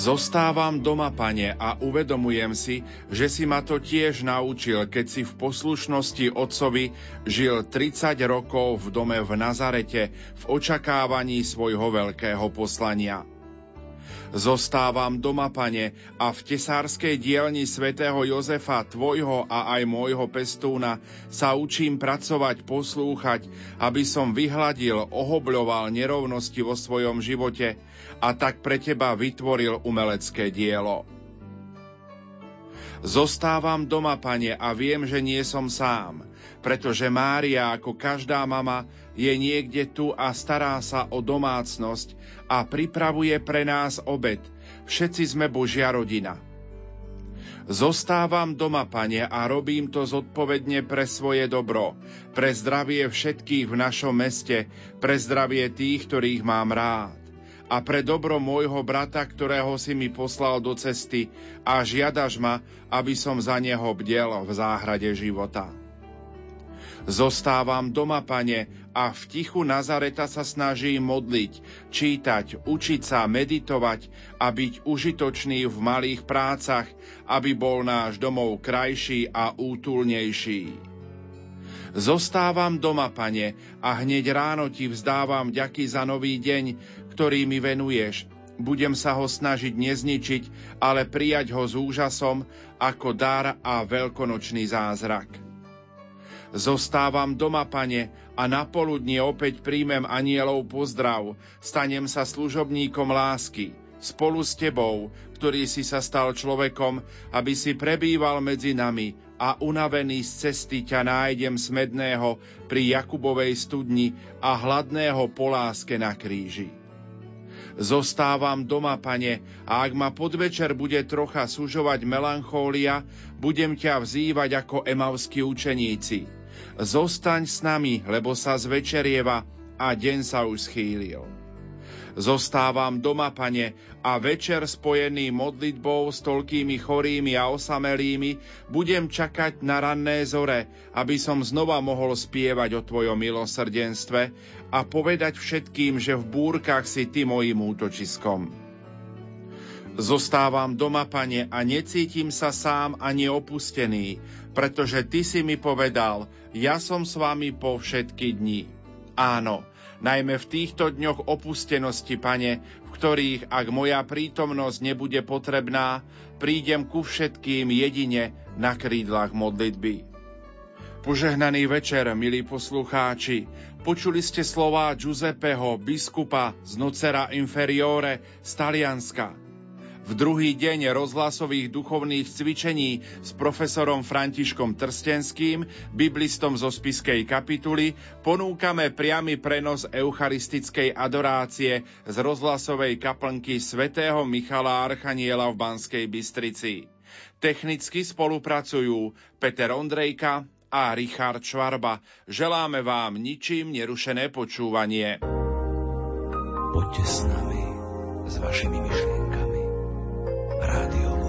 Zostávam doma, pane, a uvedomujem si, že si ma to tiež naučil, keď si v poslušnosti otcovi žil 30 rokov v dome v Nazarete v očakávaní svojho veľkého poslania. Zostávam doma, pane, a v tesárskej dielni svätého Jozefa, tvojho a aj môjho pestúna, sa učím pracovať, poslúchať, aby som vyhladil, ohobľoval nerovnosti vo svojom živote a tak pre teba vytvoril umelecké dielo. Zostávam doma, pane, a viem, že nie som sám, pretože Mária, ako každá mama, je niekde tu a stará sa o domácnosť a pripravuje pre nás obed. Všetci sme Božia rodina. Zostávam doma, pane, a robím to zodpovedne pre svoje dobro, pre zdravie všetkých v našom meste, pre zdravie tých, ktorých mám rád a pre dobro môjho brata, ktorého si mi poslal do cesty a žiadaš ma, aby som za neho bdel v záhrade života. Zostávam doma, pane, a v tichu Nazareta sa snaží modliť, čítať, učiť sa, meditovať a byť užitočný v malých prácach, aby bol náš domov krajší a útulnejší. Zostávam doma, pane, a hneď ráno ti vzdávam ďaky za nový deň, ktorý mi venuješ. Budem sa ho snažiť nezničiť, ale prijať ho s úžasom ako dar a veľkonočný zázrak. Zostávam doma, pane, a na poludnie opäť príjmem anielov pozdrav, stanem sa služobníkom lásky, spolu s tebou, ktorý si sa stal človekom, aby si prebýval medzi nami a unavený z cesty ťa nájdem smedného pri Jakubovej studni a hladného po láske na kríži. Zostávam doma, pane, a ak ma podvečer bude trocha sužovať melanchólia, budem ťa vzývať ako emavskí učeníci – Zostaň s nami, lebo sa zvečerieva a deň sa už schýlil. Zostávam doma, pane, a večer spojený modlitbou s toľkými chorými a osamelými budem čakať na ranné zore, aby som znova mohol spievať o Tvojom milosrdenstve a povedať všetkým, že v búrkach si Ty mojim útočiskom. Zostávam doma, pane, a necítim sa sám ani opustený, pretože Ty si mi povedal – ja som s vami po všetky dni. Áno, najmä v týchto dňoch opustenosti, pane, v ktorých, ak moja prítomnosť nebude potrebná, prídem ku všetkým jedine na krídlach modlitby. Požehnaný večer, milí poslucháči. Počuli ste slová Giuseppeho, biskupa z Nocera Inferiore z Talianska. V druhý deň rozhlasových duchovných cvičení s profesorom Františkom Trstenským, biblistom zo spiskej kapituly, ponúkame priamy prenos eucharistickej adorácie z rozhlasovej kaplnky svätého Michala Archaniela v Banskej Bystrici. Technicky spolupracujú Peter Ondrejka a Richard Švarba. Želáme vám ničím nerušené počúvanie. Poďte s nami, s vašimi myšlienkami Radio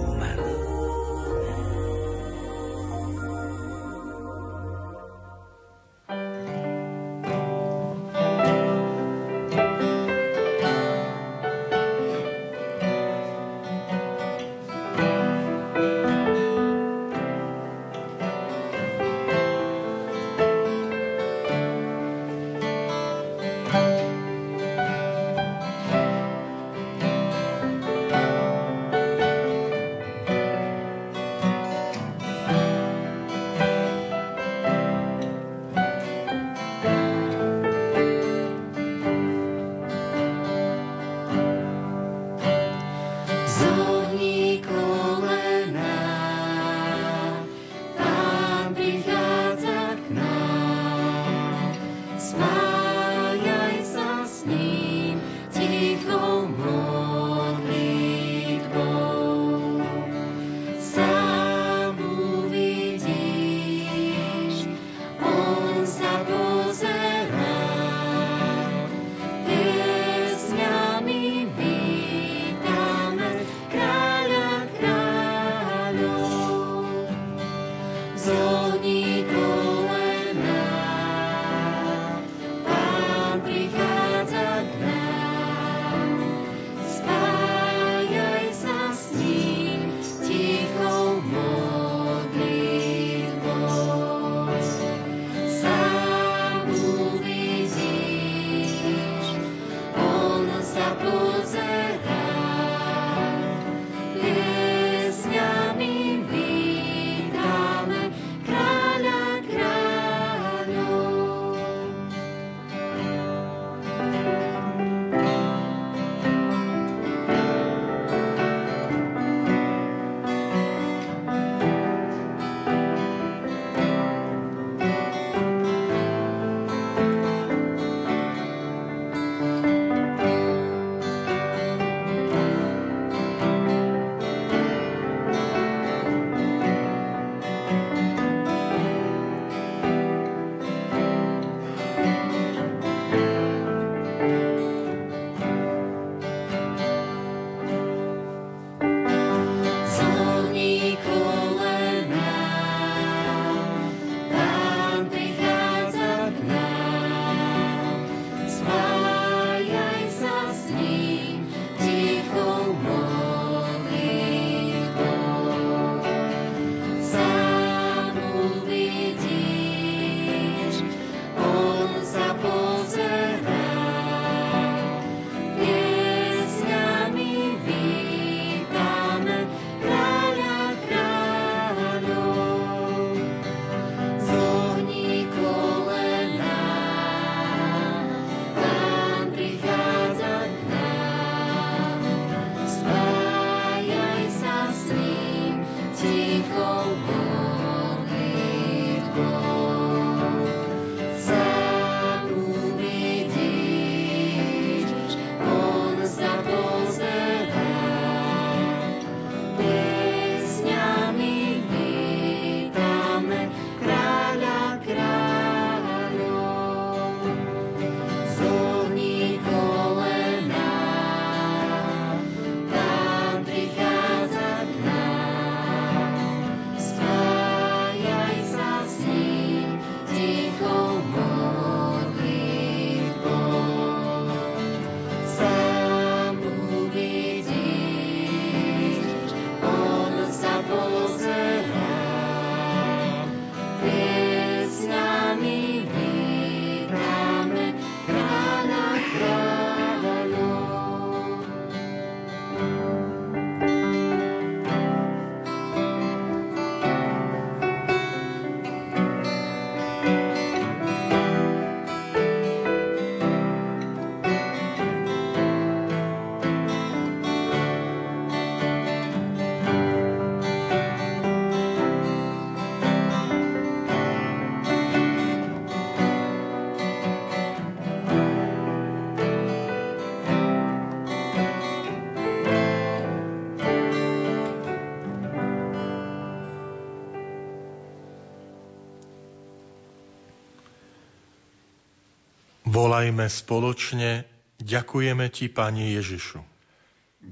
Volajme spoločne, ďakujeme Ti, Pane Ježišu.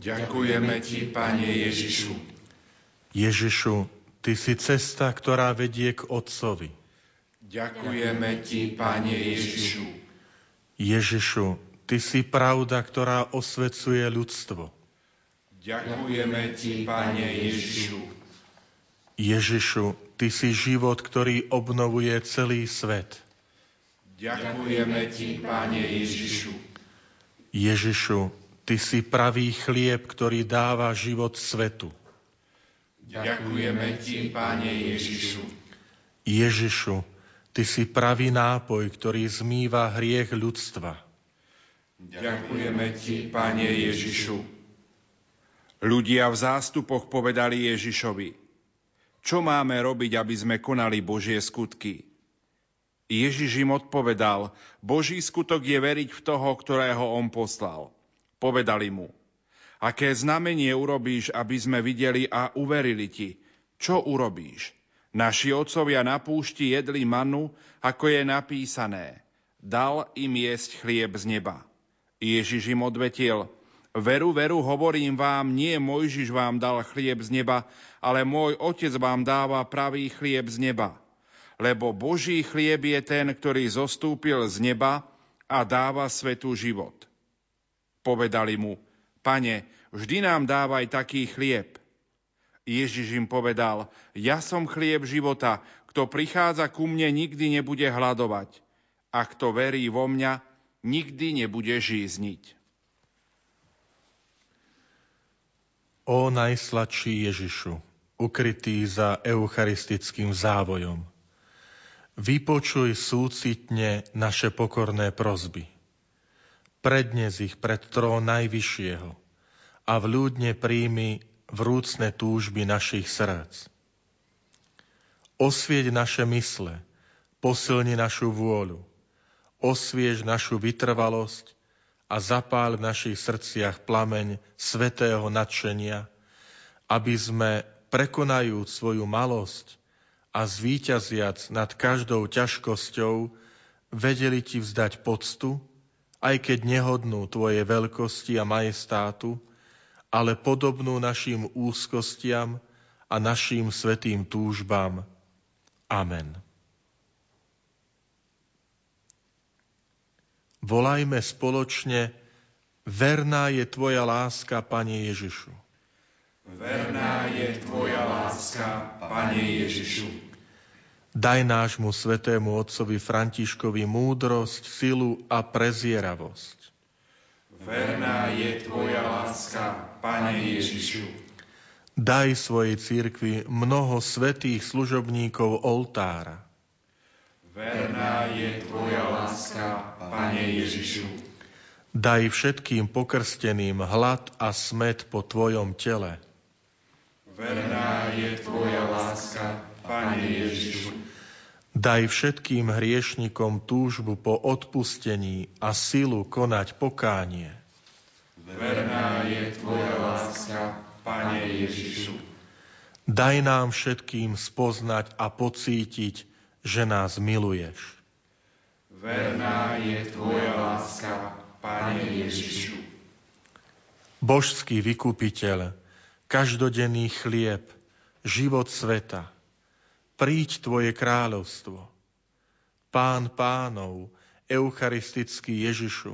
Ďakujeme Ti, Pane Ježišu. Ježišu, Ty si cesta, ktorá vedie k Otcovi. Ďakujeme Ti, Pane Ježišu. Ježišu, Ty si pravda, ktorá osvecuje ľudstvo. Ďakujeme Ti, Pane Ježišu. Ježišu, Ty si život, ktorý obnovuje celý svet. Ďakujeme Ti, Pane Ježišu. Ježišu, Ty si pravý chlieb, ktorý dáva život svetu. Ďakujeme Ti, Pane Ježišu. Ježišu, Ty si pravý nápoj, ktorý zmýva hriech ľudstva. Ďakujeme Ti, Pane Ježišu. Ľudia v zástupoch povedali Ježišovi, čo máme robiť, aby sme konali Božie skutky? Ježiš im odpovedal, Boží skutok je veriť v toho, ktorého on poslal. Povedali mu, aké znamenie urobíš, aby sme videli a uverili ti? Čo urobíš? Naši otcovia na púšti jedli manu, ako je napísané. Dal im jesť chlieb z neba. Ježiš im odvetil, veru, veru, hovorím vám, nie Mojžiš vám dal chlieb z neba, ale môj otec vám dáva pravý chlieb z neba lebo Boží chlieb je ten, ktorý zostúpil z neba a dáva svetu život. Povedali mu, pane, vždy nám dávaj taký chlieb. Ježiš im povedal, ja som chlieb života, kto prichádza ku mne, nikdy nebude hľadovať. A kto verí vo mňa, nikdy nebude žízniť. O najsladší Ježišu, ukrytý za eucharistickým závojom, Vypočuj súcitne naše pokorné prozby. Prednes ich pred trón Najvyššieho a vľúdne príjmi vrúcne túžby našich srdc. Osvieť naše mysle, posilni našu vôľu, osviež našu vytrvalosť a zapál v našich srdciach plameň svetého nadšenia, aby sme, prekonajúc svoju malosť, a zvíťaziac nad každou ťažkosťou, vedeli ti vzdať poctu, aj keď nehodnú tvojej veľkosti a majestátu, ale podobnú našim úzkostiam a našim svetým túžbám. Amen. Volajme spoločne, verná je Tvoja láska, Pane Ježišu. Verná je Tvoja láska, Pane Ježišu. Daj nášmu svetému otcovi Františkovi múdrosť, silu a prezieravosť. Verná je Tvoja láska, Pane Ježišu. Daj svojej církvi mnoho svetých služobníkov oltára. Verná je Tvoja láska, Pane Ježišu. Daj všetkým pokrsteným hlad a smet po Tvojom tele. Verná je Tvoja láska, Pane Ježišu. Daj všetkým hriešnikom túžbu po odpustení a silu konať pokánie. Verná je Tvoja láska, Pane Ježišu. Daj nám všetkým spoznať a pocítiť, že nás miluješ. Verná je Tvoja láska, Pane Ježišu. Božský vykupiteľ, každodenný chlieb, život sveta. Príď Tvoje kráľovstvo. Pán pánov, eucharistický Ježišu,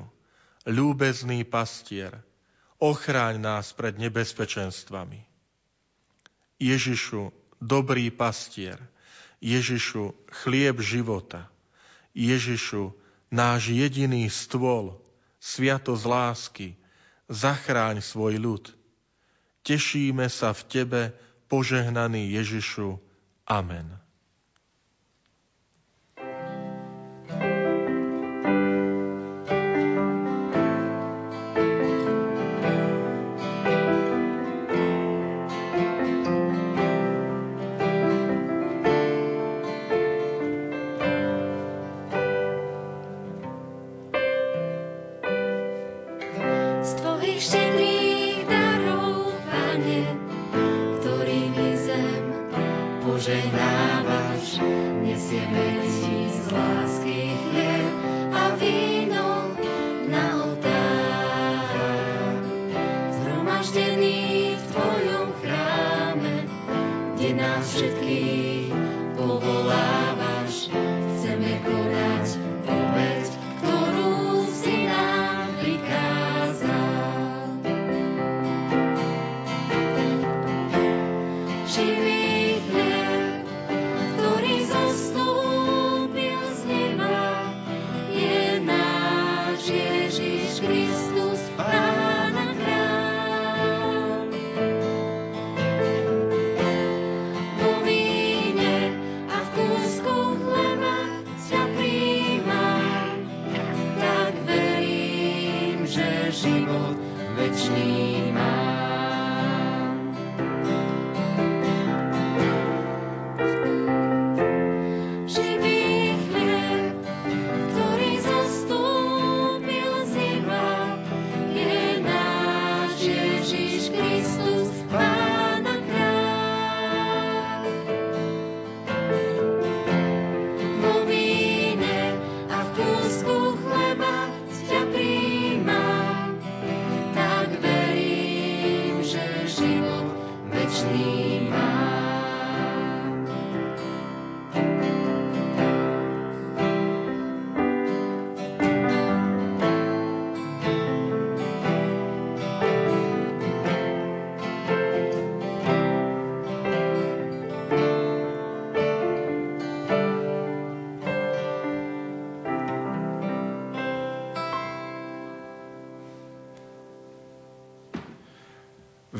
ľúbezný pastier, ochráň nás pred nebezpečenstvami. Ježišu, dobrý pastier, Ježišu, chlieb života, Ježišu, náš jediný stôl, sviatosť lásky, zachráň svoj ľud – Tešíme sa v Tebe, požehnaný Ježišu. Amen.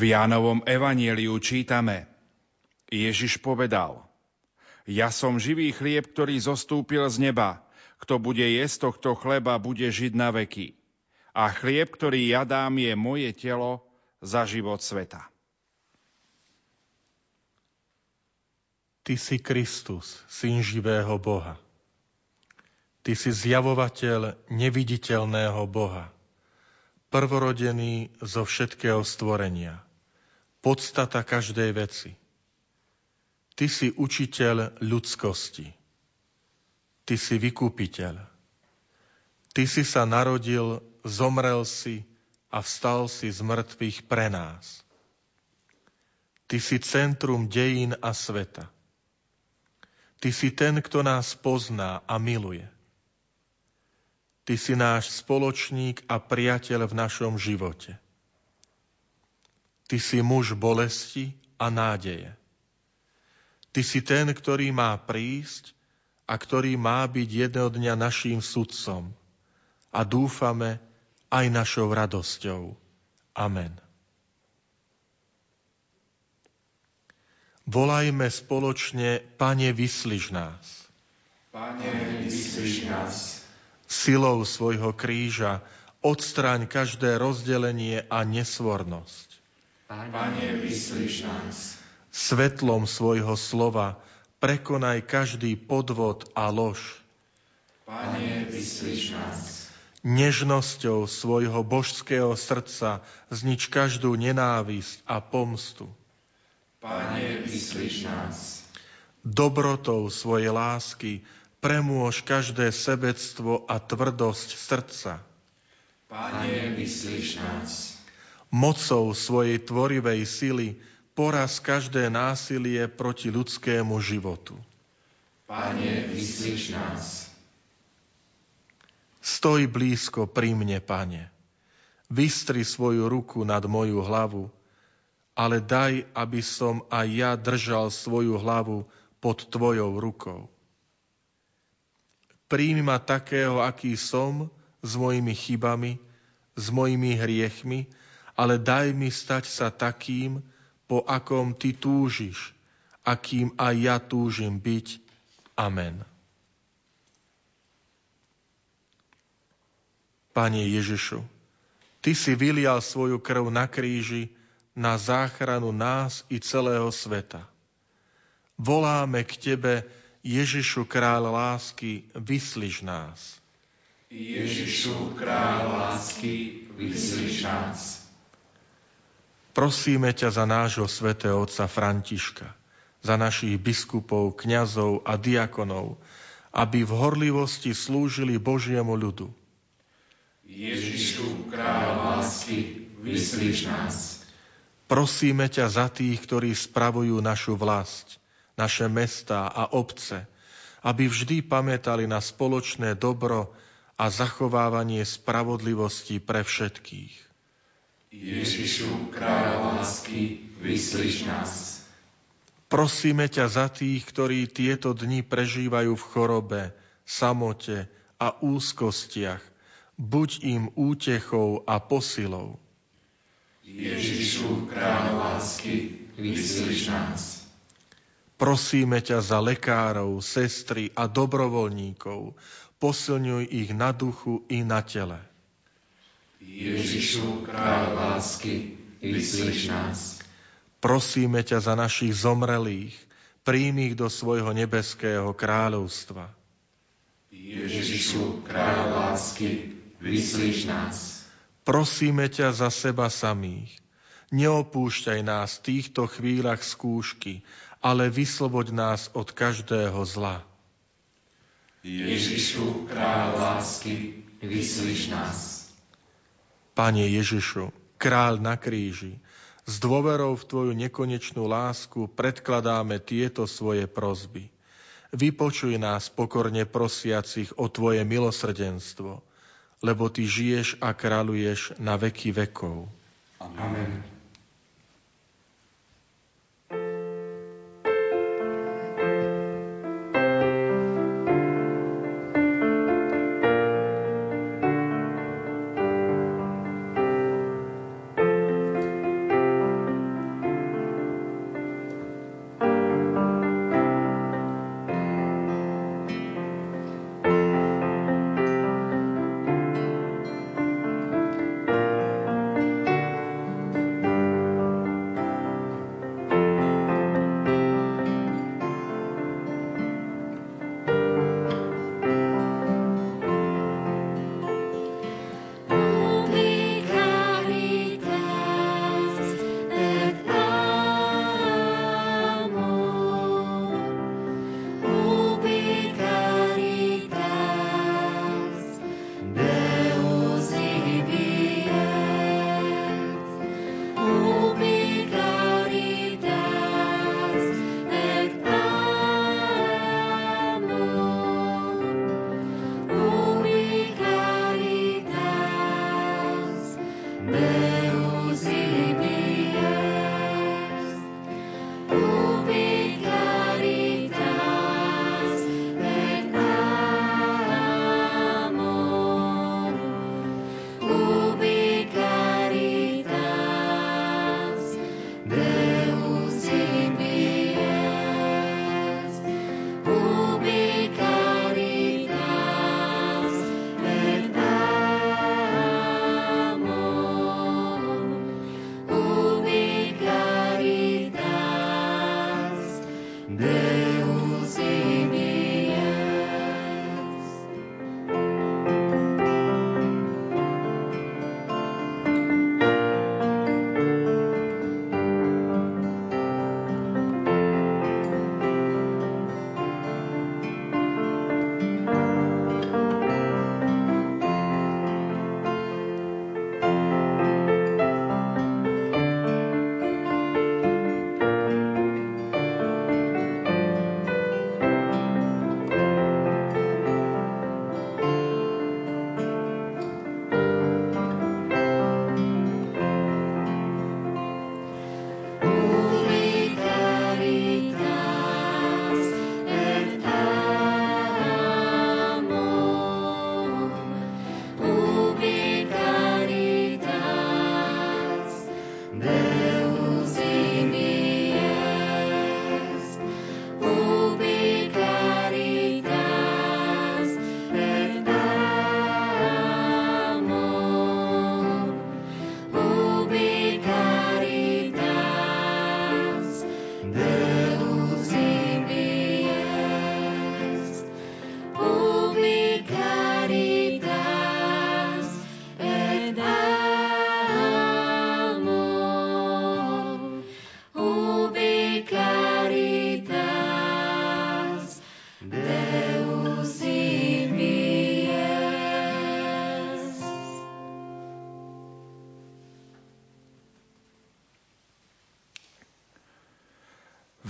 V Jánovom evanieliu čítame Ježiš povedal Ja som živý chlieb, ktorý zostúpil z neba. Kto bude jesť tohto chleba, bude žiť na veky. A chlieb, ktorý ja dám, je moje telo za život sveta. Ty si Kristus, syn živého Boha. Ty si zjavovateľ neviditeľného Boha, prvorodený zo všetkého stvorenia podstata každej veci. Ty si učiteľ ľudskosti. Ty si vykúpiteľ. Ty si sa narodil, zomrel si a vstal si z mŕtvych pre nás. Ty si centrum dejín a sveta. Ty si ten, kto nás pozná a miluje. Ty si náš spoločník a priateľ v našom živote. Ty si muž bolesti a nádeje. Ty si ten, ktorý má prísť a ktorý má byť jedného dňa naším sudcom a dúfame aj našou radosťou. Amen. Volajme spoločne, Pane, vyslíš nás. Pane, vyslíš nás. Silou svojho kríža odstráň každé rozdelenie a nesvornosť. Pane, vyslíš nás. Svetlom svojho slova prekonaj každý podvod a lož. Pane, vyslíš nás. Nežnosťou svojho božského srdca znič každú nenávisť a pomstu. Pane, vyslíš nás. Dobrotou svojej lásky premôž každé sebectvo a tvrdosť srdca. Pane, vyslíš nás mocou svojej tvorivej sily poraz každé násilie proti ľudskému životu. Pane, vyslíš nás. Stoj blízko pri mne, Pane. Vystri svoju ruku nad moju hlavu, ale daj, aby som aj ja držal svoju hlavu pod Tvojou rukou. Príjmi ma takého, aký som, s mojimi chybami, s mojimi hriechmi, ale daj mi stať sa takým, po akom ty túžiš, akým aj ja túžim byť. Amen. Pane Ježišu, Ty si vylial svoju krv na kríži na záchranu nás i celého sveta. Voláme k Tebe, Ježišu kráľ lásky, vyslíš nás. Ježišu kráľ lásky, vyslíš nás. Prosíme ťa za nášho svätého otca Františka, za našich biskupov, kňazov a diakonov, aby v horlivosti slúžili Božiemu ľudu. Ježišu, kráľ lásky, vyslíš nás. Prosíme ťa za tých, ktorí spravujú našu vlast, naše mestá a obce, aby vždy pamätali na spoločné dobro a zachovávanie spravodlivosti pre všetkých. Ježišu, kráľ lásky, vyslíš nás. Prosíme ťa za tých, ktorí tieto dni prežívajú v chorobe, samote a úzkostiach. Buď im útechou a posilou. Ježišu, kráľ lásky, vyslíš nás. Prosíme ťa za lekárov, sestry a dobrovoľníkov. Posilňuj ich na duchu i na tele. Ježišu, kráľ lásky, vyslíš nás. Prosíme ťa za našich zomrelých, príjmi ich do svojho nebeského kráľovstva. Ježišu, kráľ lásky, vyslíš nás. Prosíme ťa za seba samých. Neopúšťaj nás v týchto chvíľach skúšky, ale vysloboď nás od každého zla. Ježišu, kráľ lásky, vyslíš nás. Pane Ježišu, kráľ na kríži, s dôverou v Tvoju nekonečnú lásku predkladáme tieto svoje prozby. Vypočuj nás pokorne prosiacich o Tvoje milosrdenstvo, lebo Ty žiješ a kráľuješ na veky vekov. Amen.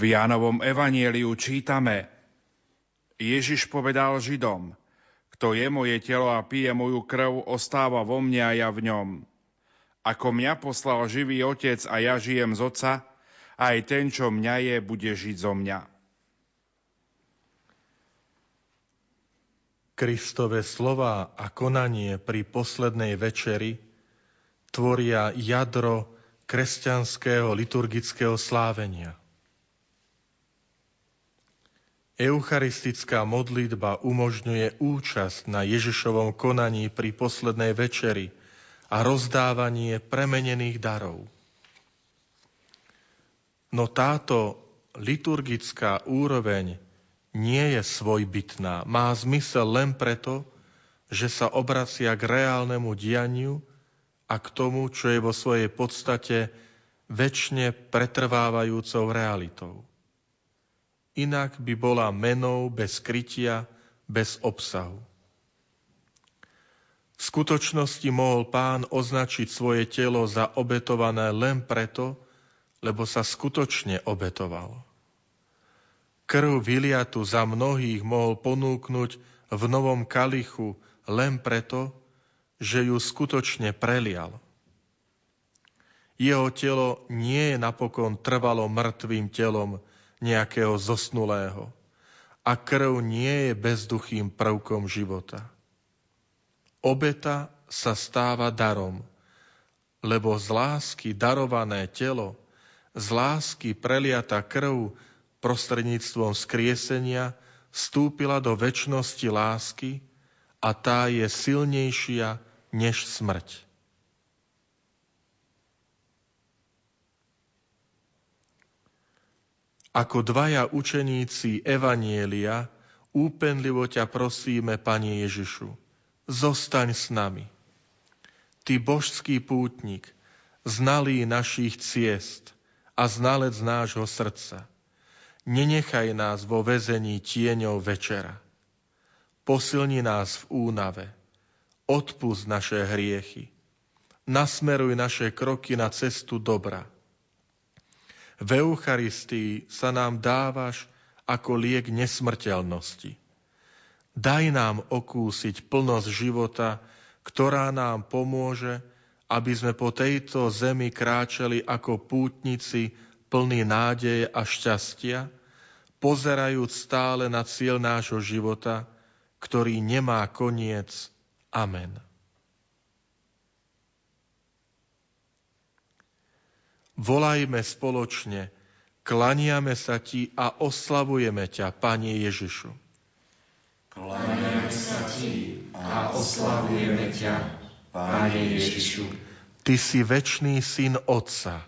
V Jánovom evanieliu čítame Ježiš povedal Židom, kto je moje telo a pije moju krv, ostáva vo mne a ja v ňom. Ako mňa poslal živý otec a ja žijem z oca, aj ten, čo mňa je, bude žiť zo mňa. Kristové slova a konanie pri poslednej večeri tvoria jadro kresťanského liturgického slávenia. Eucharistická modlitba umožňuje účasť na Ježišovom konaní pri poslednej večeri a rozdávanie premenených darov. No táto liturgická úroveň nie je svojbytná. Má zmysel len preto, že sa obracia k reálnemu dianiu a k tomu, čo je vo svojej podstate väčšine pretrvávajúcou realitou. Inak by bola menou bez krytia, bez obsahu. V skutočnosti mohol pán označiť svoje telo za obetované len preto, lebo sa skutočne obetoval. Krv vyliatu za mnohých mohol ponúknuť v novom kalichu len preto, že ju skutočne prelial. Jeho telo nie je napokon trvalo mŕtvým telom nejakého zosnulého a krv nie je bezduchým prvkom života. Obeta sa stáva darom, lebo z lásky darované telo, z lásky preliata krv prostredníctvom skriesenia vstúpila do väčšnosti lásky a tá je silnejšia než smrť. Ako dvaja učeníci Evanielia úpenlivo ťa prosíme, Pane Ježišu, zostaň s nami. Ty božský pútnik, znalý našich ciest a znalec nášho srdca, nenechaj nás vo väzení tieňov večera. Posilni nás v únave, odpust naše hriechy, nasmeruj naše kroky na cestu dobra. V Eucharistii sa nám dávaš ako liek nesmrteľnosti Daj nám okúsiť plnosť života, ktorá nám pomôže, aby sme po tejto zemi kráčali ako pútnici plní nádeje a šťastia, pozerajúc stále na cieľ nášho života, ktorý nemá koniec. Amen. Volajme spoločne, klaniame sa Ti a oslavujeme ťa, Pane Ježišu. Kláňame sa Ti a oslavujeme ťa, Páne Ježišu. Ty si večný syn Otca.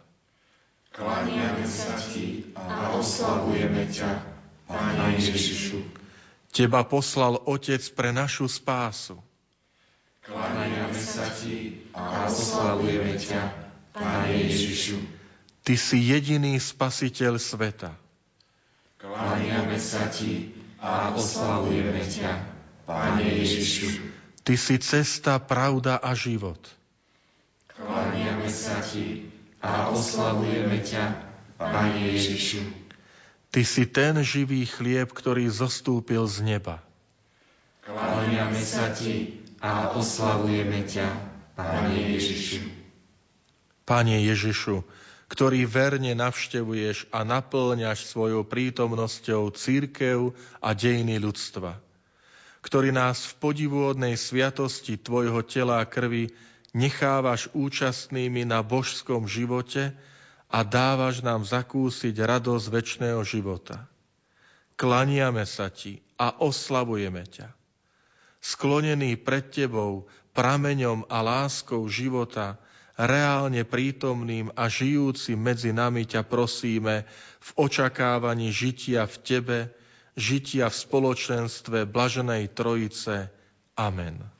Kláňame sa Ti a oslavujeme ťa, Páne Ježišu. Teba poslal Otec pre našu spásu. Kláňame sa Ti a oslavujeme ťa, Páne Ježišu. Ty si jediný spasiteľ sveta. Kláňame sa Ti a oslavujeme ťa, Pane Ježišu. Ty si cesta, pravda a život. Kláňame sa Ti a oslavujeme ťa, Pane Ježišu. Ty si ten živý chlieb, ktorý zostúpil z neba. Kláňame sa Ti a oslavujeme ťa, Pane Ježišu. Pane Ježišu, ktorý verne navštevuješ a naplňaš svojou prítomnosťou církev a dejiny ľudstva, ktorý nás v podivuhodnej sviatosti Tvojho tela a krvi nechávaš účastnými na božskom živote a dávaš nám zakúsiť radosť väčšného života. Klaniame sa Ti a oslavujeme ťa. Sklonený pred Tebou, prameňom a láskou života, reálne prítomným a žijúcim medzi nami ťa prosíme v očakávaní žitia v Tebe, žitia v spoločenstve Blaženej Trojice. Amen.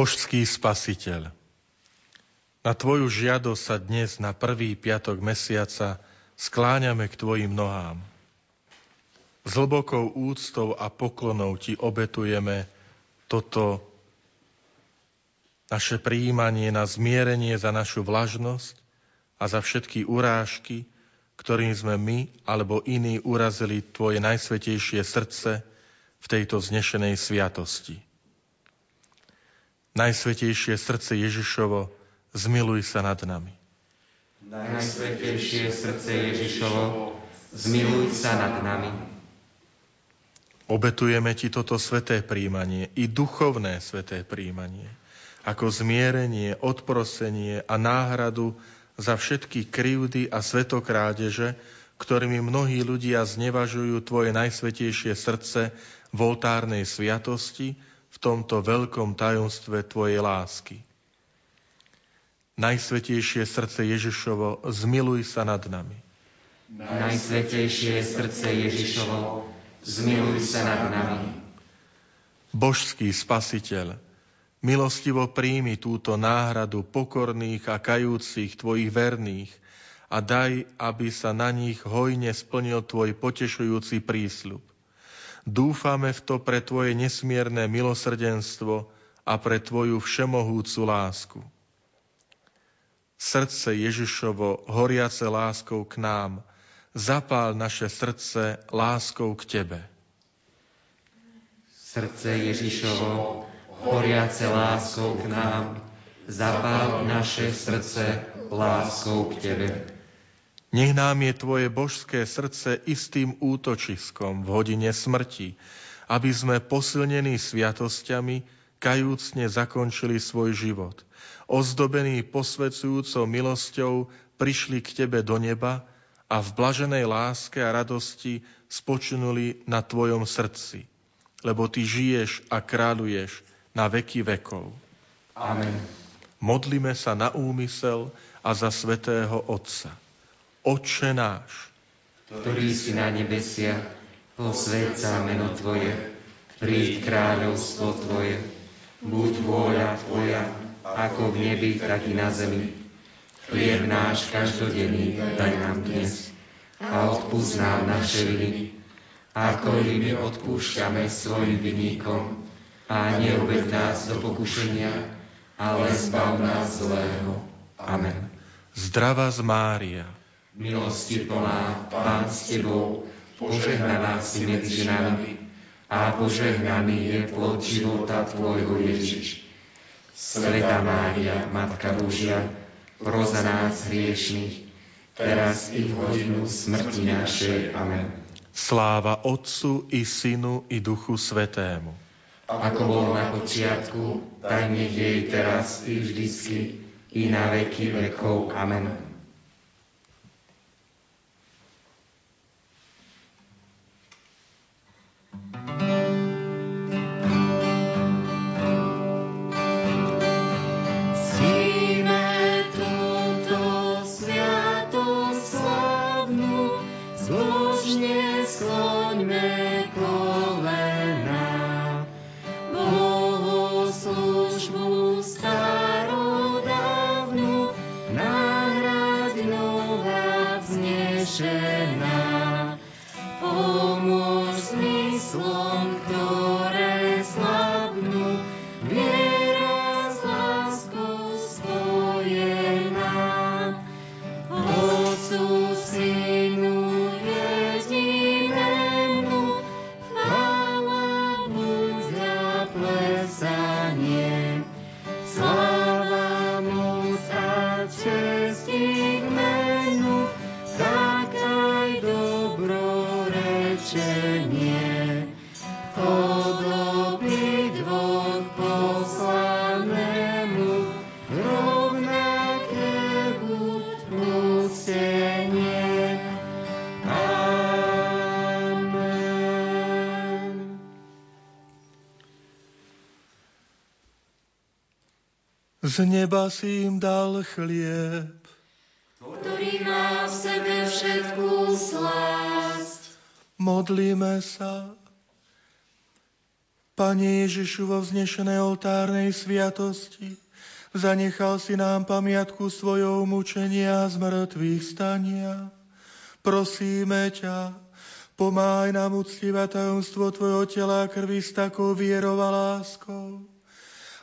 Božský spasiteľ, na Tvoju žiadosť sa dnes na prvý piatok mesiaca skláňame k Tvojim nohám. S hlbokou úctou a poklonou Ti obetujeme toto naše príjmanie na zmierenie za našu vlažnosť a za všetky urážky, ktorým sme my alebo iní urazili Tvoje najsvetejšie srdce v tejto znešenej sviatosti. Najsvetejšie srdce Ježišovo, zmiluj sa nad nami. Najsvetejšie srdce Ježišovo, zmiluj sa nad nami. Obetujeme Ti toto sveté príjmanie i duchovné sveté príjmanie, ako zmierenie, odprosenie a náhradu za všetky krivdy a svetokrádeže, ktorými mnohí ľudia znevažujú Tvoje najsvetejšie srdce v oltárnej sviatosti, v tomto veľkom tajomstve Tvojej lásky. Najsvetejšie srdce Ježišovo, zmiluj sa nad nami. Najsvetejšie srdce Ježišovo, zmiluj sa nad nami. Božský spasiteľ, milostivo príjmi túto náhradu pokorných a kajúcich tvojich verných a daj, aby sa na nich hojne splnil tvoj potešujúci prísľub. Dúfame v to pre tvoje nesmierne milosrdenstvo a pre tvoju všemohúcu lásku. Srdce Ježišovo, horiace láskou k nám, zapál naše srdce láskou k Tebe. Srdce Ježišovo, horiace láskou k nám, zapál naše srdce láskou k Tebe. Nech nám je Tvoje božské srdce istým útočiskom v hodine smrti, aby sme posilnení sviatosťami kajúcne zakončili svoj život. Ozdobení posvedzujúcou milosťou prišli k Tebe do neba a v blaženej láske a radosti spočinuli na Tvojom srdci, lebo Ty žiješ a kráľuješ na veky vekov. Amen. Modlíme sa na úmysel a za svetého Otca. Otče náš, ktorý si na nebesiach, posved sa meno Tvoje, príď kráľovstvo Tvoje, buď vôľa Tvoja, ako v nebi, tak i na zemi. Chlieb náš každodenný daj nám dnes a odpúsť nám naše viny, ako i my odpúšťame svojim vinníkom. A neuved nás do pokušenia, ale zbav nás zlého. Amen. Zdrava z Mária, milosti plná, Pán s Tebou, požehnaná si medzi ženami a požehnaný je plod života Tvojho Ježiš. Sveta Mária, Matka Božia, pro za nás hriešných, teraz i v hodinu smrti našej. Amen. Sláva Otcu i Synu i Duchu Svetému. Ako bol na počiatku, tak nech jej teraz i vždycky, i na veky vekov. Amen. Z neba si im dal chlieb, ktorý má v sebe všetkú slásť. Modlíme sa. Pane Ježišu, vo vznešenej oltárnej sviatosti, zanechal si nám pamiatku svojou mučenia a zmrtvých stania. Prosíme ťa, pomáhaj nám uctívať tajomstvo Tvojho tela a krvi s takou vierou a láskou,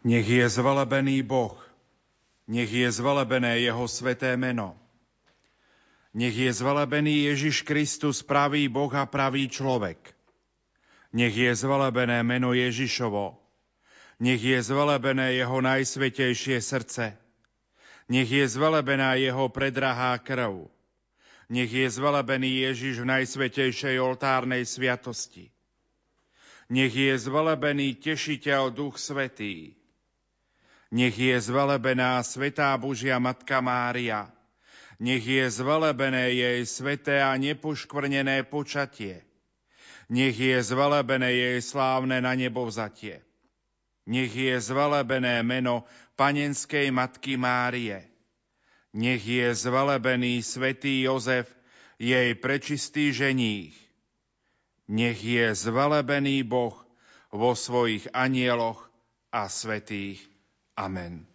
Nech je zvelebený Boh, nech je zvelebené Jeho sveté meno. Nech je zvelebený Ježiš Kristus, pravý Boh a pravý človek. Nech je zvelebené meno Ježišovo. Nech je zvelebené Jeho najsvetejšie srdce. Nech je zvelebená Jeho predrahá krv. Nech je zvelebený Ježiš v najsvetejšej oltárnej sviatosti. Nech je zvelebený Tešiteľ Duch Svetý. Nech je zvelebená Svetá Božia Matka Mária. Nech je zvelebené jej sveté a nepoškvrnené počatie. Nech je zvelebené jej slávne na nebo vzatie. Nech je zvelebené meno panenskej Matky Márie. Nech je zvelebený svätý Jozef, jej prečistý ženích. Nech je zvelebený Boh vo svojich anieloch a svetých. Amen.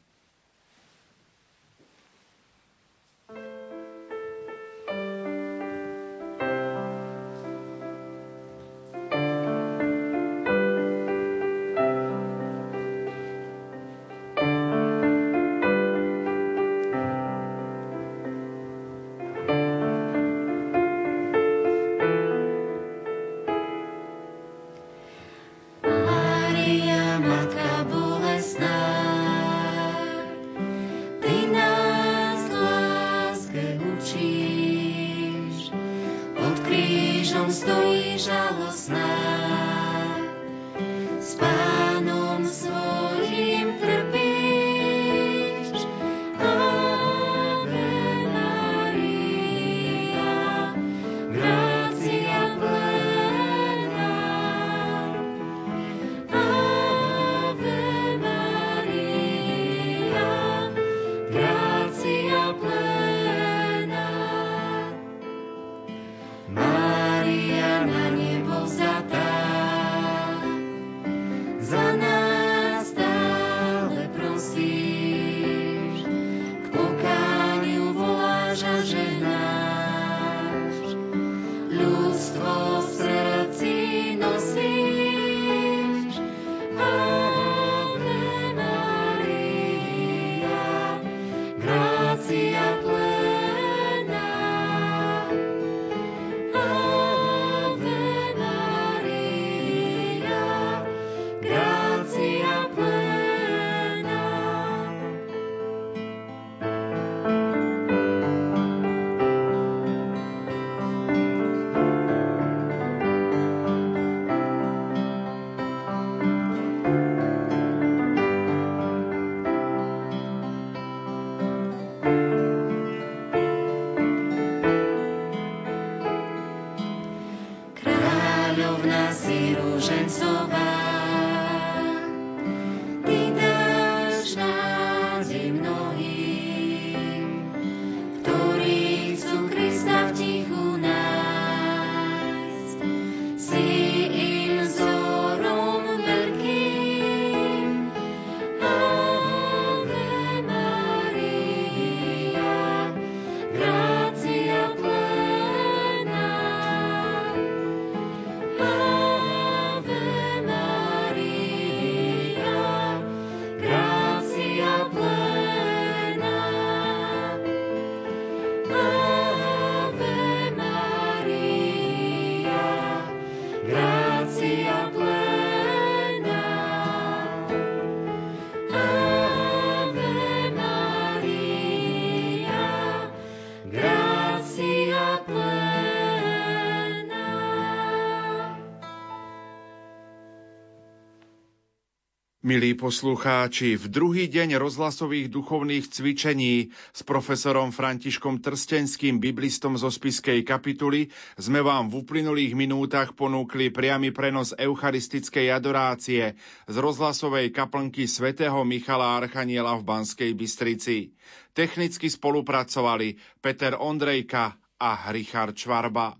Milí poslucháči, v druhý deň rozhlasových duchovných cvičení s profesorom Františkom Trstenským, biblistom zo spiskej kapituly, sme vám v uplynulých minútach ponúkli priamy prenos eucharistickej adorácie z rozhlasovej kaplnky svätého Michala Archaniela v Banskej Bystrici. Technicky spolupracovali Peter Ondrejka a Richard Čvarba.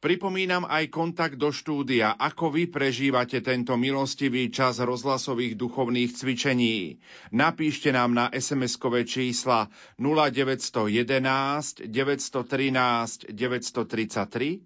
Pripomínam aj kontakt do štúdia, ako vy prežívate tento milostivý čas rozhlasových duchovných cvičení. Napíšte nám na SMS-kové čísla 0911 913 933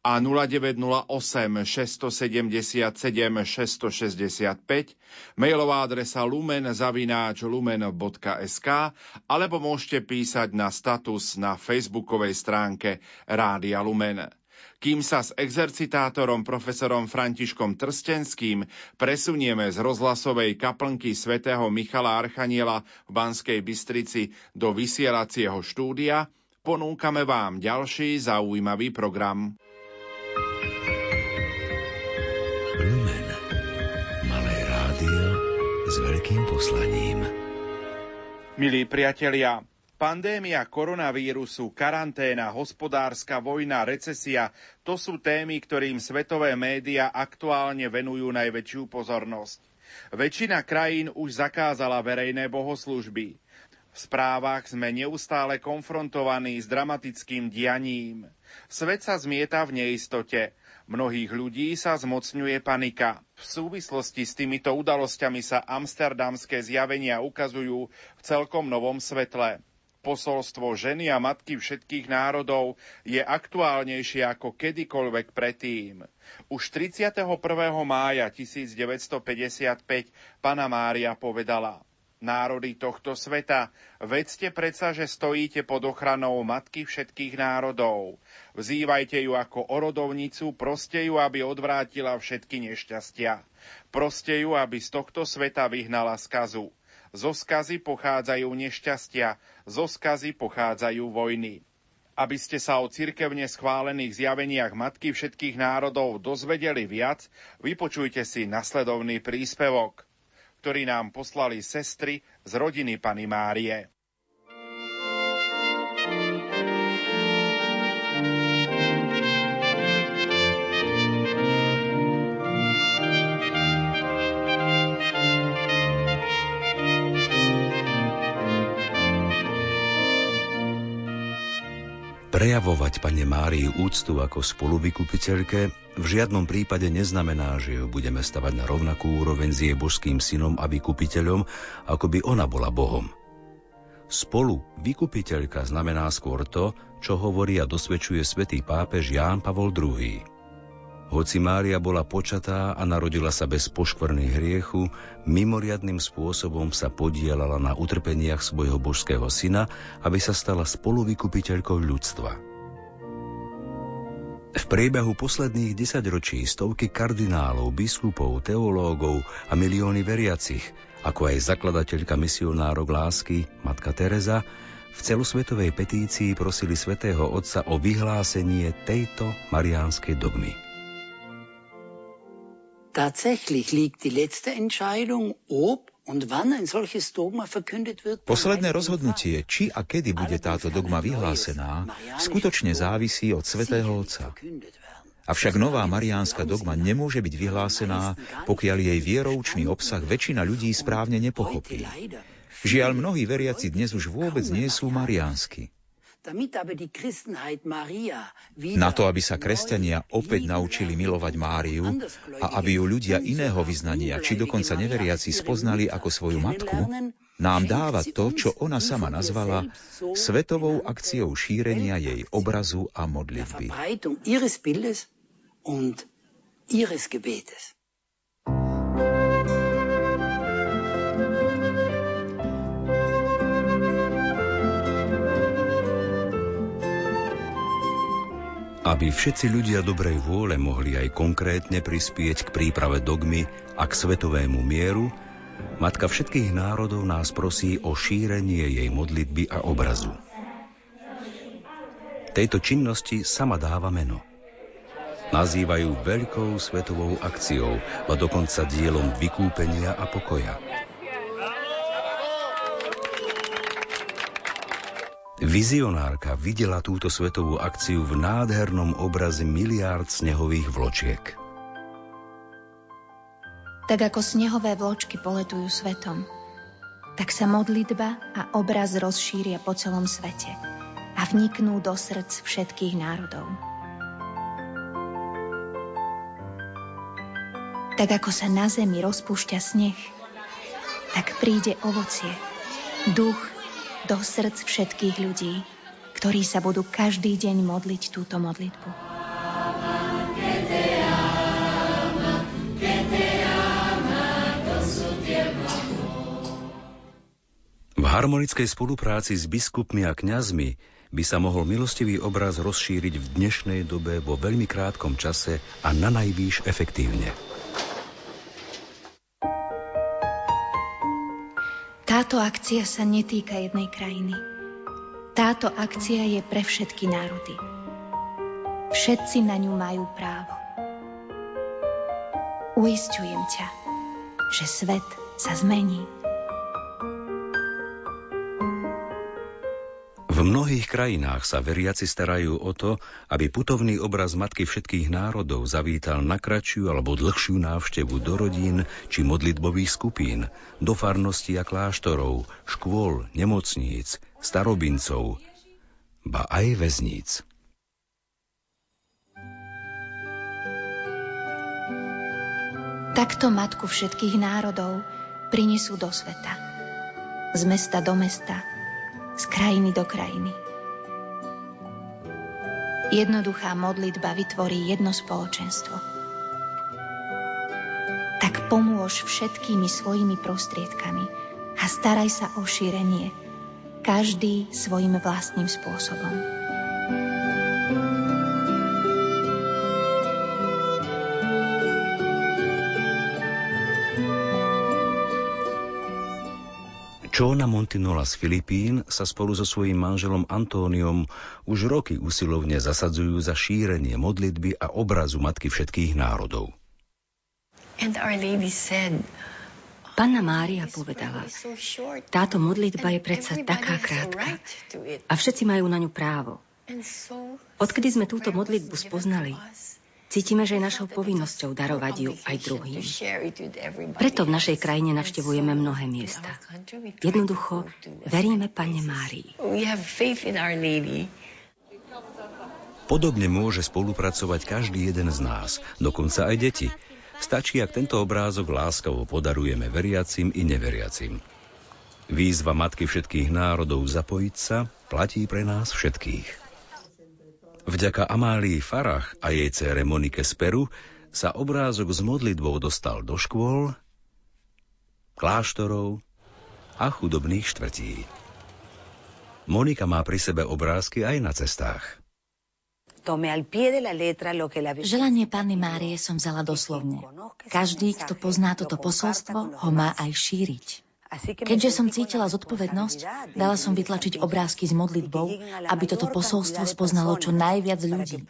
a 0908 677 665, mailová adresa lumen zavináč lumen.sk alebo môžete písať na status na facebookovej stránke Rádia Lumen. Kým sa s exercitátorom profesorom Františkom Trstenským presunieme z rozhlasovej kaplnky svätého Michala Archaniela v Banskej Bystrici do vysielacieho štúdia, ponúkame vám ďalší zaujímavý program. Lumen. Malé rádio s veľkým poslaním. Milí priatelia, Pandémia koronavírusu, karanténa, hospodárska vojna, recesia to sú témy, ktorým svetové médiá aktuálne venujú najväčšiu pozornosť. Väčšina krajín už zakázala verejné bohoslužby. V správach sme neustále konfrontovaní s dramatickým dianím. Svet sa zmieta v neistote. Mnohých ľudí sa zmocňuje panika. V súvislosti s týmito udalosťami sa amsterdamské zjavenia ukazujú v celkom novom svetle. Posolstvo ženy a matky všetkých národov je aktuálnejšie ako kedykoľvek predtým. Už 31. mája 1955 pana Mária povedala Národy tohto sveta, vedzte predsa, že stojíte pod ochranou Matky všetkých národov. Vzývajte ju ako orodovnicu, proste ju, aby odvrátila všetky nešťastia. Proste ju, aby z tohto sveta vyhnala skazu. Zo skazy pochádzajú nešťastia, zo skazy pochádzajú vojny. Aby ste sa o cirkevne schválených zjaveniach Matky všetkých národov dozvedeli viac, vypočujte si nasledovný príspevok, ktorý nám poslali sestry z rodiny Pany Márie. Prejavovať Pane Márii úctu ako spoluvykupiteľke v žiadnom prípade neznamená, že ju budeme stavať na rovnakú úroveň s jej božským synom a vykupiteľom, ako by ona bola Bohom. Spolu vykupiteľka znamená skôr to, čo hovorí a dosvedčuje svätý pápež Ján Pavol II. Hoci Mária bola počatá a narodila sa bez poškvrny hriechu, mimoriadným spôsobom sa podielala na utrpeniach svojho božského syna, aby sa stala spoluvykupiteľkou ľudstva. V priebehu posledných desaťročí stovky kardinálov, biskupov, teológov a milióny veriacich, ako aj zakladateľka misionárok lásky, matka Teresa, v celosvetovej petícii prosili svätého Otca o vyhlásenie tejto mariánskej dogmy. Tatsächlich liegt die letzte Entscheidung, ob Posledné rozhodnutie, či a kedy bude táto dogma vyhlásená, skutočne závisí od svätého Otca. Avšak nová mariánska dogma nemôže byť vyhlásená, pokiaľ jej vieroučný obsah väčšina ľudí správne nepochopí. Žiaľ, mnohí veriaci dnes už vôbec nie sú mariánsky. Na to, aby sa kresťania opäť naučili milovať Máriu a aby ju ľudia iného vyznania, či dokonca neveriaci spoznali ako svoju matku, nám dáva to, čo ona sama nazvala svetovou akciou šírenia jej obrazu a modlitby. Aby všetci ľudia dobrej vôle mohli aj konkrétne prispieť k príprave dogmy a k svetovému mieru, Matka všetkých národov nás prosí o šírenie jej modlitby a obrazu. Tejto činnosti sama dáva meno. Nazývajú veľkou svetovou akciou a dokonca dielom vykúpenia a pokoja. Vizionárka videla túto svetovú akciu v nádhernom obraze miliárd snehových vločiek. Tak ako snehové vločky poletujú svetom, tak sa modlitba a obraz rozšíria po celom svete a vniknú do srdc všetkých národov. Tak ako sa na zemi rozpúšťa sneh, tak príde ovocie, duch do srdc všetkých ľudí, ktorí sa budú každý deň modliť túto modlitbu. V harmonickej spolupráci s biskupmi a kňazmi by sa mohol milostivý obraz rozšíriť v dnešnej dobe vo veľmi krátkom čase a na najvýš efektívne. Táto akcia sa netýka jednej krajiny. Táto akcia je pre všetky národy. Všetci na ňu majú právo. Uistujem ťa, že svet sa zmení. V mnohých krajinách sa veriaci starajú o to, aby putovný obraz Matky všetkých národov zavítal na kratšiu alebo dlhšiu návštevu do rodín či modlitbových skupín, do farností a kláštorov, škôl, nemocníc, starobincov, ba aj väzníc. Takto Matku všetkých národov prinesú do sveta. Z mesta do mesta, z krajiny do krajiny. Jednoduchá modlitba vytvorí jedno spoločenstvo. Tak pomôž všetkými svojimi prostriedkami a staraj sa o šírenie, každý svojim vlastným spôsobom. Čóna Montinola z Filipín sa spolu so svojím manželom Antóniom už roky usilovne zasadzujú za šírenie modlitby a obrazu Matky všetkých národov. Panna Mária povedala, táto modlitba je predsa taká krátka a všetci majú na ňu právo. Odkedy sme túto modlitbu spoznali, Cítime, že je našou povinnosťou darovať ju aj druhým. Preto v našej krajine navštevujeme mnohé miesta. Jednoducho veríme Pane Márii. Podobne môže spolupracovať každý jeden z nás, dokonca aj deti. Stačí, ak tento obrázok láskavo podarujeme veriacim i neveriacim. Výzva Matky všetkých národov zapojiť sa platí pre nás všetkých. Vďaka Amálii Farach a jej cére Monike Speru sa obrázok s modlitbou dostal do škôl, kláštorov a chudobných štvrtí. Monika má pri sebe obrázky aj na cestách. Želanie Panny Márie som vzala doslovne. Každý, kto pozná toto posolstvo, ho má aj šíriť. Keďže som cítila zodpovednosť, dala som vytlačiť obrázky s modlitbou, aby toto posolstvo spoznalo čo najviac ľudí.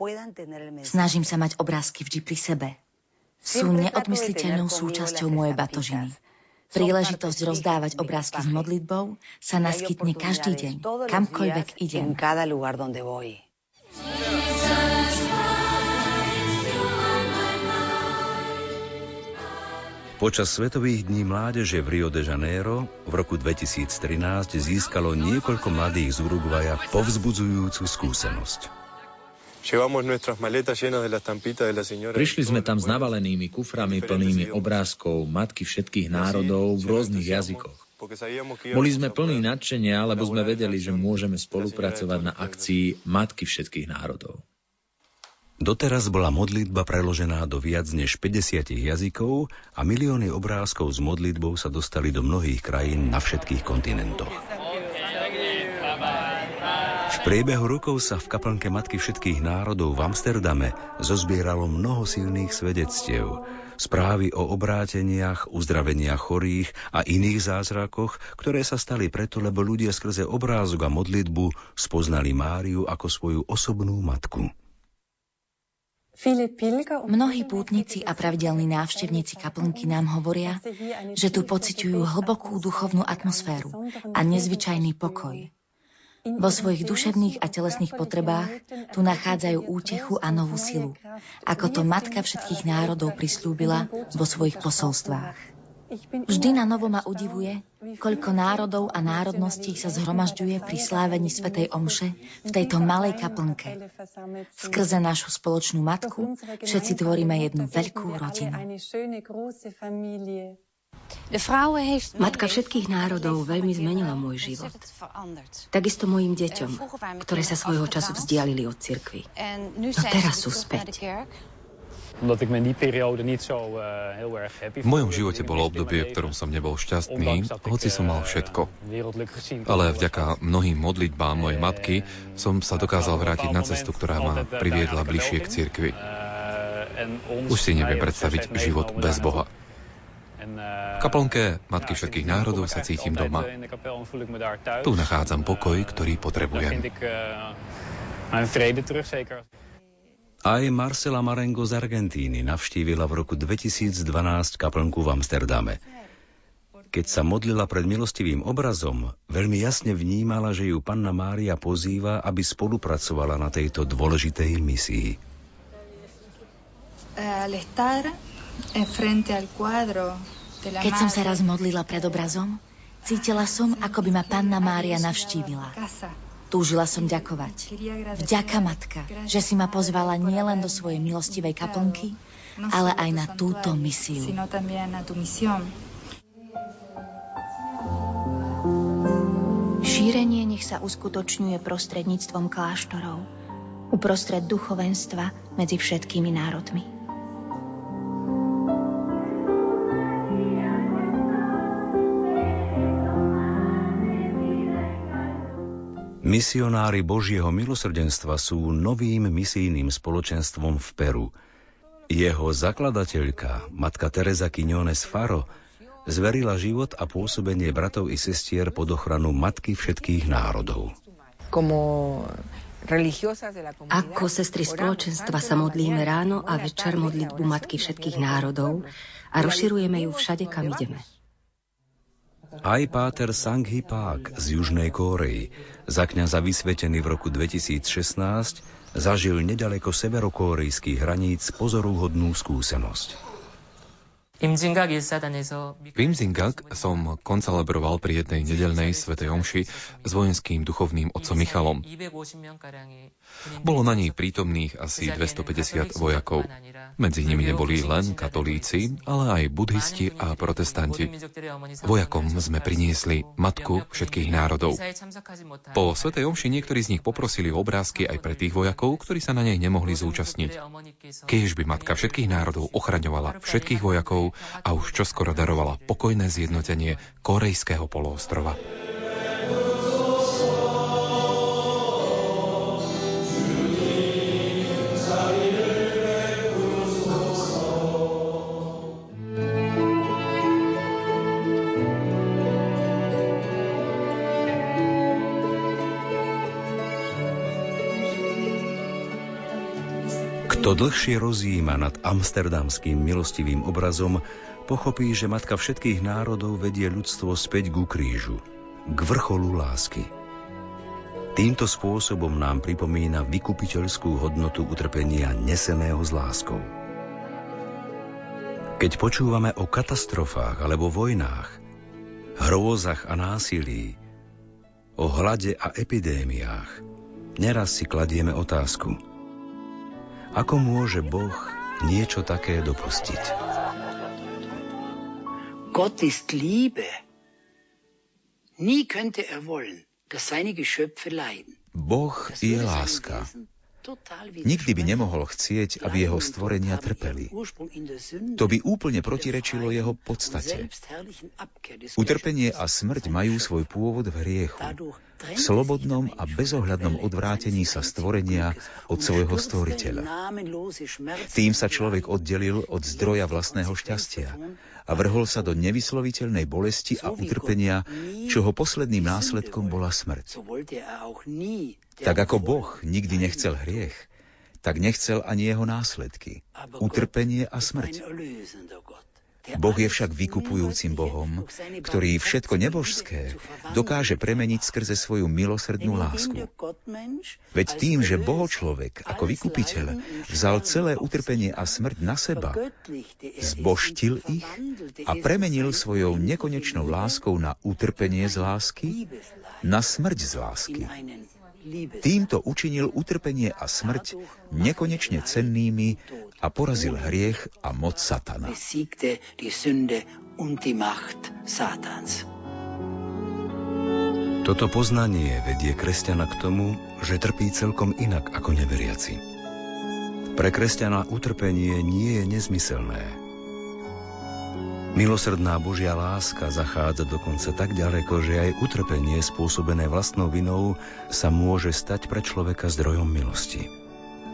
Snažím sa mať obrázky vždy pri sebe. Sú neodmysliteľnou súčasťou mojej batožiny. Príležitosť rozdávať obrázky s modlitbou sa naskytne každý deň, kamkoľvek idem. Počas Svetových dní mládeže v Rio de Janeiro v roku 2013 získalo niekoľko mladých z Uruguaja povzbudzujúcu skúsenosť. Prišli sme tam s navalenými kuframi plnými obrázkov matky všetkých národov v rôznych jazykoch. Boli sme plní nadšenia, lebo sme vedeli, že môžeme spolupracovať na akcii Matky všetkých národov. Doteraz bola modlitba preložená do viac než 50 jazykov a milióny obrázkov s modlitbou sa dostali do mnohých krajín na všetkých kontinentoch. V priebehu rokov sa v kaplnke Matky všetkých národov v Amsterdame zozbieralo mnoho silných svedectiev, správy o obráteniach, uzdraveniach chorých a iných zázrakoch, ktoré sa stali preto, lebo ľudia skrze obrázok a modlitbu spoznali Máriu ako svoju osobnú matku. Mnohí pútnici a pravidelní návštevníci kaplnky nám hovoria, že tu pociťujú hlbokú duchovnú atmosféru a nezvyčajný pokoj. Vo svojich duševných a telesných potrebách tu nachádzajú útechu a novú silu, ako to Matka všetkých národov prislúbila vo svojich posolstvách. Vždy na novo ma udivuje, koľko národov a národností sa zhromažďuje pri slávení Svetej Omše v tejto malej kaplnke. Skrze našu spoločnú matku všetci tvoríme jednu veľkú rodinu. Matka všetkých národov veľmi zmenila môj život. Takisto mojim deťom, ktoré sa svojho času vzdialili od cirkvy. No teraz sú späť. V mojom živote bolo obdobie, v ktorom som nebol šťastný, hoci som mal všetko. Ale vďaka mnohým modlitbám mojej matky som sa dokázal vrátiť na cestu, ktorá ma priviedla bližšie k cirkvi. Už si neviem predstaviť život bez Boha. V kaplnke Matky všetkých národov sa cítim doma. Tu nachádzam pokoj, ktorý potrebujem. Aj Marcela Marengo z Argentíny navštívila v roku 2012 kaplnku v Amsterdame. Keď sa modlila pred milostivým obrazom, veľmi jasne vnímala, že ju panna Mária pozýva, aby spolupracovala na tejto dôležitej misii. Keď som sa raz modlila pred obrazom, cítila som, ako by ma panna Mária navštívila. Túžila som ďakovať. Vďaka, matka, že si ma pozvala nielen do svojej milostivej kaplnky, ale aj na túto misiu. Šírenie nech sa uskutočňuje prostredníctvom kláštorov, uprostred duchovenstva medzi všetkými národmi. Misionári Božieho milosrdenstva sú novým misijným spoločenstvom v Peru. Jeho zakladateľka, matka Teresa Quiñones Faro, zverila život a pôsobenie bratov i sestier pod ochranu Matky všetkých národov. Ako sestry spoločenstva sa modlíme ráno a večer modlitbu Matky všetkých národov a rozširujeme ju všade, kam ideme. Aj páter Sanghi Pák z Južnej Kórei, za kňaza vysvetený v roku 2016, zažil nedaleko severokórejských hraníc pozorúhodnú skúsenosť. V Imzingak som koncelebroval pri jednej nedelnej svetej omši s vojenským duchovným otcom Michalom. Bolo na nej prítomných asi 250 vojakov. Medzi nimi neboli len katolíci, ale aj budhisti a protestanti. Vojakom sme priniesli matku všetkých národov. Po svetej omši niektorí z nich poprosili obrázky aj pre tých vojakov, ktorí sa na nej nemohli zúčastniť. Keď by matka všetkých národov ochraňovala všetkých vojakov, a už čoskoro darovala pokojné zjednotenie korejského poloostrova. Kto dlhšie rozjíma nad amsterdamským milostivým obrazom, pochopí, že Matka všetkých národov vedie ľudstvo späť ku krížu, k vrcholu lásky. Týmto spôsobom nám pripomína vykupiteľskú hodnotu utrpenia neseného s láskou. Keď počúvame o katastrofách alebo vojnách, hrôzach a násilí, o hlade a epidémiách, neraz si kladieme otázku – ako môže Boh niečo také dopustiť? Gott ist Liebe. Nie könnte er wollen, dass seine Geschöpfe leiden. Boh je láska. Nikdy by nemohol chcieť, aby jeho stvorenia trpeli. To by úplne protirečilo jeho podstate. Utrpenie a smrť majú svoj pôvod v hriechu, v slobodnom a bezohľadnom odvrátení sa stvorenia od svojho stvoriteľa. Tým sa človek oddelil od zdroja vlastného šťastia a vrhol sa do nevysloviteľnej bolesti a utrpenia, čoho posledným následkom bola smrť. Tak ako Boh nikdy nechcel hriech, tak nechcel ani jeho následky, utrpenie a smrť. Boh je však vykupujúcim Bohom, ktorý všetko nebožské dokáže premeniť skrze svoju milosrdnú lásku. Veď tým, že Boho človek ako vykupiteľ vzal celé utrpenie a smrť na seba, zboštil ich a premenil svojou nekonečnou láskou na utrpenie z lásky, na smrť z lásky. Týmto učinil utrpenie a smrť nekonečne cennými a porazil hriech a moc Satana. Toto poznanie vedie kresťana k tomu, že trpí celkom inak ako neveriaci. Pre kresťana utrpenie nie je nezmyselné. Milosrdná Božia láska zachádza dokonca tak ďaleko, že aj utrpenie spôsobené vlastnou vinou sa môže stať pre človeka zdrojom milosti.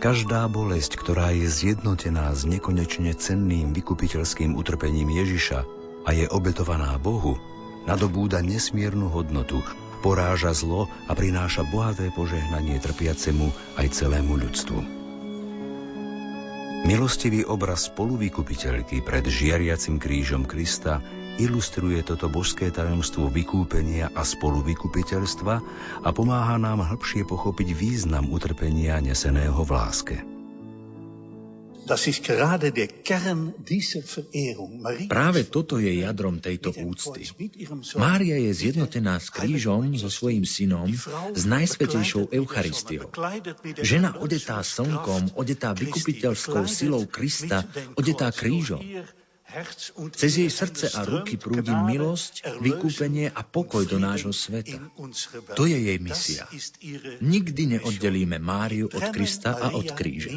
Každá bolesť, ktorá je zjednotená s nekonečne cenným vykupiteľským utrpením Ježiša a je obetovaná Bohu, nadobúda nesmiernu hodnotu, poráža zlo a prináša bohaté požehnanie trpiacemu aj celému ľudstvu. Milostivý obraz spoluvykupiteľky pred žiariacim krížom Krista ilustruje toto božské tajomstvo vykúpenia a spoluvykupiteľstva a pomáha nám hĺbšie pochopiť význam utrpenia neseného v láske. Práve toto je jadrom tejto úcty. Mária je zjednotená s krížom so svojím synom, s najsvetejšou Eucharistiou. Žena odetá slnkom, odetá vykupiteľskou silou Krista, odetá krížom. Cez jej srdce a ruky prúdi milosť, vykúpenie a pokoj do nášho sveta. To je jej misia. Nikdy neoddelíme Máriu od Krista a od kríža.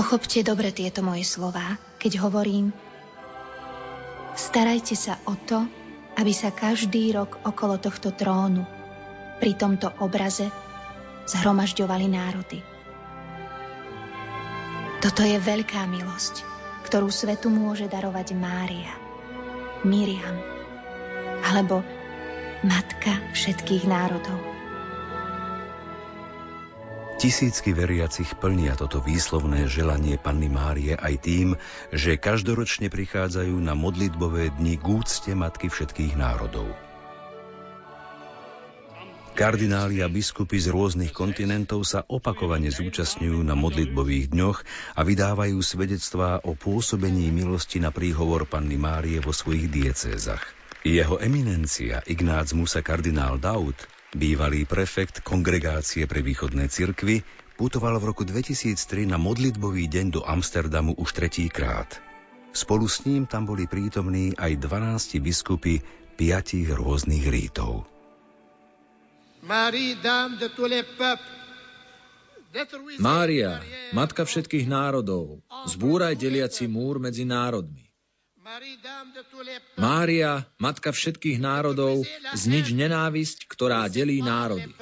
Pochopte dobre tieto moje slová, keď hovorím Starajte sa o to, aby sa každý rok okolo tohto trónu pri tomto obraze zhromažďovali národy. Toto je veľká milosť, ktorú svetu môže darovať Mária, Miriam alebo Matka všetkých národov. Tisícky veriacich plnia toto výslovné želanie Panny Márie aj tým, že každoročne prichádzajú na modlitbové dni k úcte Matky všetkých národov. Kardináli a biskupy z rôznych kontinentov sa opakovane zúčastňujú na modlitbových dňoch a vydávajú svedectvá o pôsobení milosti na príhovor Panny Márie vo svojich diecézach. Jeho eminencia Ignác Musa kardinál Daud Bývalý prefekt kongregácie pre východné cirkvy putoval v roku 2003 na modlitbový deň do Amsterdamu už tretíkrát. Spolu s ním tam boli prítomní aj 12 biskupy piatich rôznych rítov. Mária, matka všetkých národov, zbúraj deliaci múr medzi národmi. Mária, matka všetkých národov, znič nenávisť, ktorá delí národy.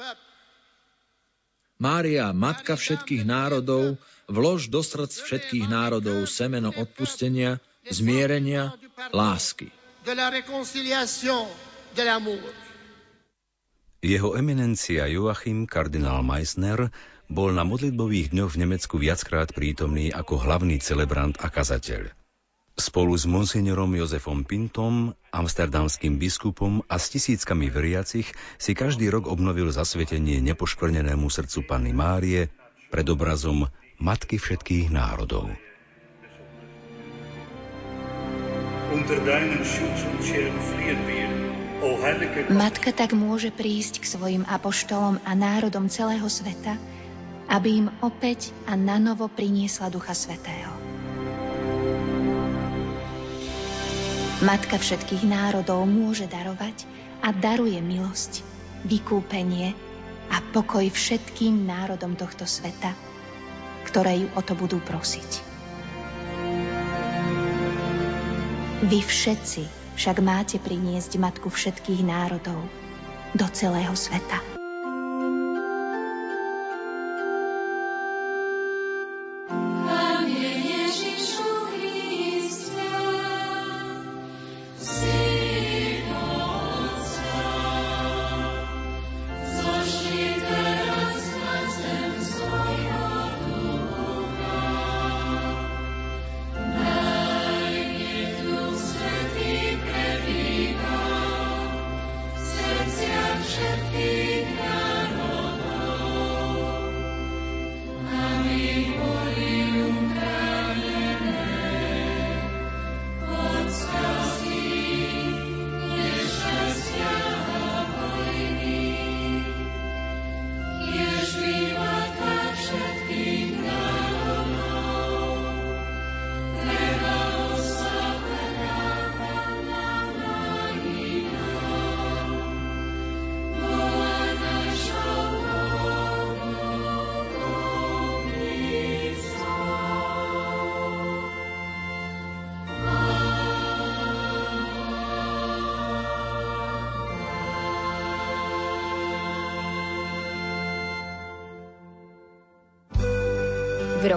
Mária, matka všetkých národov, vlož do srdc všetkých národov semeno odpustenia, zmierenia, lásky. Jeho eminencia Joachim, kardinál Meissner, bol na modlitbových dňoch v Nemecku viackrát prítomný ako hlavný celebrant a kazateľ. Spolu s monsignorom Jozefom Pintom, amsterdamským biskupom a s tisíckami veriacich si každý rok obnovil zasvetenie nepoškvrnenému srdcu Panny Márie pred obrazom Matky všetkých národov. Matka tak môže prísť k svojim apoštolom a národom celého sveta, aby im opäť a nanovo priniesla Ducha Svetého. Matka všetkých národov môže darovať a daruje milosť, vykúpenie a pokoj všetkým národom tohto sveta, ktoré ju o to budú prosiť. Vy všetci však máte priniesť Matku všetkých národov do celého sveta.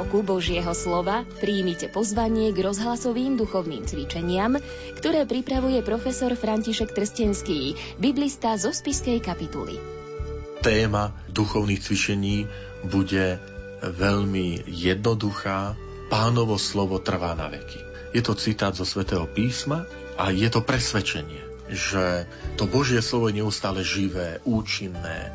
Roku Božieho slova príjmite pozvanie k rozhlasovým duchovným cvičeniam, ktoré pripravuje profesor František Trstenský, biblista zo Spiskej kapituly. Téma duchovných cvičení bude veľmi jednoduchá. Pánovo slovo trvá na veky. Je to citát zo svätého písma a je to presvedčenie, že to Božie slovo je neustále živé, účinné,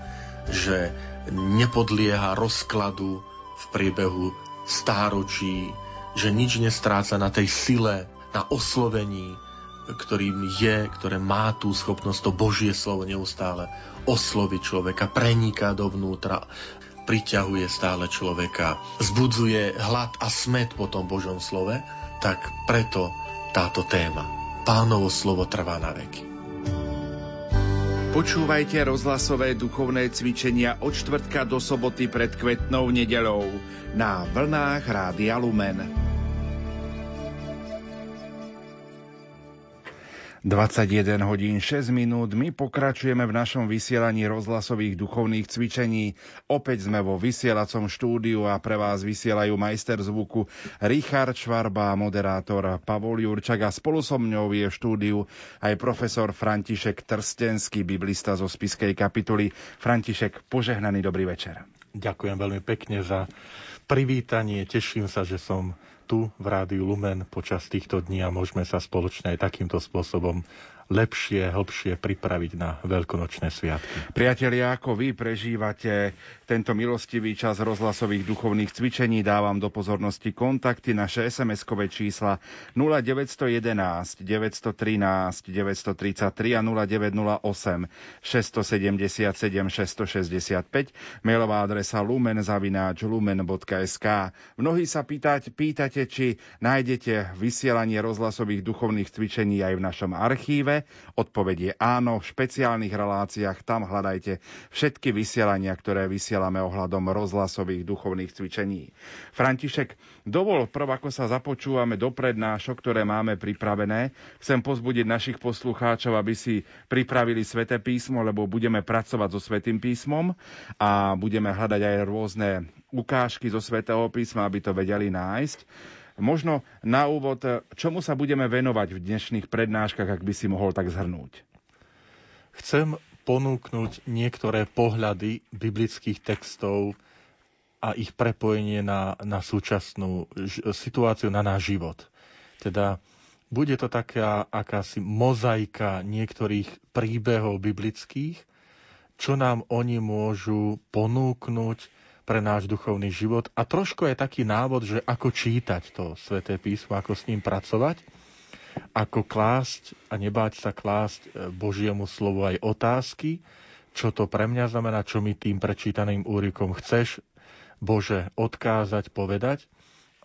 že nepodlieha rozkladu v priebehu stáročí, že nič nestráca na tej sile, na oslovení, ktorým je, ktoré má tú schopnosť to Božie slovo neustále osloviť človeka, preniká dovnútra, priťahuje stále človeka, zbudzuje hlad a smet po tom Božom slove, tak preto táto téma. Pánovo slovo trvá na veky. Počúvajte rozhlasové duchovné cvičenia od čtvrtka do soboty pred kvetnou nedelou na vlnách Rádia Lumen. 21 hodín 6 minút. My pokračujeme v našom vysielaní rozhlasových duchovných cvičení. Opäť sme vo vysielacom štúdiu a pre vás vysielajú majster zvuku Richard Švarba, moderátor Pavol Jurčak a spolu so mňou je v štúdiu aj profesor František Trstenský, biblista zo Spiskej kapituly. František, požehnaný dobrý večer. Ďakujem veľmi pekne za privítanie. Teším sa, že som tu v Rádiu Lumen počas týchto dní a môžeme sa spoločne aj takýmto spôsobom lepšie, hlbšie pripraviť na veľkonočné sviatky. Priatelia, ako vy prežívate tento milostivý čas rozhlasových duchovných cvičení, dávam do pozornosti kontakty naše SMS-kové čísla 0911 913 933 a 0908 677 665, mailová adresa lumen.lumen.sk. Mnohí sa pýtať, pýtate, či nájdete vysielanie rozhlasových duchovných cvičení aj v našom archíve Odpoveď je áno, v špeciálnych reláciách tam hľadajte všetky vysielania, ktoré vysielame ohľadom rozhlasových duchovných cvičení. František, dovol prv, ako sa započúvame do prednášok, ktoré máme pripravené, chcem pozbudiť našich poslucháčov, aby si pripravili sväté písmo, lebo budeme pracovať so svätým písmom a budeme hľadať aj rôzne ukážky zo svätého písma, aby to vedeli nájsť. Možno na úvod, čomu sa budeme venovať v dnešných prednáškach, ak by si mohol tak zhrnúť? Chcem ponúknuť niektoré pohľady biblických textov a ich prepojenie na, na súčasnú situáciu, na náš život. Teda bude to taká akási mozaika niektorých príbehov biblických, čo nám oni môžu ponúknuť pre náš duchovný život. A trošku je taký návod, že ako čítať to sväté písmo, ako s ním pracovať, ako klásť a nebáť sa klásť e, Božiemu slovu aj otázky, čo to pre mňa znamená, čo mi tým prečítaným úrikom chceš, Bože, odkázať, povedať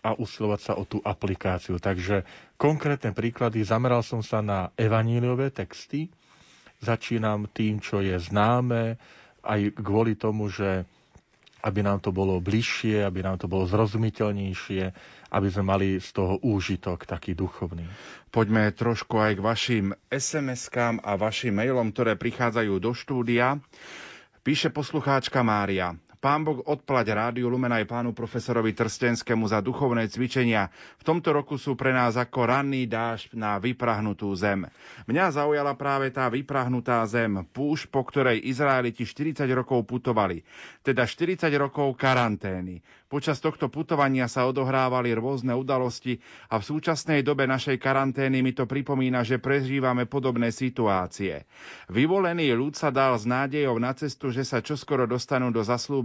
a usilovať sa o tú aplikáciu. Takže konkrétne príklady, zameral som sa na evaníliové texty, začínam tým, čo je známe, aj kvôli tomu, že aby nám to bolo bližšie, aby nám to bolo zrozumiteľnejšie, aby sme mali z toho úžitok taký duchovný. Poďme trošku aj k vašim SMS-kám a vašim mailom, ktoré prichádzajú do štúdia. Píše poslucháčka Mária. Pán Boh odplať Rádiu Lumen aj pánu profesorovi Trstenskému za duchovné cvičenia. V tomto roku sú pre nás ako ranný dáž na vyprahnutú zem. Mňa zaujala práve tá vyprahnutá zem, púš, po ktorej Izraeliti 40 rokov putovali, teda 40 rokov karantény. Počas tohto putovania sa odohrávali rôzne udalosti a v súčasnej dobe našej karantény mi to pripomína, že prežívame podobné situácie. Vyvolený ľud sa dal s nádejou na cestu, že sa čoskoro dostanú do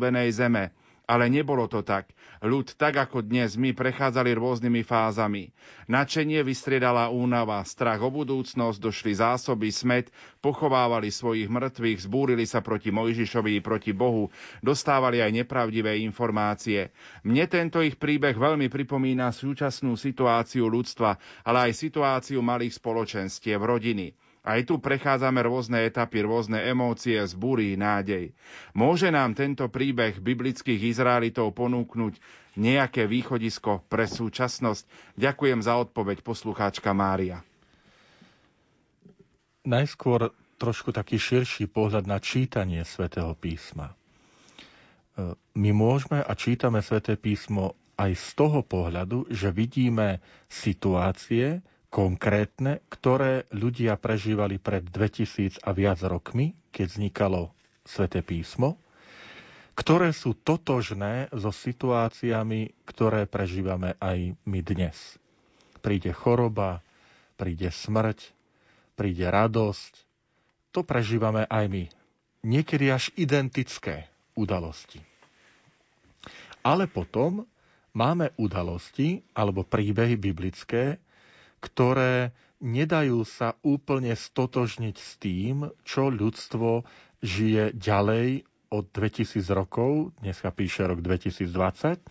zaslúbenej zeme. Ale nebolo to tak. Ľud, tak ako dnes, my prechádzali rôznymi fázami. Načenie vystriedala únava, strach o budúcnosť, došli zásoby, smet, pochovávali svojich mŕtvych, zbúrili sa proti Mojžišovi, proti Bohu, dostávali aj nepravdivé informácie. Mne tento ich príbeh veľmi pripomína súčasnú situáciu ľudstva, ale aj situáciu malých spoločenstiev, rodiny. Aj tu prechádzame rôzne etapy, rôzne emócie, zbúry, nádej. Môže nám tento príbeh biblických Izraelitov ponúknuť nejaké východisko pre súčasnosť? Ďakujem za odpoveď poslucháčka Mária. Najskôr trošku taký širší pohľad na čítanie svätého písma. My môžeme a čítame sväté písmo aj z toho pohľadu, že vidíme situácie konkrétne, ktoré ľudia prežívali pred 2000 a viac rokmi, keď vznikalo Sveté písmo, ktoré sú totožné so situáciami, ktoré prežívame aj my dnes. Príde choroba, príde smrť, príde radosť. To prežívame aj my. Niekedy až identické udalosti. Ale potom máme udalosti alebo príbehy biblické, ktoré nedajú sa úplne stotožniť s tým, čo ľudstvo žije ďalej od 2000 rokov, dneska píše rok 2020.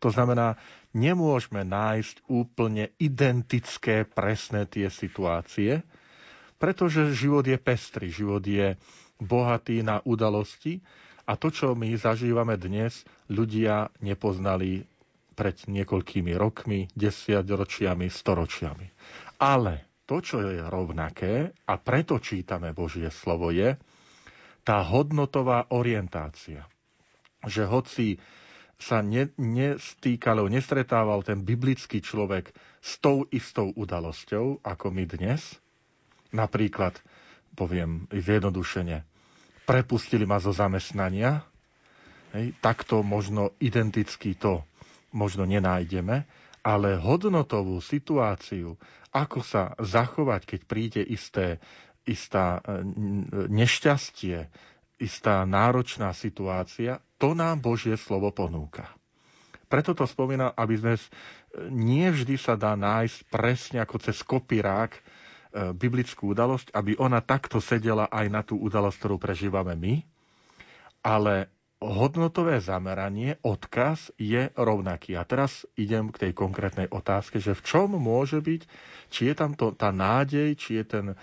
To znamená, nemôžeme nájsť úplne identické, presné tie situácie, pretože život je pestrý, život je bohatý na udalosti a to, čo my zažívame dnes, ľudia nepoznali pred niekoľkými rokmi, desiatročiami, storočiami. Ale to, čo je rovnaké, a preto čítame Božie slovo, je tá hodnotová orientácia. Že hoci sa ne, nestýkal, nestretával ten biblický človek s tou istou udalosťou, ako my dnes. Napríklad, poviem zjednodušene, prepustili ma zo zamestnania, hej, takto možno identicky to možno nenájdeme, ale hodnotovú situáciu, ako sa zachovať, keď príde isté, istá e, nešťastie, istá náročná situácia, to nám Božie slovo ponúka. Preto to spomínam, aby sme nie vždy sa dá nájsť presne ako cez kopirák e, biblickú udalosť, aby ona takto sedela aj na tú udalosť, ktorú prežívame my, ale hodnotové zameranie, odkaz je rovnaký. A teraz idem k tej konkrétnej otázke, že v čom môže byť, či je tam to, tá nádej, či je ten e,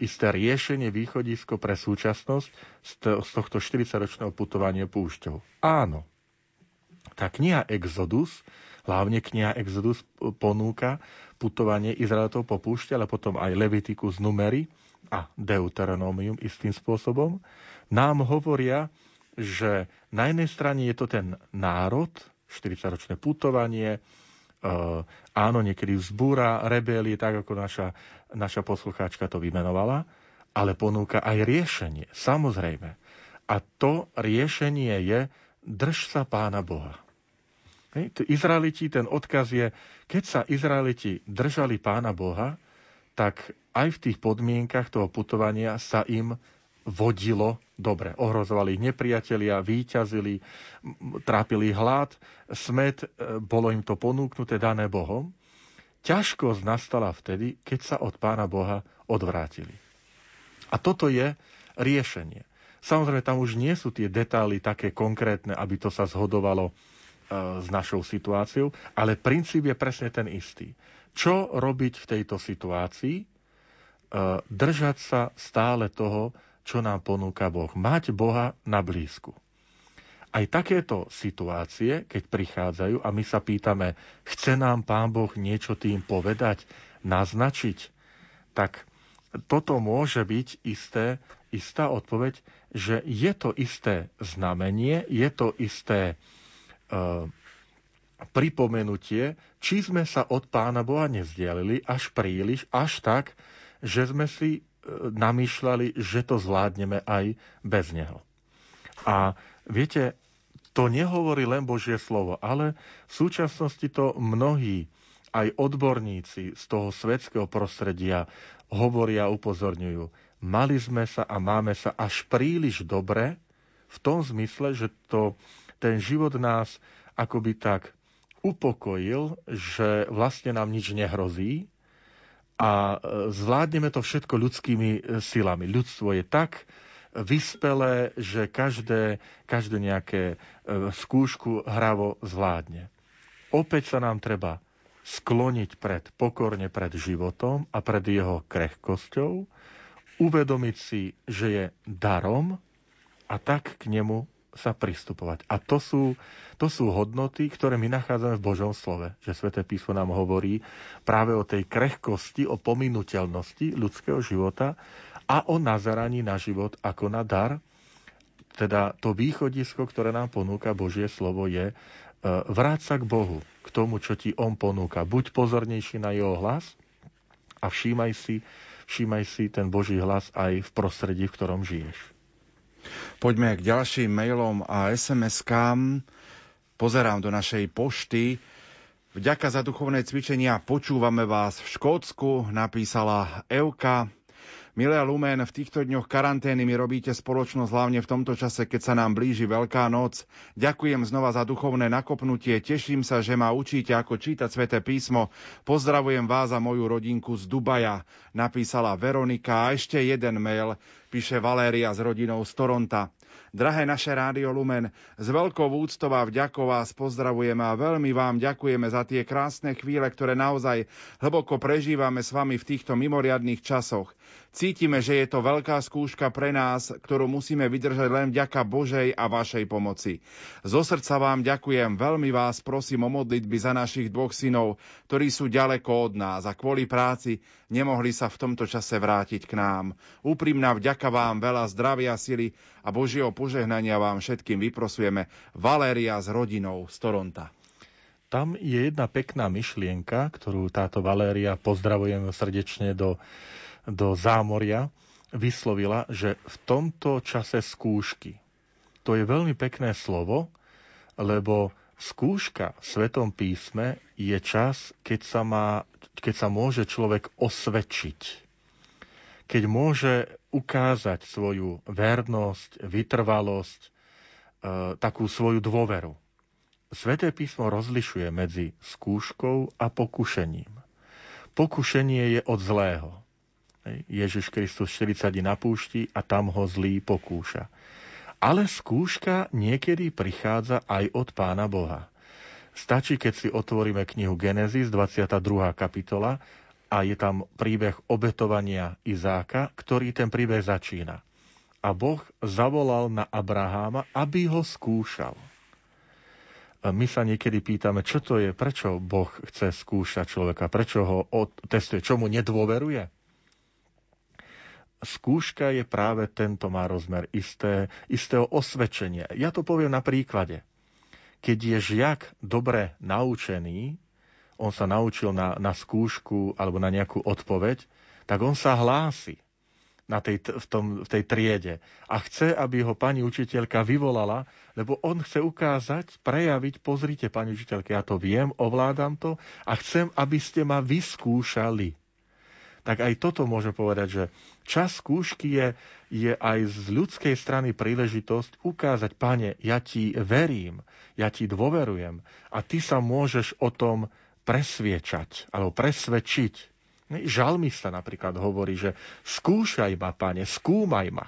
isté riešenie, východisko pre súčasnosť z, to, z tohto 40-ročného putovania púšťou. Áno. Tá kniha Exodus, hlavne kniha Exodus ponúka putovanie Izraelitov po púšte, ale potom aj Levitikus Numery a Deuteronomium istým spôsobom, nám hovoria, že na jednej strane je to ten národ, 40-ročné putovanie, e, áno, niekedy vzbúra rebélie, tak ako naša, naša poslucháčka to vymenovala, ale ponúka aj riešenie, samozrejme. A to riešenie je drž sa pána Boha. Izraeliti, ten odkaz je, keď sa Izraeliti držali pána Boha, tak aj v tých podmienkach toho putovania sa im vodilo dobre. Ohrozovali ich nepriatelia, výťazili, trápili hlad, smet, e, bolo im to ponúknuté, dané Bohom. Ťažkosť nastala vtedy, keď sa od Pána Boha odvrátili. A toto je riešenie. Samozrejme, tam už nie sú tie detaily také konkrétne, aby to sa zhodovalo e, s našou situáciou, ale princíp je presne ten istý. Čo robiť v tejto situácii? E, držať sa stále toho, čo nám ponúka Boh. Mať Boha na blízku. Aj takéto situácie, keď prichádzajú a my sa pýtame, chce nám Pán Boh niečo tým povedať, naznačiť, tak toto môže byť isté, istá odpoveď, že je to isté znamenie, je to isté e, pripomenutie, či sme sa od Pána Boha nezdialili až príliš, až tak, že sme si namýšľali, že to zvládneme aj bez neho. A viete, to nehovorí len Božie slovo, ale v súčasnosti to mnohí, aj odborníci z toho svetského prostredia hovoria a upozorňujú. Mali sme sa a máme sa až príliš dobre v tom zmysle, že to, ten život nás akoby tak upokojil, že vlastne nám nič nehrozí, a e, zvládneme to všetko ľudskými e, silami. Ľudstvo je tak vyspelé, že každé, každé nejaké e, skúšku hravo zvládne. Opäť sa nám treba skloniť pred, pokorne pred životom a pred jeho krehkosťou, uvedomiť si, že je darom a tak k nemu sa pristupovať. A to sú, to sú hodnoty, ktoré my nachádzame v Božom slove. Že Sveté písmo nám hovorí práve o tej krehkosti, o pominuteľnosti ľudského života a o nazeraní na život ako na dar. teda to východisko, ktoré nám ponúka Božie slovo je e, vráť sa k Bohu, k tomu, čo ti On ponúka. Buď pozornejší na Jeho hlas a všímaj si, všímaj si ten Boží hlas aj v prostredí, v ktorom žiješ. Poďme k ďalším mailom a SMS-kám. Pozerám do našej pošty. Vďaka za duchovné cvičenia počúvame vás v Škótsku, napísala Euka. Milé Lumen, v týchto dňoch karantény mi robíte spoločnosť hlavne v tomto čase, keď sa nám blíži Veľká noc. Ďakujem znova za duchovné nakopnutie, teším sa, že ma učíte, ako čítať sväté písmo. Pozdravujem vás a moju rodinku z Dubaja, napísala Veronika. A ešte jeden mail, píše Valéria s rodinou z Toronta. Drahé naše Rádio Lumen, s veľkou úctou a vďakou vás pozdravujeme a veľmi vám ďakujeme za tie krásne chvíle, ktoré naozaj hlboko prežívame s vami v týchto mimoriadných časoch. Cítime, že je to veľká skúška pre nás, ktorú musíme vydržať len vďaka Božej a vašej pomoci. Zo srdca vám ďakujem, veľmi vás prosím o modlitby za našich dvoch synov, ktorí sú ďaleko od nás a kvôli práci nemohli sa v tomto čase vrátiť k nám. Úprimná vďaka vám, veľa zdravia, sily a Božieho požehnania vám všetkým vyprosujeme. Valéria s rodinou z Toronta. Tam je jedna pekná myšlienka, ktorú táto Valéria, pozdravujem srdečne do do zámoria, vyslovila, že v tomto čase skúšky. To je veľmi pekné slovo, lebo skúška v Svetom písme je čas, keď sa, má, keď sa môže človek osvedčiť. Keď môže ukázať svoju vernosť, vytrvalosť, e, takú svoju dôveru. Sveté písmo rozlišuje medzi skúškou a pokušením. Pokušenie je od zlého. Ježiš Kristus 40 dní na púšti a tam ho zlý pokúša. Ale skúška niekedy prichádza aj od Pána Boha. Stačí, keď si otvoríme knihu Genesis, 22. kapitola, a je tam príbeh obetovania Izáka, ktorý ten príbeh začína. A Boh zavolal na Abraháma, aby ho skúšal. My sa niekedy pýtame, čo to je, prečo Boh chce skúšať človeka, prečo ho testuje, čo mu nedôveruje skúška je práve tento má rozmer isté, istého osvedčenia. Ja to poviem na príklade. Keď je žiak dobre naučený, on sa naučil na, na skúšku alebo na nejakú odpoveď, tak on sa hlási na tej, v, tom, v tej triede a chce, aby ho pani učiteľka vyvolala, lebo on chce ukázať, prejaviť, pozrite, pani učiteľka, ja to viem, ovládam to a chcem, aby ste ma vyskúšali tak aj toto môže povedať, že čas skúšky je, je aj z ľudskej strany príležitosť ukázať, pane, ja ti verím, ja ti dôverujem a ty sa môžeš o tom presviečať alebo presvedčiť. Žalmista napríklad hovorí, že skúšaj ma, pane, skúmaj ma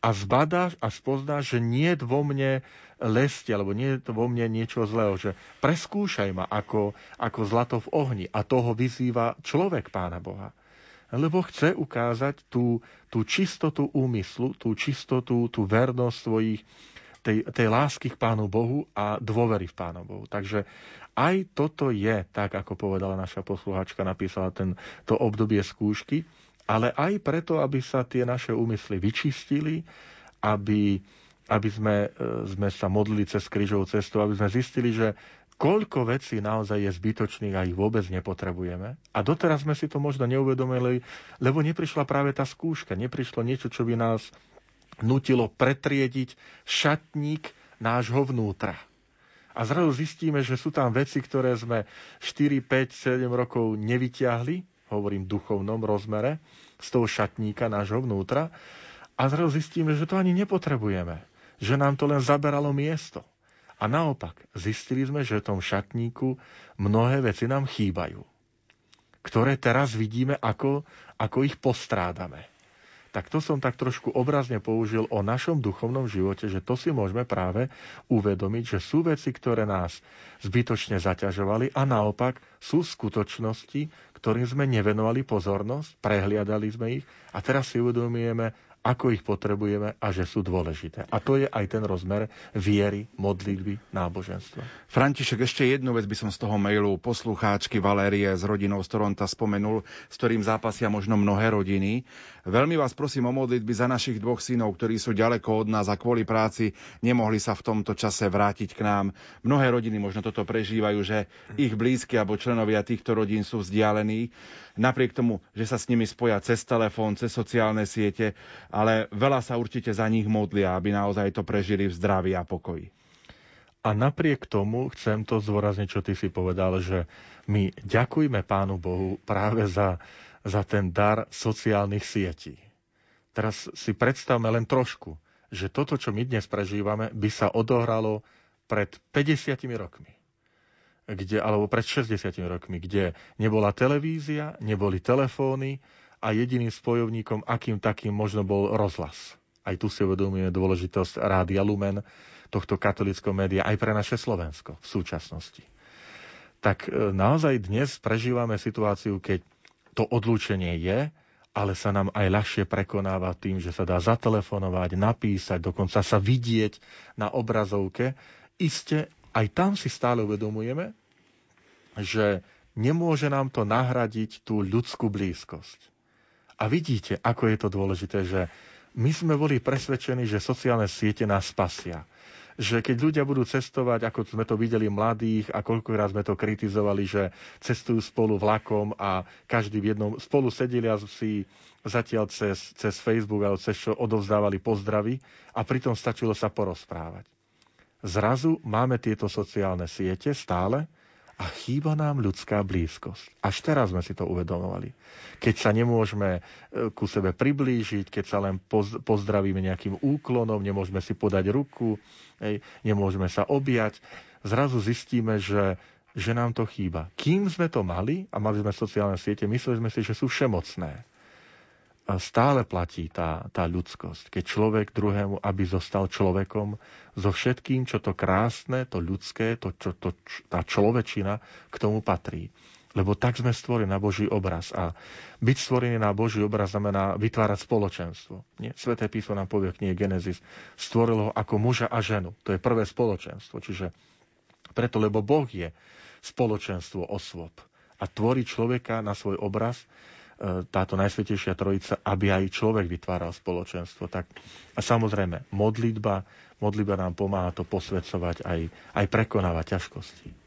a zbadáš a spoznáš, že nie je vo mne lesti, alebo nie je vo mne niečo zlého, že preskúšaj ma ako, ako zlato v ohni. A toho vyzýva človek Pána Boha. Lebo chce ukázať tú, tú čistotu úmyslu, tú čistotu, tú vernosť svojich, tej, tej lásky k Pánu Bohu a dôvery v Pánu Bohu. Takže aj toto je, tak ako povedala naša posluháčka, napísala ten, to obdobie skúšky, ale aj preto, aby sa tie naše úmysly vyčistili, aby, aby sme, e, sme sa modlili cez krížovú cestu, aby sme zistili, že koľko vecí naozaj je zbytočných a ich vôbec nepotrebujeme. A doteraz sme si to možno neuvedomili, lebo neprišla práve tá skúška, neprišlo niečo, čo by nás nutilo pretriediť šatník nášho vnútra. A zrazu zistíme, že sú tam veci, ktoré sme 4, 5, 7 rokov nevyťahli, hovorím duchovnom rozmere, z toho šatníka nášho vnútra a zrazu zistíme, že to ani nepotrebujeme. Že nám to len zaberalo miesto. A naopak, zistili sme, že v tom šatníku mnohé veci nám chýbajú, ktoré teraz vidíme, ako, ako ich postrádame tak to som tak trošku obrazne použil o našom duchovnom živote, že to si môžeme práve uvedomiť, že sú veci, ktoré nás zbytočne zaťažovali a naopak sú skutočnosti, ktorým sme nevenovali pozornosť, prehliadali sme ich a teraz si uvedomujeme, ako ich potrebujeme a že sú dôležité. A to je aj ten rozmer viery, modlitby, náboženstva. František, ešte jednu vec by som z toho mailu poslucháčky Valérie s rodinou z Toronta spomenul, s ktorým zápasia možno mnohé rodiny. Veľmi vás prosím o modlitby za našich dvoch synov, ktorí sú ďaleko od nás a kvôli práci nemohli sa v tomto čase vrátiť k nám. Mnohé rodiny možno toto prežívajú, že ich blízky alebo členovia týchto rodín sú vzdialení napriek tomu, že sa s nimi spoja cez telefón, cez sociálne siete, ale veľa sa určite za nich modlia, aby naozaj to prežili v zdraví a pokoji. A napriek tomu chcem to zdôrazniť, čo ty si povedal, že my ďakujme Pánu Bohu práve za, za ten dar sociálnych sietí. Teraz si predstavme len trošku, že toto, čo my dnes prežívame, by sa odohralo pred 50 rokmi kde, alebo pred 60 rokmi, kde nebola televízia, neboli telefóny a jediným spojovníkom, akým takým možno bol rozhlas. Aj tu si uvedomujeme dôležitosť Rádia Lumen, tohto katolického média, aj pre naše Slovensko v súčasnosti. Tak e, naozaj dnes prežívame situáciu, keď to odlúčenie je, ale sa nám aj ľahšie prekonáva tým, že sa dá zatelefonovať, napísať, dokonca sa vidieť na obrazovke. Iste aj tam si stále uvedomujeme, že nemôže nám to nahradiť tú ľudskú blízkosť. A vidíte, ako je to dôležité, že my sme boli presvedčení, že sociálne siete nás spasia. Že keď ľudia budú cestovať, ako sme to videli mladých a koľkokrát sme to kritizovali, že cestujú spolu vlakom a každý v jednom, spolu sedeli a si zatiaľ cez, cez Facebook alebo cez čo odovzdávali pozdravy a pritom stačilo sa porozprávať. Zrazu máme tieto sociálne siete stále a chýba nám ľudská blízkosť. Až teraz sme si to uvedomovali. Keď sa nemôžeme e, ku sebe priblížiť, keď sa len pozdravíme nejakým úklonom, nemôžeme si podať ruku, nemôžeme sa objať, zrazu zistíme, že že nám to chýba. Kým sme to mali, a mali sme sociálne siete, mysleli sme si, že sú všemocné stále platí tá, tá ľudskosť. Keď človek druhému, aby zostal človekom so všetkým, čo to krásne, to ľudské, to, čo, to, tá človečina k tomu patrí. Lebo tak sme stvorení na Boží obraz. A byť stvorený na Boží obraz znamená vytvárať spoločenstvo. Nie? Sveté písmo nám povie v knihe Genesis. Stvorilo ho ako muža a ženu. To je prvé spoločenstvo. Čiže preto, lebo Boh je spoločenstvo osôb a tvorí človeka na svoj obraz, táto Najsvetejšia Trojica, aby aj človek vytváral spoločenstvo. Tak, a samozrejme, modlitba, modlitba nám pomáha to posvedcovať aj, aj prekonávať ťažkosti.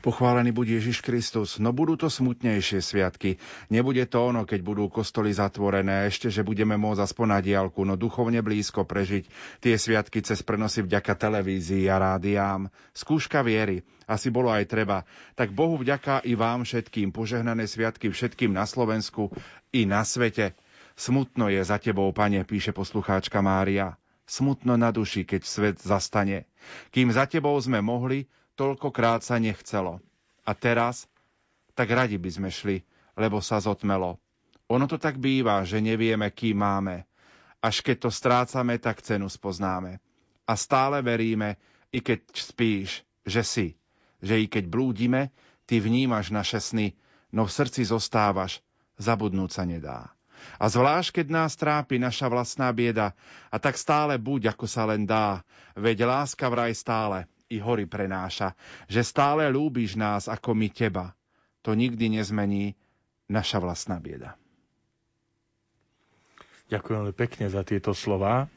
Pochválený buď Ježiš Kristus. No budú to smutnejšie sviatky. Nebude to ono, keď budú kostoly zatvorené, ešte, že budeme môcť aspoň na diálku, no duchovne blízko prežiť tie sviatky cez prenosy vďaka televízii a rádiám. Skúška viery. Asi bolo aj treba. Tak Bohu vďaka i vám všetkým. Požehnané sviatky všetkým na Slovensku i na svete. Smutno je za tebou, pane, píše poslucháčka Mária. Smutno na duši, keď svet zastane. Kým za tebou sme mohli, toľkokrát sa nechcelo. A teraz, tak radi by sme šli, lebo sa zotmelo. Ono to tak býva, že nevieme, kým máme. Až keď to strácame, tak cenu spoznáme. A stále veríme, i keď spíš, že si, že i keď blúdime, ty vnímaš naše sny, no v srdci zostávaš, zabudnúť sa nedá. A zvlášť, keď nás trápi naša vlastná bieda, a tak stále buď, ako sa len dá, veď láska vraj stále i hory prenáša, že stále lúbiš nás ako my teba. To nikdy nezmení naša vlastná bieda. Ďakujem pekne za tieto slova.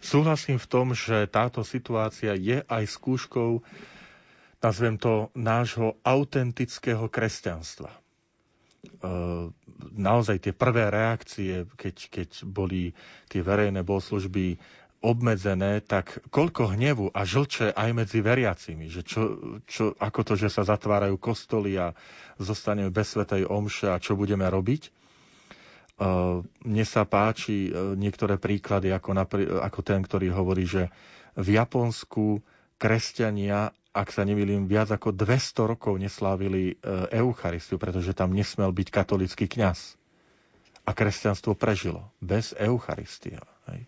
Súhlasím v tom, že táto situácia je aj skúškou, nazvem to, nášho autentického kresťanstva. E, naozaj tie prvé reakcie, keď, keď boli tie verejné bohoslužby obmedzené, tak koľko hnevu a žlče aj medzi veriacimi, že čo, čo, ako to, že sa zatvárajú kostoly a zostaneme bez svetej omše a čo budeme robiť. Uh, mne sa páči uh, niektoré príklady, ako, napr- ako ten, ktorý hovorí, že v Japonsku kresťania, ak sa nemýlim, viac ako 200 rokov neslávili uh, Eucharistiu, pretože tam nesmel byť katolický kňaz. A kresťanstvo prežilo bez Eucharistia. Hej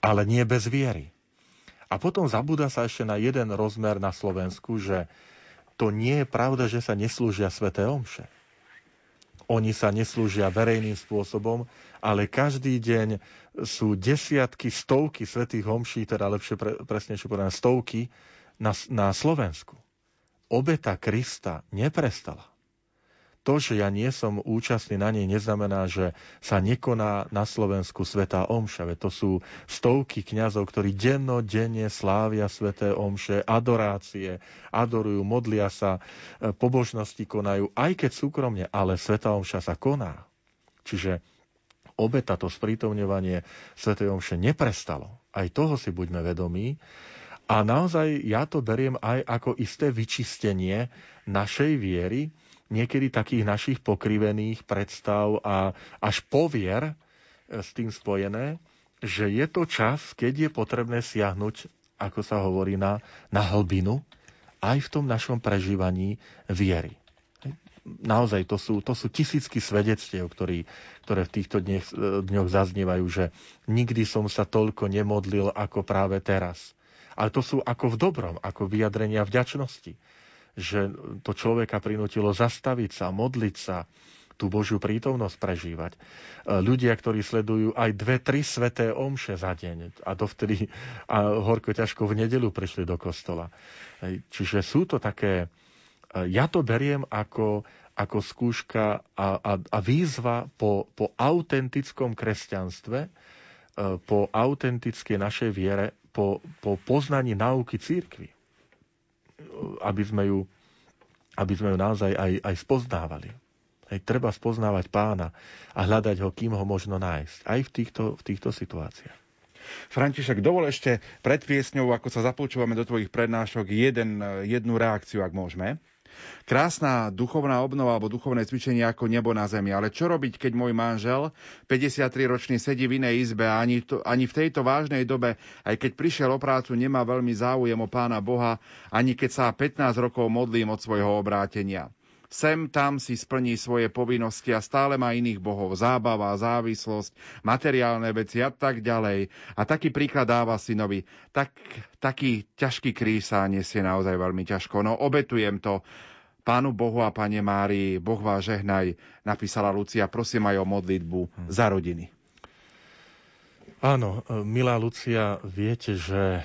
ale nie bez viery. A potom zabúda sa ešte na jeden rozmer na Slovensku, že to nie je pravda, že sa neslúžia sveté omše. oni sa neslúžia verejným spôsobom, ale každý deň sú desiatky, stovky svetých homší, teda lepšie pre, presnejšie povedané stovky, na, na Slovensku. Obeta Krista neprestala to, že ja nie som účastný na nej, neznamená, že sa nekoná na Slovensku Svetá Omša. To sú stovky kňazov, ktorí dennodenne slávia Sveté Omše, adorácie, adorujú, modlia sa, e, pobožnosti konajú, aj keď súkromne, ale Svetá Omša sa koná. Čiže obeta, to sprítomňovanie Svetej Omše neprestalo. Aj toho si buďme vedomí. A naozaj ja to beriem aj ako isté vyčistenie našej viery, niekedy takých našich pokrivených predstav a až povier e, s tým spojené, že je to čas, keď je potrebné siahnuť, ako sa hovorí, na, na hlbinu, aj v tom našom prežívaní viery. Naozaj to sú, to sú tisícky svedectiev, ktorý, ktoré v týchto dňoch, e, dňoch zaznievajú, že nikdy som sa toľko nemodlil ako práve teraz. Ale to sú ako v dobrom, ako vyjadrenia vďačnosti že to človeka prinútilo zastaviť sa, modliť sa, tú Božiu prítomnosť prežívať. E, ľudia, ktorí sledujú aj dve, tri sveté omše za deň a dovtedy a horko ťažko v nedelu prišli do kostola. Čiže sú to také, e, ja to beriem ako, ako skúška a, a, a výzva po, po autentickom kresťanstve, e, po autentickej našej viere, po, po poznaní náuky církvy aby sme ju, aby sme ju naozaj aj, aj spoznávali. Hej, treba spoznávať pána a hľadať ho, kým ho možno nájsť. Aj v týchto, v týchto situáciách. František, dovol ešte pred piesňou, ako sa zapúčúvame do tvojich prednášok, jeden, jednu reakciu, ak môžeme. Krásna duchovná obnova alebo duchovné cvičenie ako nebo na zemi. Ale čo robiť, keď môj manžel, 53-ročný, sedí v inej izbe a ani, to, ani v tejto vážnej dobe, aj keď prišiel o prácu, nemá veľmi záujem o pána Boha, ani keď sa 15 rokov modlím od svojho obrátenia. Sem tam si splní svoje povinnosti a stále má iných bohov, zábava, závislosť, materiálne veci a tak ďalej. A taký príklad dáva synovi. Tak, taký ťažký kríž sa nesie naozaj veľmi ťažko. No obetujem to Pánu Bohu a Pane Márii, Boh vás žehnaj, napísala Lucia, prosím aj o modlitbu hmm. za rodiny. Áno, milá Lucia, viete, že e,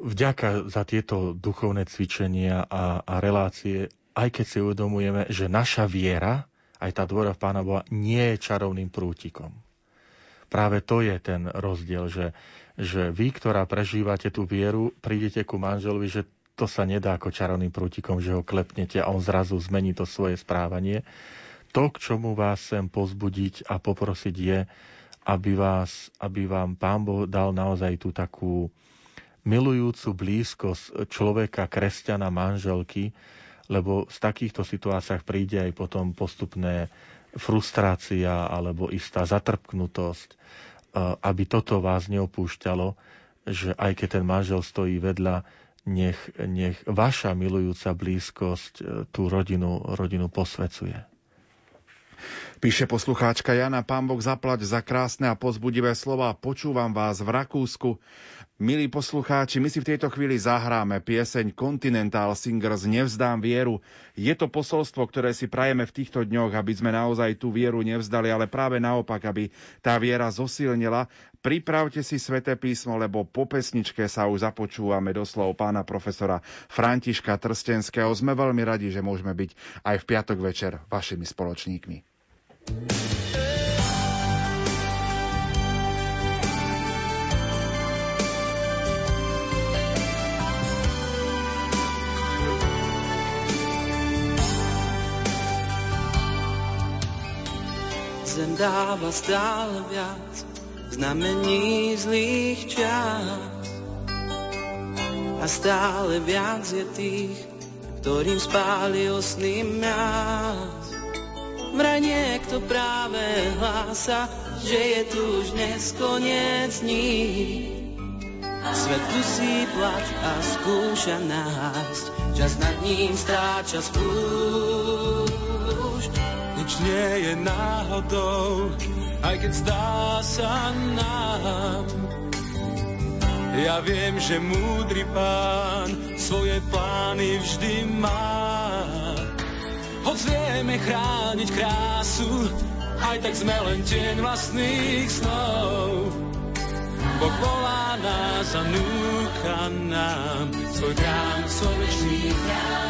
vďaka za tieto duchovné cvičenia a, a relácie, aj keď si uvedomujeme, že naša viera, aj tá dvora v Pána Boha, nie je čarovným prútikom. Práve to je ten rozdiel, že, že vy, ktorá prežívate tú vieru, prídete ku manželovi, že to sa nedá ako čarovným prútikom, že ho klepnete a on zrazu zmení to svoje správanie. To, k čomu vás chcem pozbudiť a poprosiť je, aby, vás, aby vám Pán Boh dal naozaj tú takú milujúcu blízkosť človeka, kresťana, manželky, lebo v takýchto situáciách príde aj potom postupné frustrácia alebo istá zatrpknutosť, e, aby toto vás neopúšťalo, že aj keď ten manžel stojí vedľa, nech, nech vaša milujúca blízkosť e, tú rodinu, rodinu posvecuje. Píše poslucháčka Jana, pán Boh zaplať za krásne a pozbudivé slova. Počúvam vás v Rakúsku. Milí poslucháči, my si v tejto chvíli zahráme pieseň Continental Singers Nevzdám vieru. Je to posolstvo, ktoré si prajeme v týchto dňoch, aby sme naozaj tú vieru nevzdali, ale práve naopak, aby tá viera zosilnila. Pripravte si sväté písmo, lebo po pesničke sa už započúvame do slov pána profesora Františka Trstenského. Sme veľmi radi, že môžeme byť aj v piatok večer vašimi spoločníkmi. Zem dáva stále viac znamení zlých čas a stále viac je tých, ktorým spálil sny mňa. Vraj niekto práve hlása, že je tu už dnes koniec dní. Svet dusí plač a skúša nájsť, čas nad ním stráča spúšť. Nič nie je náhodou, aj keď zdá sa nám. Ja viem, že múdry pán svoje plány vždy má hoď vieme chrániť krásu, aj tak sme len tieň vlastných snov. Boh volá nás a núka nám svoj krám, svoj večný krám.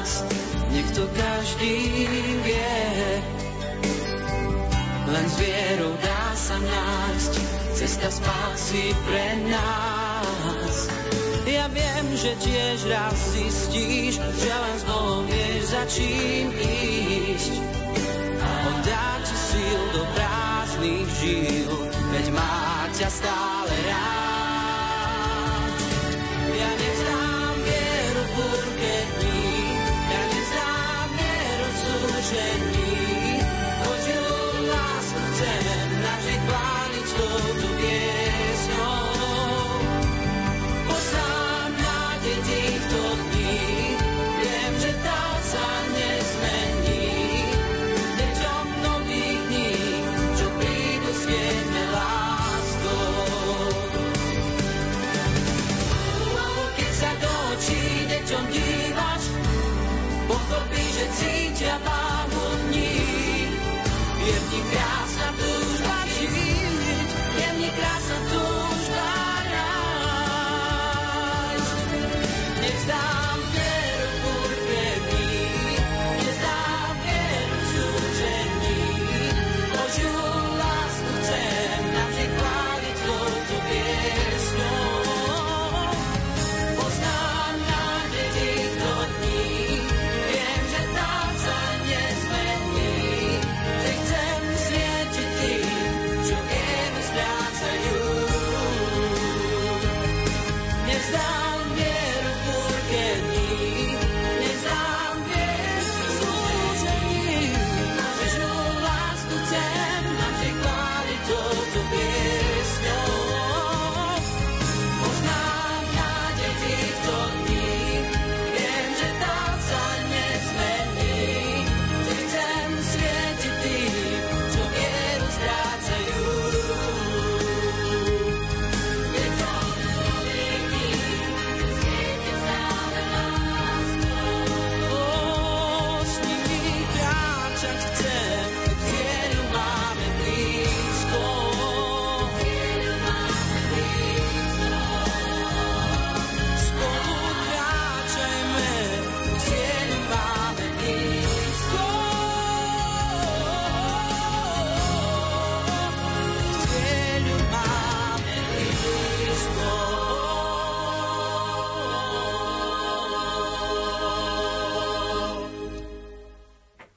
každý vie. Len s vierou dá sa nájsť cesta spásy pre nás. Ja viem, že tiež raz zistíš, že len s Bohom vieš za čím ísť. On dá ti síl do prázdnych žil, veď má ťa stále rád. said you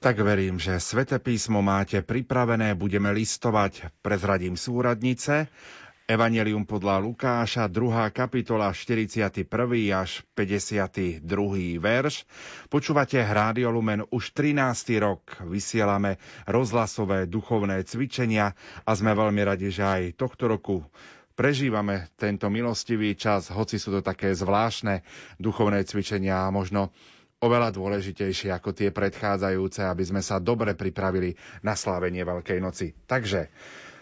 Tak verím, že Svete písmo máte pripravené, budeme listovať, prezradím súradnice. Evangelium podľa Lukáša, 2. kapitola, 41. až 52. verš. Počúvate Rádio Lumen už 13. rok. Vysielame rozhlasové duchovné cvičenia a sme veľmi radi, že aj tohto roku prežívame tento milostivý čas, hoci sú to také zvláštne duchovné cvičenia a možno oveľa dôležitejšie ako tie predchádzajúce, aby sme sa dobre pripravili na slávenie Veľkej noci. Takže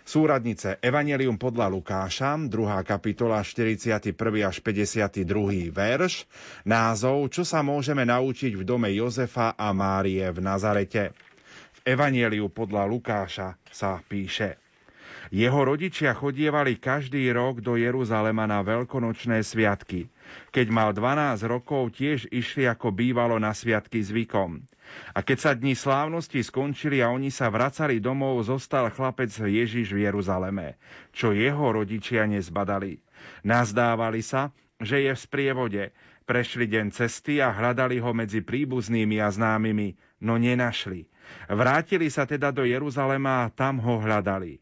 Súradnice Evangelium podľa Lukáša, 2. kapitola, 41. až 52. verš, názov Čo sa môžeme naučiť v dome Jozefa a Márie v Nazarete. V Evangeliu podľa Lukáša sa píše Jeho rodičia chodievali každý rok do Jeruzalema na veľkonočné sviatky. Keď mal 12 rokov, tiež išli ako bývalo na sviatky zvykom. A keď sa dni slávnosti skončili a oni sa vracali domov, zostal chlapec Ježiš v Jeruzaleme, čo jeho rodičia nezbadali. Nazdávali sa, že je v sprievode. Prešli deň cesty a hľadali ho medzi príbuznými a známymi, no nenašli. Vrátili sa teda do Jeruzalema a tam ho hľadali.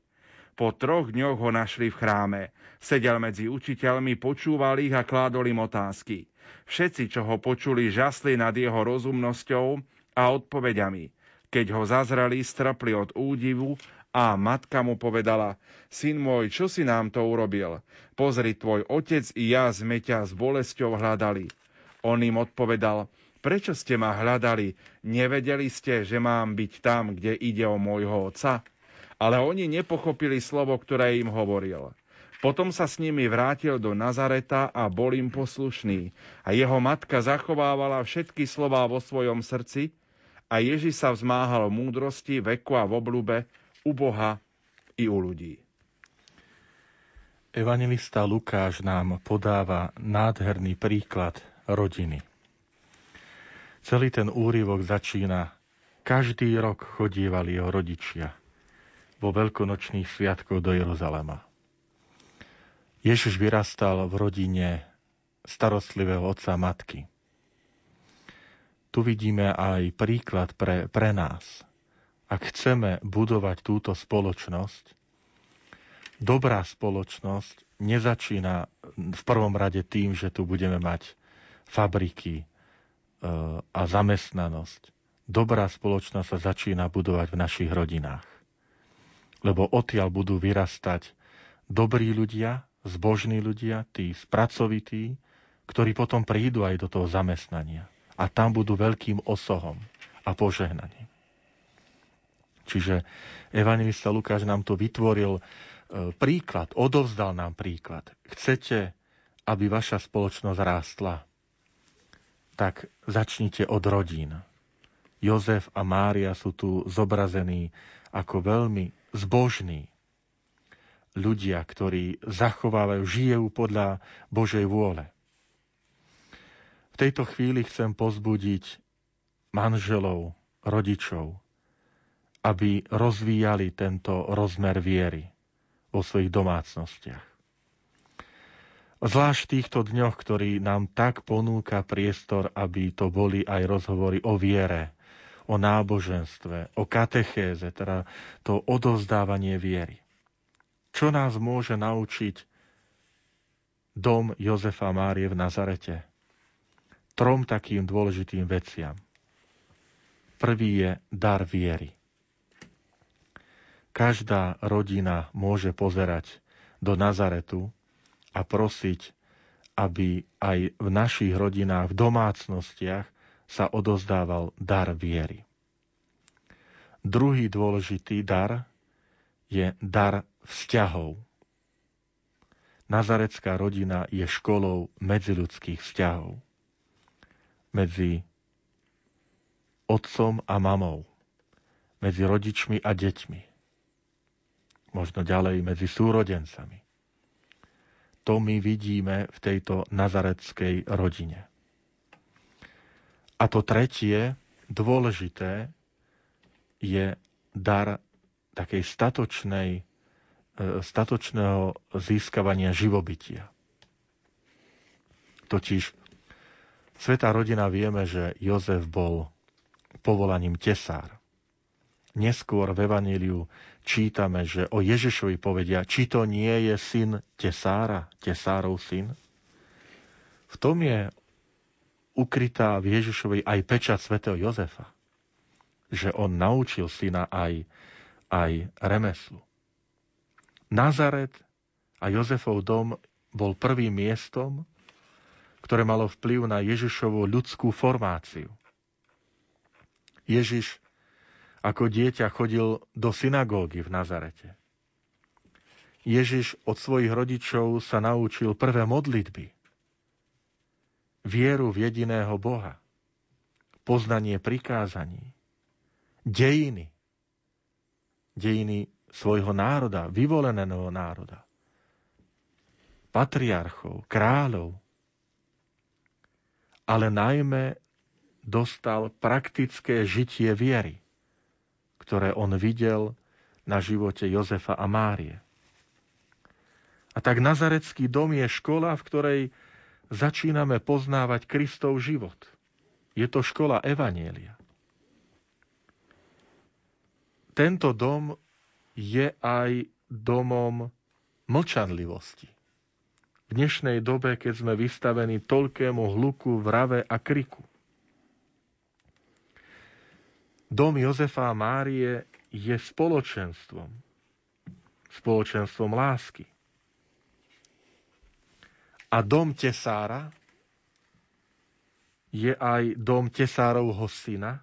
Po troch dňoch ho našli v chráme. Sedel medzi učiteľmi, počúval ich a kládol im otázky. Všetci, čo ho počuli, žasli nad jeho rozumnosťou a odpovediami. Keď ho zazreli, strpli od údivu a matka mu povedala, syn môj, čo si nám to urobil? Pozri, tvoj otec i ja sme ťa s bolesťou hľadali. On im odpovedal, prečo ste ma hľadali? Nevedeli ste, že mám byť tam, kde ide o môjho otca? Ale oni nepochopili slovo, ktoré im hovoril. Potom sa s nimi vrátil do Nazareta a bol im poslušný. A jeho matka zachovávala všetky slová vo svojom srdci a Ježiš sa vzmáhal v múdrosti, veku a v oblúbe u Boha i u ľudí. Evangelista Lukáš nám podáva nádherný príklad rodiny. Celý ten úryvok začína. Každý rok chodívali jeho rodičia vo veľkonočných sviatkoch do Jeruzalema. Ježiš vyrastal v rodine starostlivého otca a matky. Tu vidíme aj príklad pre, pre nás. Ak chceme budovať túto spoločnosť, dobrá spoločnosť nezačína v prvom rade tým, že tu budeme mať fabriky e, a zamestnanosť. Dobrá spoločnosť sa začína budovať v našich rodinách. Lebo odtiaľ budú vyrastať dobrí ľudia, zbožní ľudia, tí spracovití, ktorí potom prídu aj do toho zamestnania. A tam budú veľkým osohom a požehnaním. Čiže evangelista Lukáš nám to vytvoril e, príklad, odovzdal nám príklad. Chcete, aby vaša spoločnosť rástla? Tak začnite od rodín. Jozef a Mária sú tu zobrazení ako veľmi zbožní, ľudia, ktorí zachovávajú, žijú podľa Božej vôle. V tejto chvíli chcem pozbudiť manželov, rodičov, aby rozvíjali tento rozmer viery vo svojich domácnostiach. Zvlášť v týchto dňoch, ktorý nám tak ponúka priestor, aby to boli aj rozhovory o viere, o náboženstve, o katechéze, teda to odovzdávanie viery. Čo nás môže naučiť dom Jozefa Márie v Nazarete? Trom takým dôležitým veciam. Prvý je dar viery. Každá rodina môže pozerať do Nazaretu a prosiť, aby aj v našich rodinách, v domácnostiach sa odozdával dar viery. Druhý dôležitý dar je dar vzťahov. Nazarecká rodina je školou medziludských vzťahov. Medzi otcom a mamou. Medzi rodičmi a deťmi. Možno ďalej medzi súrodencami. To my vidíme v tejto nazareckej rodine. A to tretie, dôležité, je dar takej statočnej E, statočného získavania živobytia. Totiž Svetá rodina vieme, že Jozef bol povolaním tesár. Neskôr v Evaníliu čítame, že o Ježišovi povedia, či to nie je syn tesára, tesárov syn. V tom je ukrytá v Ježišovi aj pečať svätého Jozefa, že on naučil syna aj, aj remeslu. Nazaret a Jozefov dom bol prvým miestom, ktoré malo vplyv na Ježišovú ľudskú formáciu. Ježiš ako dieťa chodil do synagógy v Nazarete. Ježiš od svojich rodičov sa naučil prvé modlitby. Vieru v jediného Boha. Poznanie prikázaní. Dejiny. Dejiny svojho národa, vyvoleného národa. Patriarchov, kráľov. Ale najmä dostal praktické žitie viery, ktoré on videl na živote Jozefa a Márie. A tak Nazarecký dom je škola, v ktorej začíname poznávať Kristov život. Je to škola Evanielia. Tento dom je aj domom mlčanlivosti. V dnešnej dobe, keď sme vystavení toľkému hluku, vrave a kriku. Dom Jozefa a Márie je spoločenstvom. Spoločenstvom lásky. A dom Tesára je aj dom Tesárovho syna.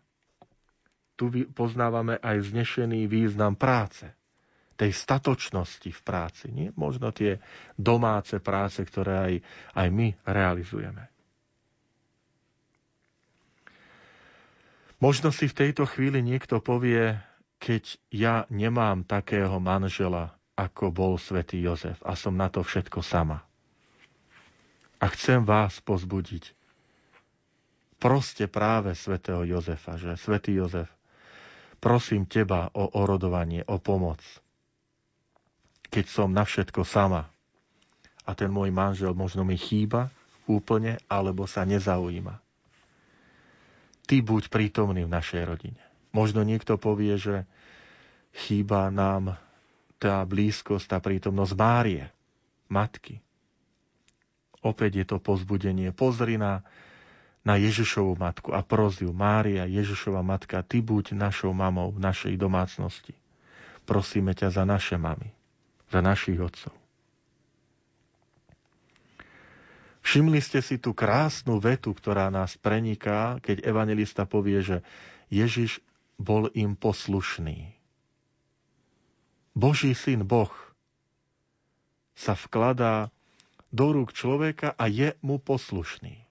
Tu poznávame aj znešený význam práce tej statočnosti v práci. Nie? Možno tie domáce práce, ktoré aj, aj my realizujeme. Možno si v tejto chvíli niekto povie, keď ja nemám takého manžela, ako bol svätý Jozef a som na to všetko sama. A chcem vás pozbudiť. Proste práve svätého Jozefa, že svätý Jozef, prosím teba o orodovanie, o pomoc. Keď som na všetko sama a ten môj manžel možno mi chýba úplne, alebo sa nezaujíma ty buď prítomný v našej rodine. Možno niekto povie, že chýba nám tá blízkosť, tá prítomnosť Márie, matky. Opäť je to pozbudenie. Pozri na, na Ježišovu matku a proziu. Mária, Ježišova matka, ty buď našou mamou v našej domácnosti. Prosíme ťa za naše mamy, za našich otcov. Všimli ste si tú krásnu vetu, ktorá nás preniká, keď evangelista povie, že Ježiš bol im poslušný. Boží syn Boh sa vkladá do rúk človeka a je mu poslušný.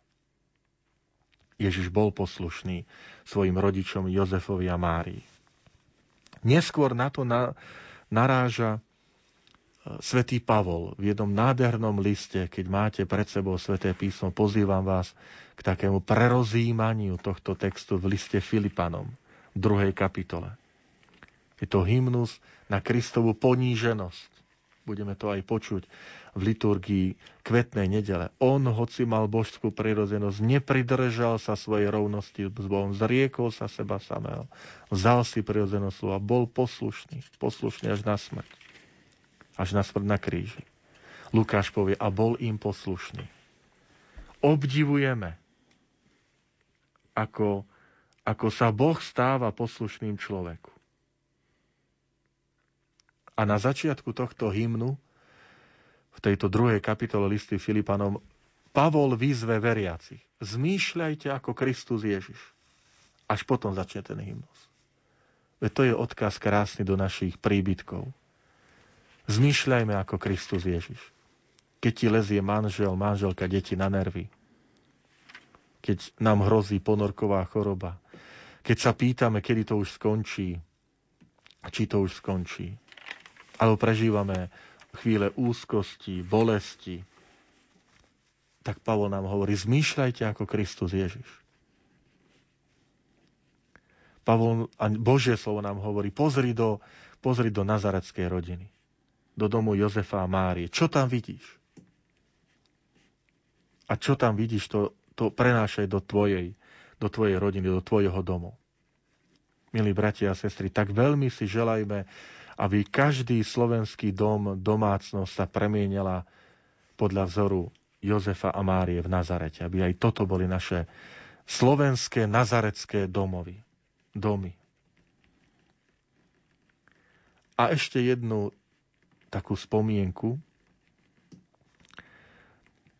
Ježiš bol poslušný svojim rodičom Jozefovi a Márii. Neskôr na to naráža Svetý Pavol v jednom nádhernom liste, keď máte pred sebou Sveté písmo, pozývam vás k takému prerozímaniu tohto textu v liste Filipanom, v druhej kapitole. Je to hymnus na Kristovu poníženosť. Budeme to aj počuť v liturgii kvetnej nedele. On, hoci mal božskú prirodzenosť, nepridržal sa svojej rovnosti s Bohom, zriekol sa seba samého, vzal si prirodzenosť a bol poslušný, poslušný až na smrť až na smrť na kríži. Lukáš povie, a bol im poslušný. Obdivujeme, ako, ako sa Boh stáva poslušným človeku. A na začiatku tohto hymnu, v tejto druhej kapitole listy Filipanom, Pavol vyzve veriacich. Zmýšľajte ako Kristus Ježiš. Až potom začne ten hymnus. Veď to je odkaz krásny do našich príbytkov. Zmýšľajme ako Kristus Ježiš. Keď ti lezie manžel, manželka, deti na nervy. Keď nám hrozí ponorková choroba. Keď sa pýtame, kedy to už skončí. Či to už skončí. Alebo prežívame chvíle úzkosti, bolesti. Tak Pavol nám hovorí, zmýšľajte ako Kristus Ježiš. Pavol, Božie slovo nám hovorí, pozri do, pozri do nazareckej rodiny do domu Jozefa a Márie. Čo tam vidíš? A čo tam vidíš, to, to prenášaj do tvojej, do tvojej rodiny, do tvojho domu. Milí bratia a sestry, tak veľmi si želajme, aby každý slovenský dom, domácnosť sa premienila podľa vzoru Jozefa a Márie v Nazarete. Aby aj toto boli naše slovenské nazarecké domovy, domy. A ešte jednu takú spomienku,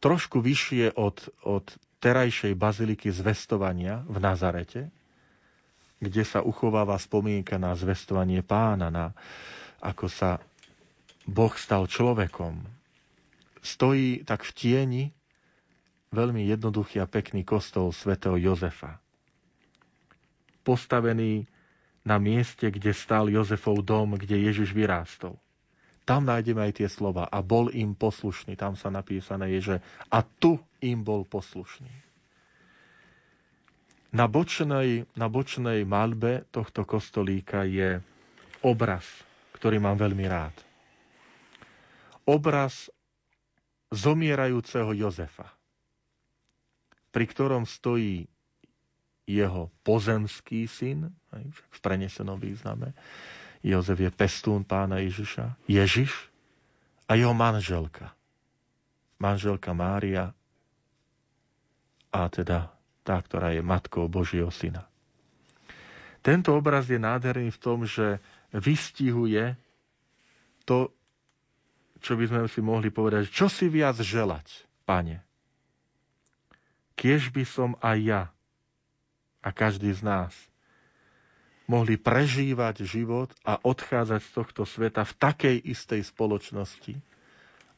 trošku vyššie od, od terajšej baziliky zvestovania v Nazarete, kde sa uchováva spomienka na zvestovanie pána, na ako sa Boh stal človekom. Stojí tak v tieni veľmi jednoduchý a pekný kostol svätého Jozefa. Postavený na mieste, kde stal Jozefov dom, kde Ježiš vyrástol. Tam nájdeme aj tie slova. A bol im poslušný. Tam sa napísané je, že a tu im bol poslušný. Na bočnej, na bočnej malbe tohto kostolíka je obraz, ktorý mám veľmi rád. Obraz zomierajúceho Jozefa, pri ktorom stojí jeho pozemský syn, v prenesenom význame, Jozef je pestún pána Ježiša, Ježiš a jeho manželka. Manželka Mária a teda tá, ktorá je matkou Božieho syna. Tento obraz je nádherný v tom, že vystihuje to, čo by sme si mohli povedať, čo si viac želať, pane. Kiež by som aj ja a každý z nás mohli prežívať život a odchádzať z tohto sveta v takej istej spoločnosti,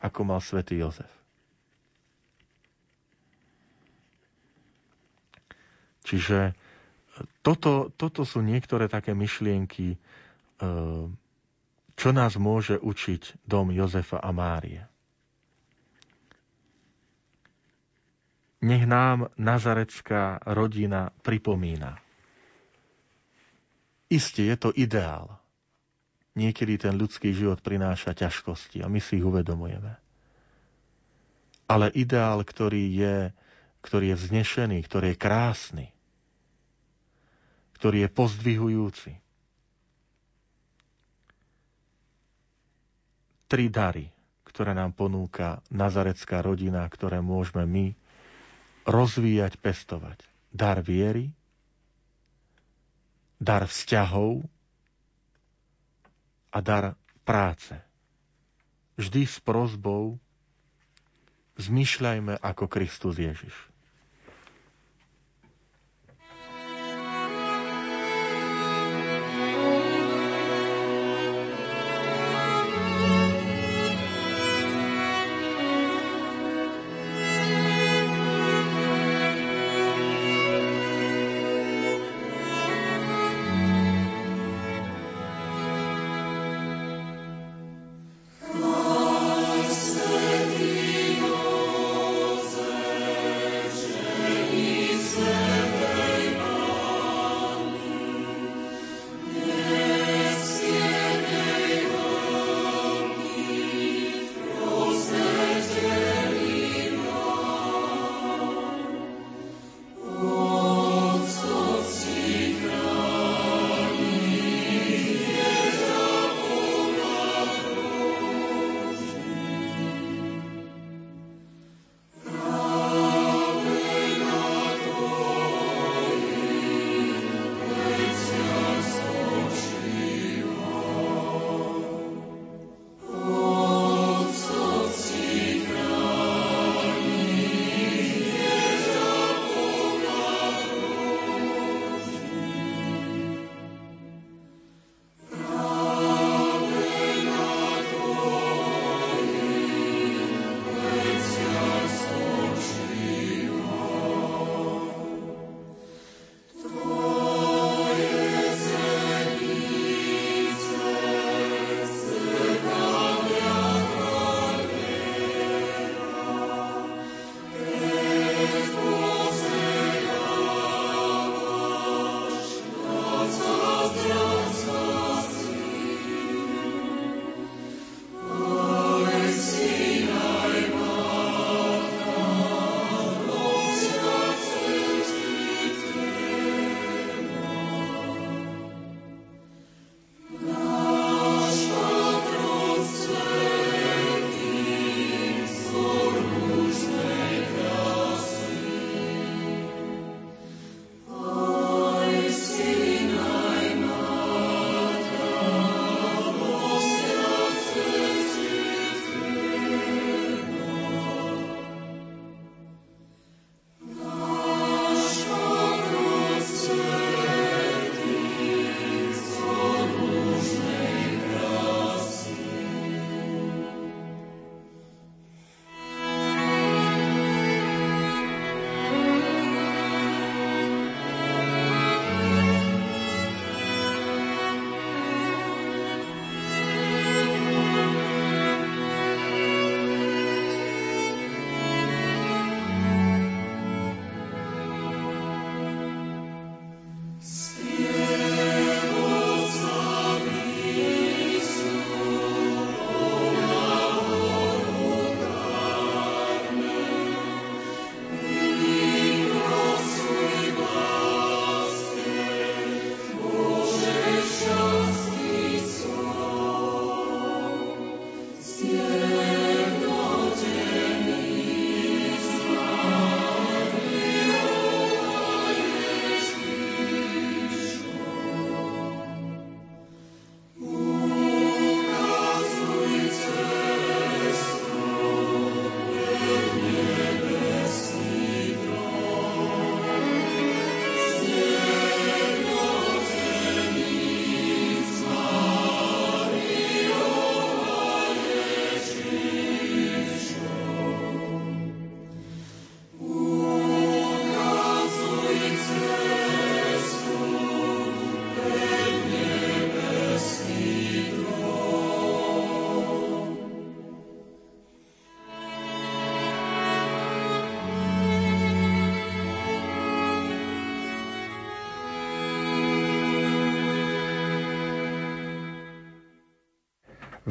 ako mal svätý Jozef. Čiže toto, toto sú niektoré také myšlienky, e, čo nás môže učiť dom Jozefa a Márie. Nech nám nazarecká rodina pripomína. Isté je to ideál. Niekedy ten ľudský život prináša ťažkosti a my si ich uvedomujeme. Ale ideál, ktorý je, ktorý je vznešený, ktorý je krásny, ktorý je pozdvihujúci. Tri dary, ktoré nám ponúka nazarecká rodina, ktoré môžeme my rozvíjať, pestovať. Dar viery, dar vzťahov a dar práce. Vždy s prozbou zmyšľajme ako Kristus Ježiš.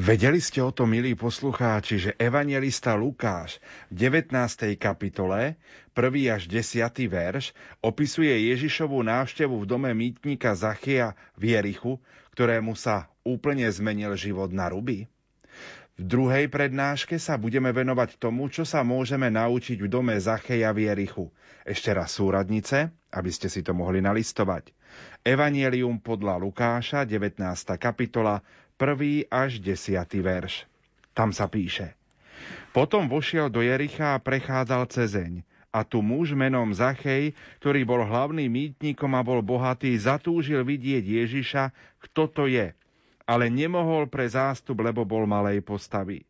Vedeli ste o tom, milí poslucháči, že evangelista Lukáš v 19. kapitole, 1. až 10. verš, opisuje Ježišovú návštevu v dome mýtnika Zachia v Jerichu, ktorému sa úplne zmenil život na ruby? V druhej prednáške sa budeme venovať tomu, čo sa môžeme naučiť v dome Zacheja v Jerichu. Ešte raz súradnice, aby ste si to mohli nalistovať. Evangelium podľa Lukáša, 19. kapitola, 1. až 10. verš. Tam sa píše. Potom vošiel do Jericha a prechádzal cezeň. A tu muž menom Zachej, ktorý bol hlavným mýtnikom a bol bohatý, zatúžil vidieť Ježiša, kto to je. Ale nemohol pre zástup, lebo bol malej postavy.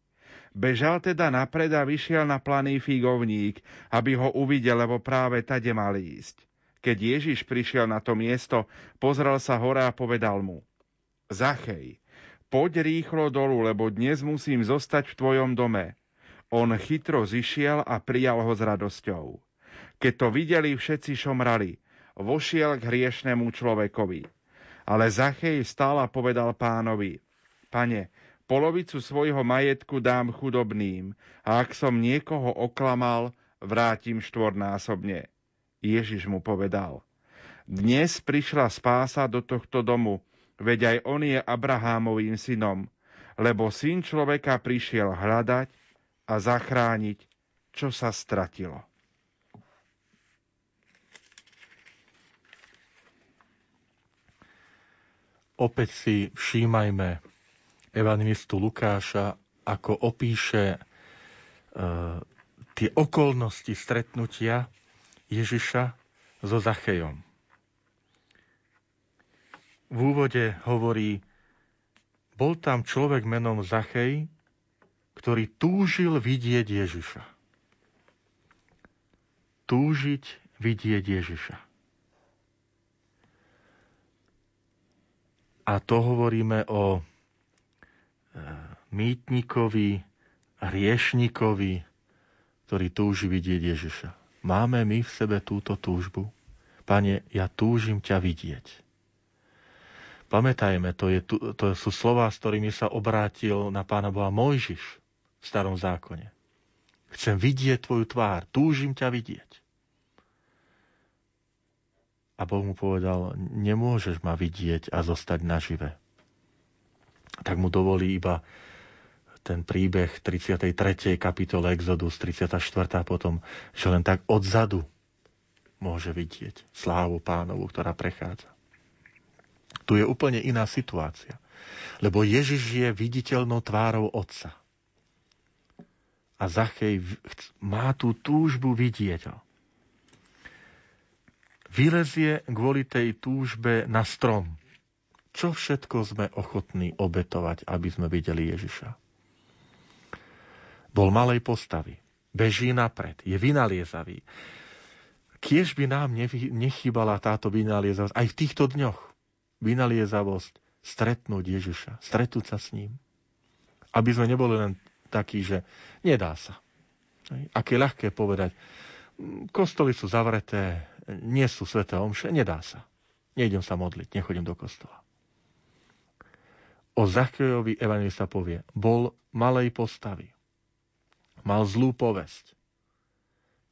Bežal teda napred a vyšiel na planý figovník, aby ho uvidel, lebo práve tade mal ísť. Keď Ježiš prišiel na to miesto, pozrel sa hore a povedal mu Zachej, poď rýchlo dolu, lebo dnes musím zostať v tvojom dome. On chytro zišiel a prijal ho s radosťou. Keď to videli, všetci šomrali. Vošiel k hriešnemu človekovi. Ale Zachej stál a povedal pánovi, Pane, polovicu svojho majetku dám chudobným a ak som niekoho oklamal, vrátim štvornásobne. Ježiš mu povedal, dnes prišla spása do tohto domu, veď aj on je Abrahámovým synom, lebo syn človeka prišiel hľadať a zachrániť, čo sa stratilo. Opäť si všímajme evangelistu Lukáša, ako opíše e, tie okolnosti stretnutia Ježiša so Zachejom v úvode hovorí, bol tam človek menom Zachej, ktorý túžil vidieť Ježiša. Túžiť vidieť Ježiša. A to hovoríme o e, mýtnikovi, riešnikovi, ktorý túži vidieť Ježiša. Máme my v sebe túto túžbu? Pane, ja túžim ťa vidieť. Pamätajme, to, je, to sú slova, s ktorými sa obrátil na pána Boha Mojžiš v starom zákone. Chcem vidieť tvoju tvár, túžim ťa vidieť. A Boh mu povedal, nemôžeš ma vidieť a zostať nažive. Tak mu dovolí iba ten príbeh 33. kapitole Exodus, 34. potom, že len tak odzadu môže vidieť slávu pánovu, ktorá prechádza. Tu je úplne iná situácia. Lebo Ježiš je viditeľnou tvárou Otca. A Zachej má tú túžbu vidieť ho. Vylezie kvôli tej túžbe na strom. Čo všetko sme ochotní obetovať, aby sme videli Ježiša? Bol malej postavy. Beží napred. Je vynaliezavý. Kiež by nám nechybala táto vynaliezavosť aj v týchto dňoch vynaliezavosť stretnúť Ježiša, stretnúť sa s ním. Aby sme neboli len takí, že nedá sa. Aké ľahké povedať, kostoly sú zavreté, nie sú sveté omše, nedá sa. Nejdem sa modliť, nechodím do kostola. O Zachejovi evangelista povie, bol malej postavy, mal zlú povesť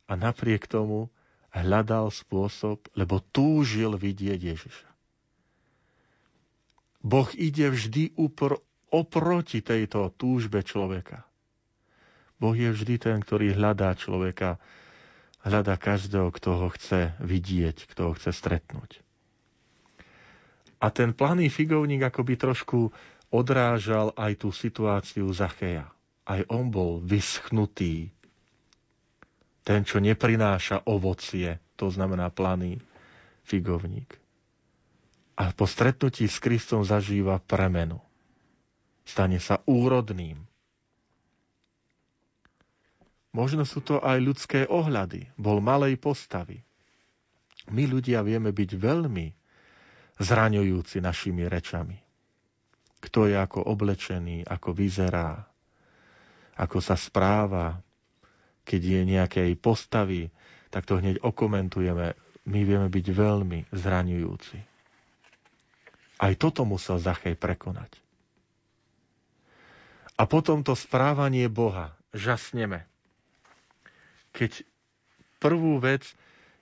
a napriek tomu hľadal spôsob, lebo túžil vidieť Ježiša. Boh ide vždy upr- oproti tejto túžbe človeka. Boh je vždy ten, ktorý hľadá človeka, hľadá každého, kto ho chce vidieť, kto ho chce stretnúť. A ten planý figovník akoby trošku odrážal aj tú situáciu Zacheja. Aj on bol vyschnutý. Ten, čo neprináša ovocie, to znamená planý figovník a po stretnutí s Kristom zažíva premenu. Stane sa úrodným. Možno sú to aj ľudské ohľady. Bol malej postavy. My ľudia vieme byť veľmi zraňujúci našimi rečami. Kto je ako oblečený, ako vyzerá, ako sa správa, keď je nejakej postavy, tak to hneď okomentujeme. My vieme byť veľmi zraňujúci. Aj toto musel Zachej prekonať. A potom to správanie Boha. Žasneme. Keď prvú vec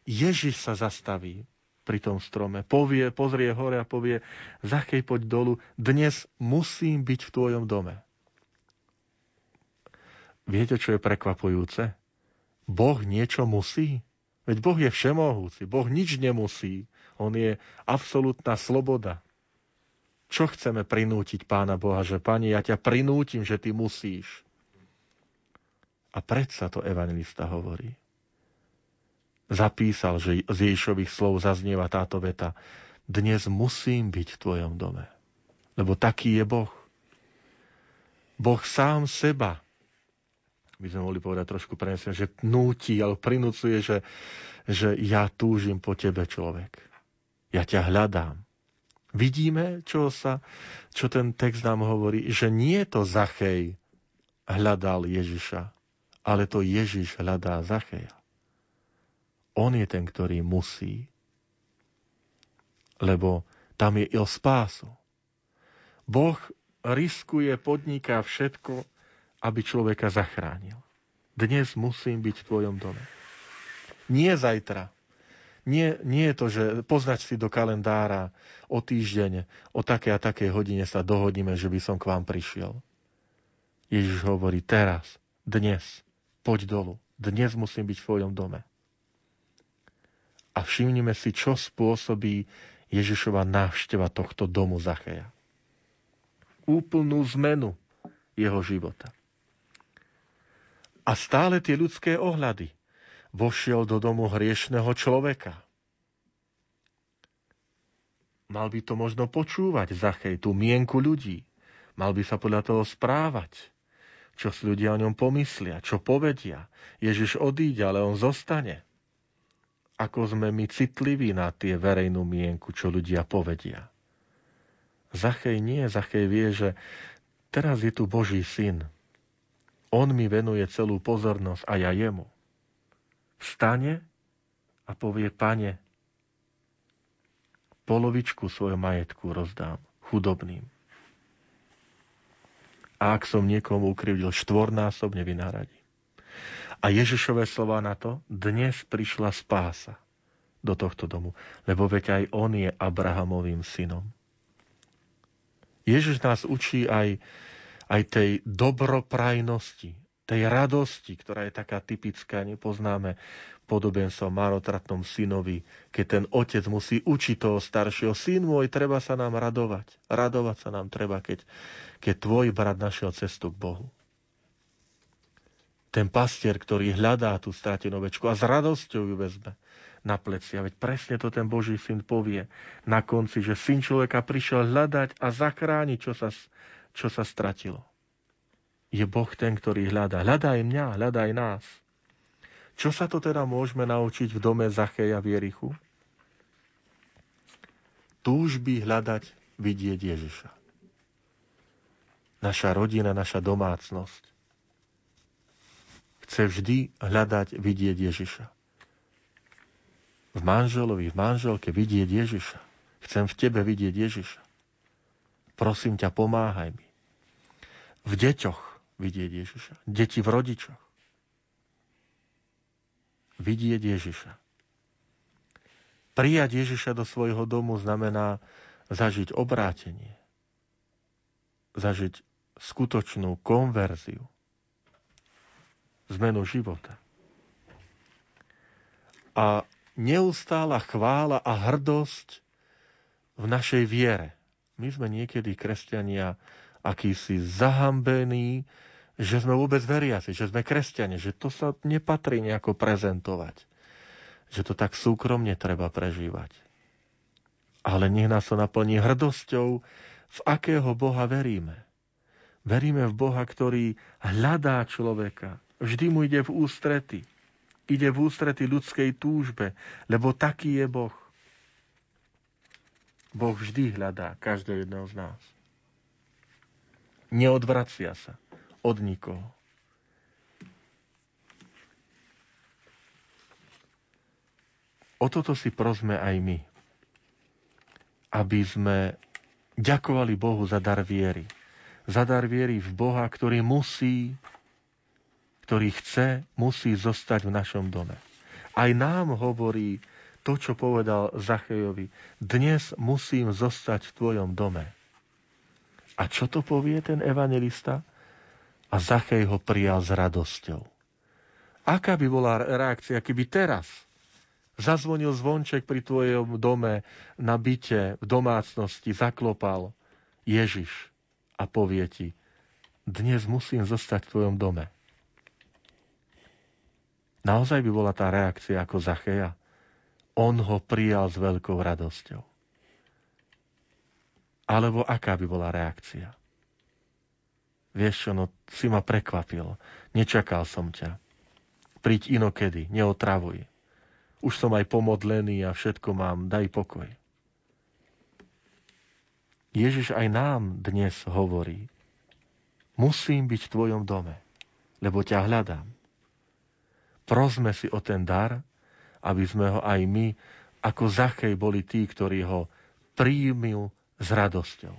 Ježiš sa zastaví pri tom strome, povie, pozrie hore a povie, Zachej, poď dolu, dnes musím byť v tvojom dome. Viete, čo je prekvapujúce? Boh niečo musí? Veď Boh je všemohúci, Boh nič nemusí. On je absolútna sloboda. Čo chceme prinútiť Pána Boha, že Pani, ja ťa prinútim, že ty musíš. A predsa to evangelista hovorí. Zapísal, že z Ježišových slov zaznieva táto veta. Dnes musím byť v tvojom dome. Lebo taký je Boh. Boh sám seba, by sme mohli povedať trošku prenesené, že núti alebo prinúcuje, že, že ja túžim po tebe, človek. Ja ťa hľadám. Vidíme, čo, sa, čo ten text nám hovorí, že nie to Zachej hľadal Ježiša, ale to Ježiš hľadá Zacheja. On je ten, ktorý musí, lebo tam je il spásu. Boh riskuje, podniká všetko, aby človeka zachránil. Dnes musím byť v tvojom dome. Nie zajtra, nie, nie je to, že poznať si do kalendára o týždeň, o také a takej hodine sa dohodneme, že by som k vám prišiel. Ježiš hovorí teraz, dnes, poď dolu. Dnes musím byť v tvojom dome. A všimnime si, čo spôsobí Ježišova návšteva tohto domu Zacheja. Úplnú zmenu jeho života. A stále tie ľudské ohľady – vošiel do domu hriešného človeka. Mal by to možno počúvať, Zachej, tú mienku ľudí. Mal by sa podľa toho správať. Čo si ľudia o ňom pomyslia, čo povedia. Ježiš odíde, ale on zostane. Ako sme my citliví na tie verejnú mienku, čo ľudia povedia. Zachej nie, Zachej vie, že teraz je tu Boží syn. On mi venuje celú pozornosť a ja jemu vstane a povie, pane, polovičku svojho majetku rozdám chudobným. A ak som niekomu ukrivdil, štvornásobne vynáradím. A Ježišové slova na to, dnes prišla spása do tohto domu, lebo veď aj on je Abrahamovým synom. Ježiš nás učí aj, aj tej dobroprajnosti, tej radosti, ktorá je taká typická, nepoznáme podobenstvo marotratnom synovi, keď ten otec musí učiť toho staršieho. Syn môj, treba sa nám radovať. Radovať sa nám treba, keď, keď tvoj brat našiel cestu k Bohu. Ten pastier, ktorý hľadá tú stratenú večku a s radosťou ju vezme na plecia. Veď presne to ten Boží syn povie na konci, že syn človeka prišiel hľadať a zachrániť, čo sa, čo sa stratilo je Boh ten, ktorý hľadá. Hľadaj mňa, hľadaj nás. Čo sa to teda môžeme naučiť v dome Zacheja v Jerichu? Túžby hľadať, vidieť Ježiša. Naša rodina, naša domácnosť chce vždy hľadať, vidieť Ježiša. V manželovi, v manželke vidieť Ježiša. Chcem v tebe vidieť Ježiša. Prosím ťa, pomáhaj mi. V deťoch vidieť Ježiša. Deti v rodičoch. Vidieť Ježiša. Prijať Ježiša do svojho domu znamená zažiť obrátenie. Zažiť skutočnú konverziu. Zmenu života. A neustála chvála a hrdosť v našej viere. My sme niekedy, kresťania, akýsi zahambený, že sme vôbec veriaci, že sme kresťania, že to sa nepatrí nejako prezentovať. Že to tak súkromne treba prežívať. Ale nech nás to naplní hrdosťou, v akého Boha veríme. Veríme v Boha, ktorý hľadá človeka. Vždy mu ide v ústrety. Ide v ústrety ľudskej túžbe, lebo taký je Boh. Boh vždy hľadá každého jedného z nás neodvracia sa od nikoho. O toto si prosme aj my, aby sme ďakovali Bohu za dar viery, za dar viery v Boha, ktorý musí, ktorý chce, musí zostať v našom dome. Aj nám hovorí to, čo povedal Zachejovi. Dnes musím zostať v tvojom dome. A čo to povie ten evangelista? A Zachej ho prijal s radosťou. Aká by bola reakcia, keby teraz Zazvonil zvonček pri tvojom dome, na byte, v domácnosti, zaklopal Ježiš a povie ti, dnes musím zostať v tvojom dome. Naozaj by bola tá reakcia ako Zacheja. On ho prijal s veľkou radosťou. Alebo aká by bola reakcia? Vieš čo, no si ma prekvapil. Nečakal som ťa. Príď inokedy, neotravuj. Už som aj pomodlený a všetko mám, daj pokoj. Ježiš aj nám dnes hovorí, musím byť v tvojom dome, lebo ťa hľadám. Prosme si o ten dar, aby sme ho aj my, ako Zachej, boli tí, ktorí ho príjmú s radosťou.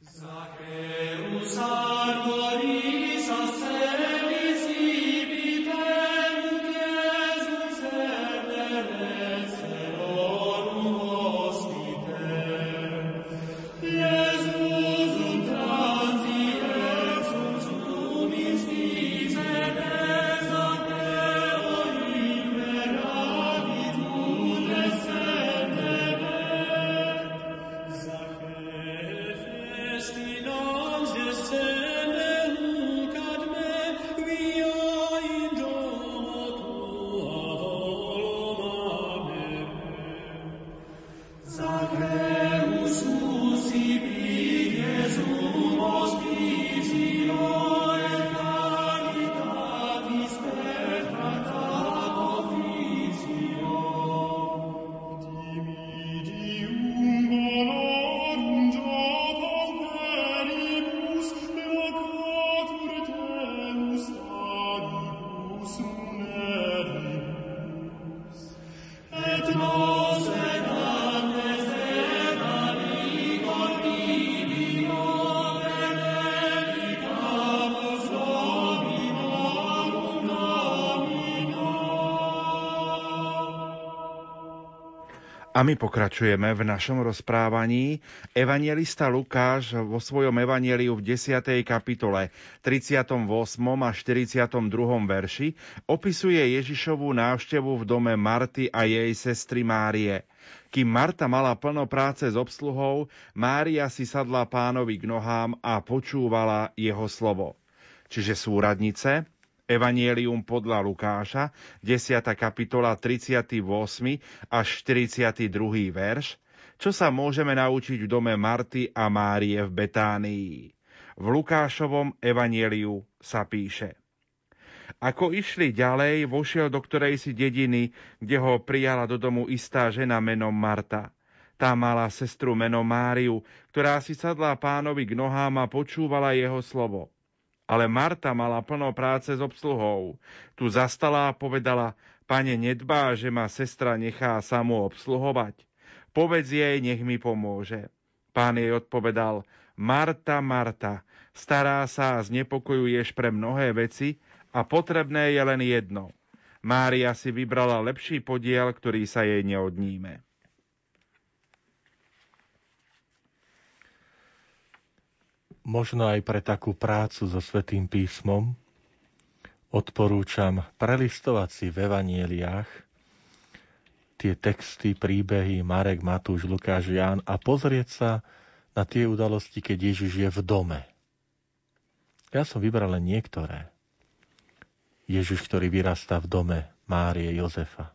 Zaccheus, A my pokračujeme v našom rozprávaní. Evangelista Lukáš vo svojom evanieliu v 10. kapitole 38. a 42. verši opisuje Ježišovú návštevu v dome Marty a jej sestry Márie. Kým Marta mala plno práce s obsluhou, Mária si sadla pánovi k nohám a počúvala jeho slovo. Čiže súradnice, Evangelium podľa Lukáša, 10. kapitola 38. až 42. verš, čo sa môžeme naučiť v dome Marty a Márie v Betánii. V Lukášovom evanieliu sa píše. Ako išli ďalej, vošiel do ktorej si dediny, kde ho prijala do domu istá žena menom Marta. Tá mala sestru menom Máriu, ktorá si sadla pánovi k nohám a počúvala jeho slovo. Ale Marta mala plno práce s obsluhou. Tu zastala a povedala, pane, nedbá, že ma sestra nechá samú obsluhovať. Povedz jej, nech mi pomôže. Pán jej odpovedal, Marta, Marta, stará sa a znepokojuješ pre mnohé veci a potrebné je len jedno. Mária si vybrala lepší podiel, ktorý sa jej neodníme. Možno aj pre takú prácu so Svetým písmom, odporúčam prelistovať si v evanieliách tie texty, príbehy Marek, Matúš, Lukáš, Ján a pozrieť sa na tie udalosti, keď Ježiš je v dome. Ja som vybral len niektoré. Ježiš, ktorý vyrastá v dome Márie Jozefa.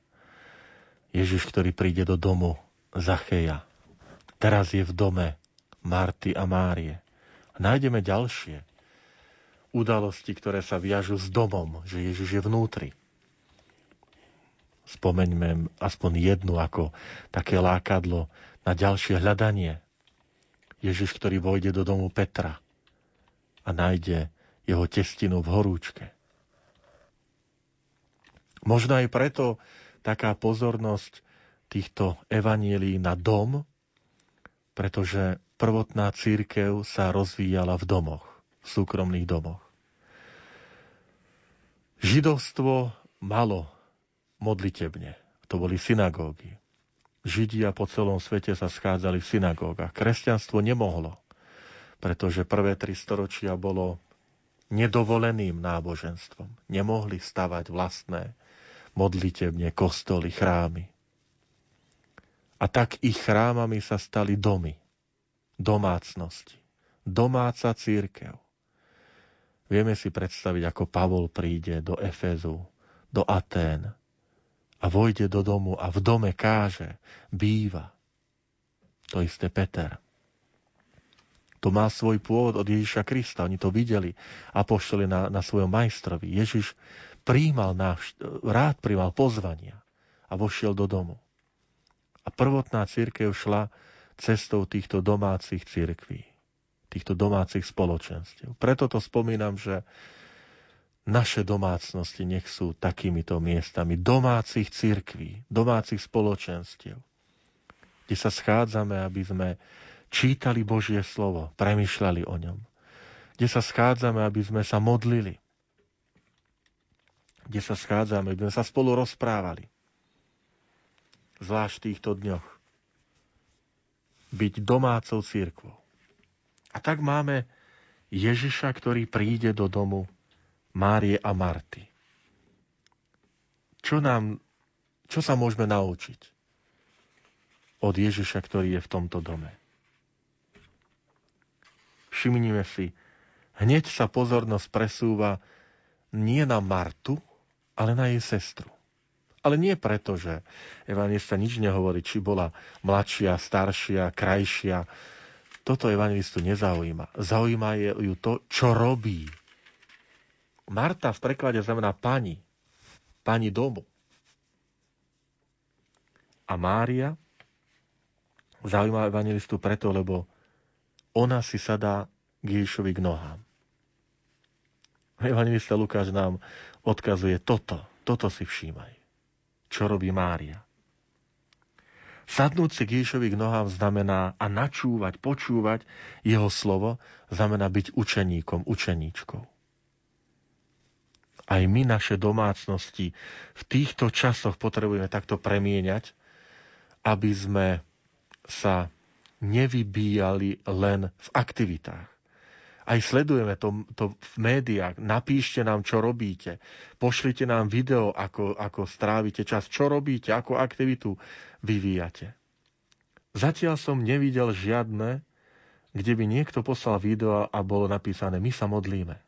Ježiš, ktorý príde do domu Zacheja. Teraz je v dome Marty a Márie nájdeme ďalšie udalosti, ktoré sa viažu s domom, že Ježiš je vnútri. Spomeňme aspoň jednu ako také lákadlo na ďalšie hľadanie. Ježiš, ktorý vojde do domu Petra a nájde jeho testinu v horúčke. Možno aj preto taká pozornosť týchto evanielí na dom, pretože prvotná církev sa rozvíjala v domoch, v súkromných domoch. Židovstvo malo modlitebne. To boli synagógy. Židia po celom svete sa schádzali v synagógach. Kresťanstvo nemohlo, pretože prvé tri storočia bolo nedovoleným náboženstvom. Nemohli stavať vlastné modlitebne, kostoly, chrámy. A tak ich chrámami sa stali domy, domácnosti, domáca církev. Vieme si predstaviť, ako Pavol príde do Efezu, do Atén a vojde do domu a v dome káže, býva. To isté Peter. To má svoj pôvod od Ježiša Krista. Oni to videli a pošli na, na svojom majstrovi. Ježiš príjmal náš, rád príjmal pozvania a vošiel do domu. A prvotná církev šla cestou týchto domácich církví, týchto domácich spoločenstiev. Preto to spomínam, že naše domácnosti nech sú takýmito miestami domácich církví, domácich spoločenstiev, kde sa schádzame, aby sme čítali Božie slovo, premyšľali o ňom. Kde sa schádzame, aby sme sa modlili. Kde sa schádzame, aby sme sa spolu rozprávali. Zvlášť v týchto dňoch. Byť domácou církvou. A tak máme Ježiša, ktorý príde do domu Márie a Marty. Čo nám, čo sa môžeme naučiť od Ježiša, ktorý je v tomto dome? Všimnime si, hneď sa pozornosť presúva nie na Martu, ale na jej sestru. Ale nie preto, že evangelista nič nehovorí, či bola mladšia, staršia, krajšia. Toto evangelistu nezaujíma. Zaujíma ju to, čo robí. Marta v preklade znamená pani. Pani domu. A Mária zaujíma evangelistu preto, lebo ona si sadá k Ježišovi k nohám. Evangelista Lukáš nám odkazuje toto, toto si všímaj. Čo robí Mária? Sadnúť si k Ježišovi k nohám znamená a načúvať, počúvať jeho slovo, znamená byť učeníkom, učeníčkou. Aj my naše domácnosti v týchto časoch potrebujeme takto premieňať, aby sme sa nevybíjali len v aktivitách. Aj sledujeme to, to v médiách. Napíšte nám, čo robíte. Pošlite nám video, ako, ako strávite čas. Čo robíte, ako aktivitu vyvíjate. Zatiaľ som nevidel žiadne, kde by niekto poslal video a bolo napísané my sa modlíme.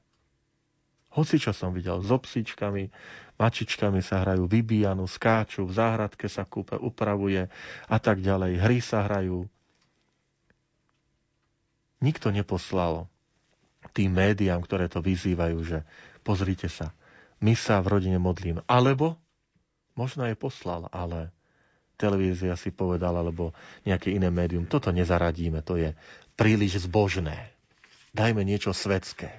Hoci čo som videl, so psíčkami, mačičkami sa hrajú, vybíjanu, skáču, v záhradke sa kúpe, upravuje a tak ďalej. Hry sa hrajú, Nikto neposlal tým médiám, ktoré to vyzývajú, že pozrite sa, my sa v rodine modlíme. Alebo, možno aj poslal, ale televízia si povedala, alebo nejaké iné médium, toto nezaradíme, to je príliš zbožné. Dajme niečo svetské.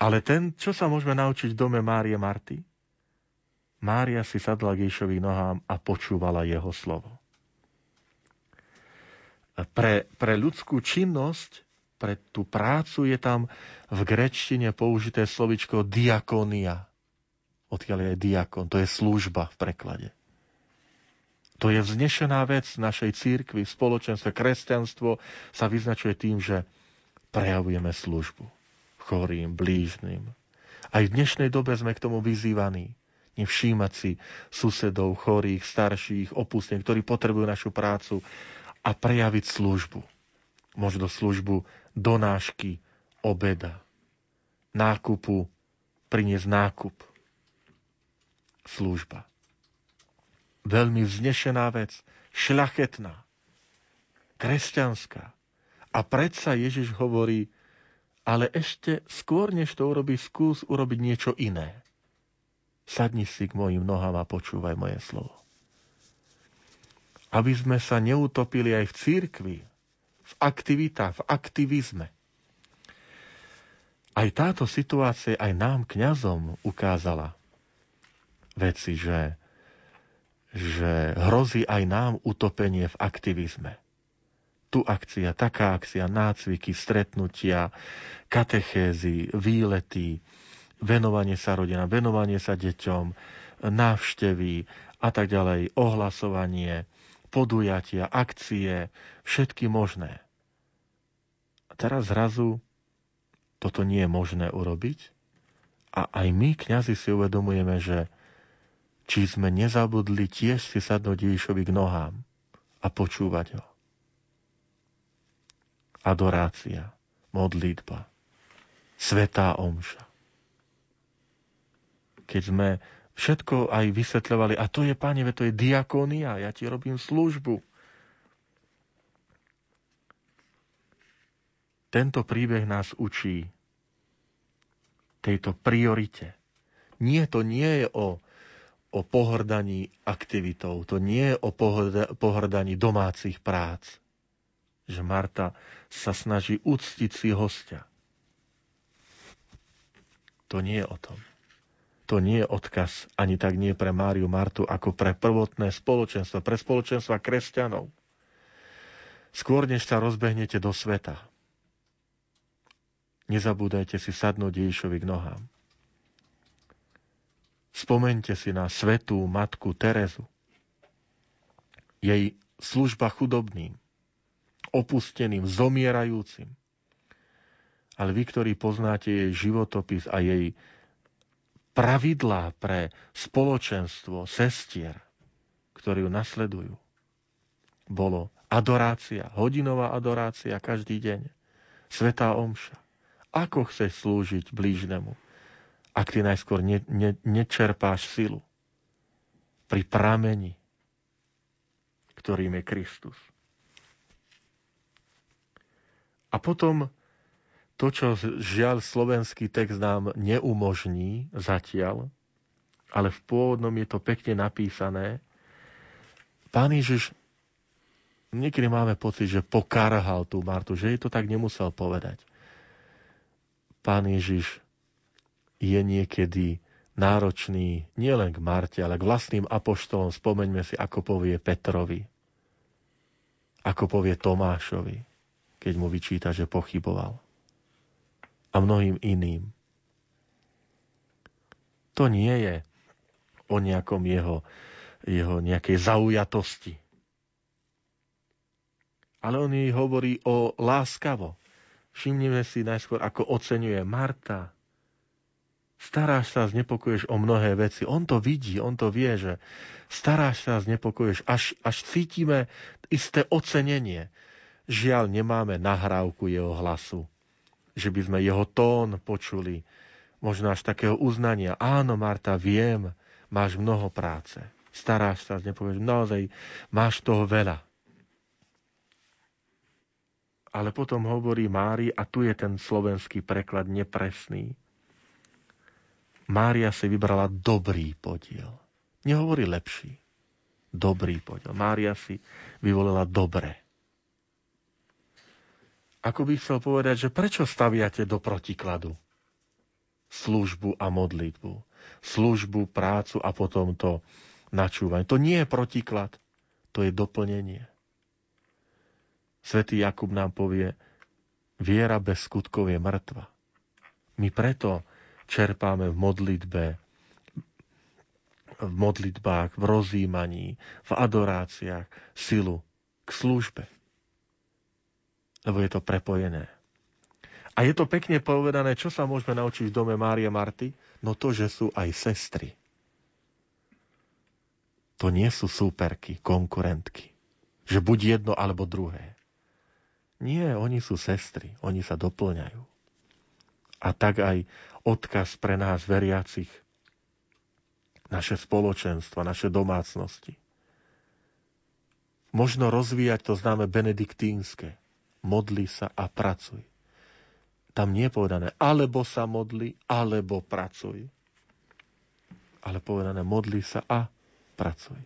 Ale ten, čo sa môžeme naučiť v dome Márie Marty? Mária si sadla k Ježišovým nohám a počúvala jeho slovo pre, pre ľudskú činnosť, pre tú prácu je tam v grečtine použité slovičko diakonia. Odkiaľ je diakon, to je služba v preklade. To je vznešená vec našej církvy, spoločenstve, kresťanstvo sa vyznačuje tým, že prejavujeme službu chorým, blížnym. Aj v dnešnej dobe sme k tomu vyzývaní. Nevšímať si susedov, chorých, starších, opustných, ktorí potrebujú našu prácu a prejaviť službu. Možno službu donášky, obeda, nákupu, priniesť nákup. Služba. Veľmi vznešená vec, šľachetná, kresťanská. A predsa Ježiš hovorí, ale ešte skôr, než to urobí, skús urobiť niečo iné. Sadni si k mojim nohám a počúvaj moje slovo aby sme sa neutopili aj v církvi, v aktivitách, v aktivizme. Aj táto situácia aj nám, kňazom, ukázala veci, že, že hrozí aj nám utopenie v aktivizme. tu akcia, taká akcia, nácviky, stretnutia, katechézy, výlety, venovanie sa rodinám, venovanie sa deťom, návštevy a tak ďalej, ohlasovanie, podujatia, akcie, všetky možné. Teraz zrazu toto nie je možné urobiť a aj my, kňazi, si uvedomujeme, že či sme nezabudli tiež si sadnúť Ježišovi k nohám a počúvať ho. Adorácia, modlitba, svetá omša. Keď sme všetko aj vysvetľovali, a to je, páne, to je diakónia, ja ti robím službu. Tento príbeh nás učí tejto priorite. Nie, to nie je o, o pohrdaní aktivitou, to nie je o pohrda, pohrdaní domácich prác. Že Marta sa snaží uctiť si hostia. To nie je o tom to nie je odkaz ani tak nie pre Máriu Martu, ako pre prvotné spoločenstvo, pre spoločenstva kresťanov. Skôr než sa rozbehnete do sveta, nezabúdajte si sadnúť Ježišovi k nohám. Spomente si na svetú matku Terezu. Jej služba chudobným, opusteným, zomierajúcim. Ale vy, ktorí poznáte jej životopis a jej pravidlá pre spoločenstvo sestier, ktorí ju nasledujú. Bolo adorácia, hodinová adorácia každý deň, svetá omša. Ako chceš slúžiť blížnemu, ak ty najskôr ne, ne, nečerpáš silu pri prameni, ktorým je Kristus. A potom to, čo žiaľ slovenský text nám neumožní zatiaľ, ale v pôvodnom je to pekne napísané. Pán Ježiš, niekedy máme pocit, že pokarhal tú Martu, že jej to tak nemusel povedať. Pán Ježiš je niekedy náročný nielen k Marte, ale k vlastným apoštolom. Spomeňme si, ako povie Petrovi, ako povie Tomášovi, keď mu vyčíta, že pochyboval a mnohým iným. To nie je o nejakom jeho, jeho nejakej zaujatosti. Ale on jej hovorí o láskavo. Všimneme si najskôr, ako oceňuje Marta. Staráš sa, znepokoješ o mnohé veci. On to vidí, on to vie, že staráš sa, znepokoješ. Až, až cítime isté ocenenie. Žiaľ, nemáme nahrávku jeho hlasu že by sme jeho tón počuli, možno až takého uznania. Áno, Marta, viem, máš mnoho práce. Staráš sa, nepovieš, naozaj máš toho veľa. Ale potom hovorí Mári, a tu je ten slovenský preklad nepresný. Mária si vybrala dobrý podiel. Nehovorí lepší. Dobrý podiel. Mária si vyvolila dobre ako by chcel povedať, že prečo staviate do protikladu službu a modlitbu, službu, prácu a potom to načúvanie. To nie je protiklad, to je doplnenie. Svetý Jakub nám povie, viera bez skutkov je mŕtva. My preto čerpáme v modlitbe, v modlitbách, v rozímaní, v adoráciách silu k službe lebo je to prepojené. A je to pekne povedané, čo sa môžeme naučiť v dome Márie Marty? No to, že sú aj sestry. To nie sú súperky, konkurentky. Že buď jedno alebo druhé. Nie, oni sú sestry, oni sa doplňajú. A tak aj odkaz pre nás veriacich, naše spoločenstva, naše domácnosti. Možno rozvíjať to známe benediktínske, modli sa a pracuj. Tam nie je povedané, alebo sa modli, alebo pracuj. Ale povedané, modli sa a pracuj.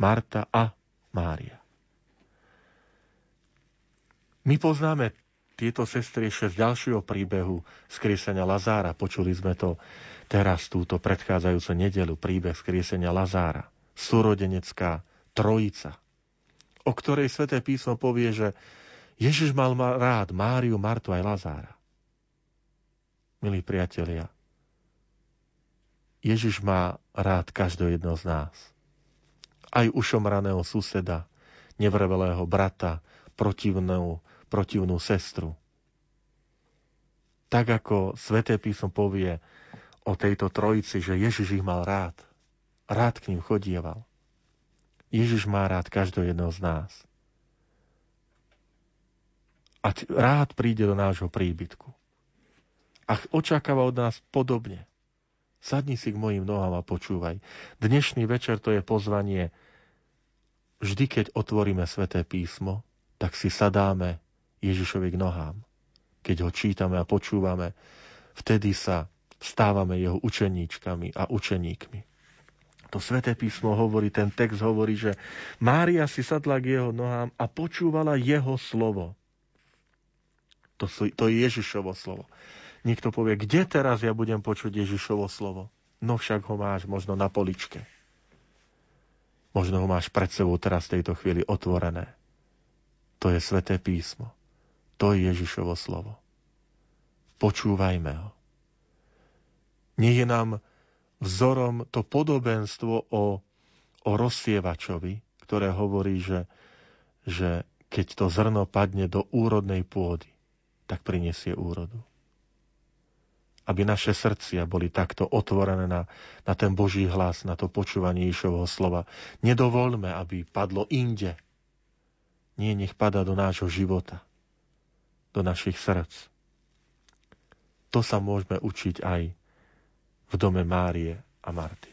Marta a Mária. My poznáme tieto sestry ešte z ďalšieho príbehu skriesenia Lazára. Počuli sme to teraz, túto predchádzajúcu nedelu, príbeh skriesenia Lazára. Súrodenecká trojica o ktorej sväté písmo povie, že Ježiš mal rád Máriu, Martu aj Lazára. Milí priatelia, Ježiš má rád každého jedného z nás. Aj ušomraného suseda, nevrevelého brata, protivnú, protivnú sestru. Tak ako sväté písmo povie o tejto trojici, že Ježiš ich mal rád. Rád k ním chodieval. Ježiš má rád každého jedného z nás. A rád príde do nášho príbytku. A očakáva od nás podobne. Sadni si k mojim nohám a počúvaj. Dnešný večer to je pozvanie. Vždy, keď otvoríme sväté písmo, tak si sadáme Ježišovi k nohám. Keď ho čítame a počúvame, vtedy sa stávame jeho učeníčkami a učeníkmi. To sväté písmo hovorí, ten text hovorí, že Mária si sadla k jeho nohám a počúvala jeho slovo. To, to je Ježišovo slovo. Niekto povie, kde teraz ja budem počuť Ježišovo slovo? No však ho máš možno na poličke. Možno ho máš pred sebou teraz v tejto chvíli otvorené. To je sveté písmo. To je Ježišovo slovo. Počúvajme ho. Nie je nám vzorom to podobenstvo o, o rozsievačovi, ktoré hovorí, že, že keď to zrno padne do úrodnej pôdy, tak prinesie úrodu aby naše srdcia boli takto otvorené na, na ten Boží hlas, na to počúvanie Išovho slova. Nedovolme, aby padlo inde. Nie, nech pada do nášho života, do našich srdc. To sa môžeme učiť aj v dome Márie a Marty.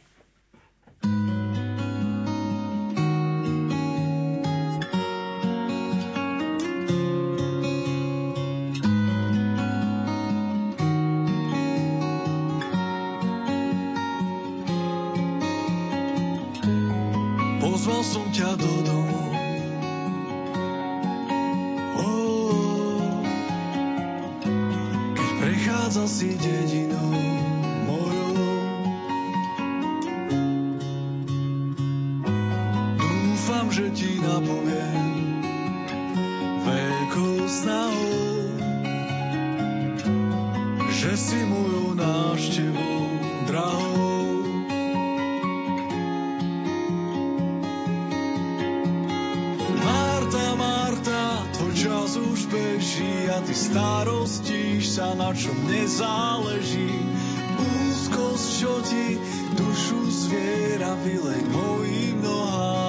Pozval som ťa do domu prichádzal si dedinou mojou. Dúfam, že ti napoviem veľkou snahou, že si mojou návštevou drahou. Marta, Marta, tvoj čas už beží a ty starosti sa, na čom nezáleží. Úzkosť, čo ti dušu zviera vyleň hojí noha.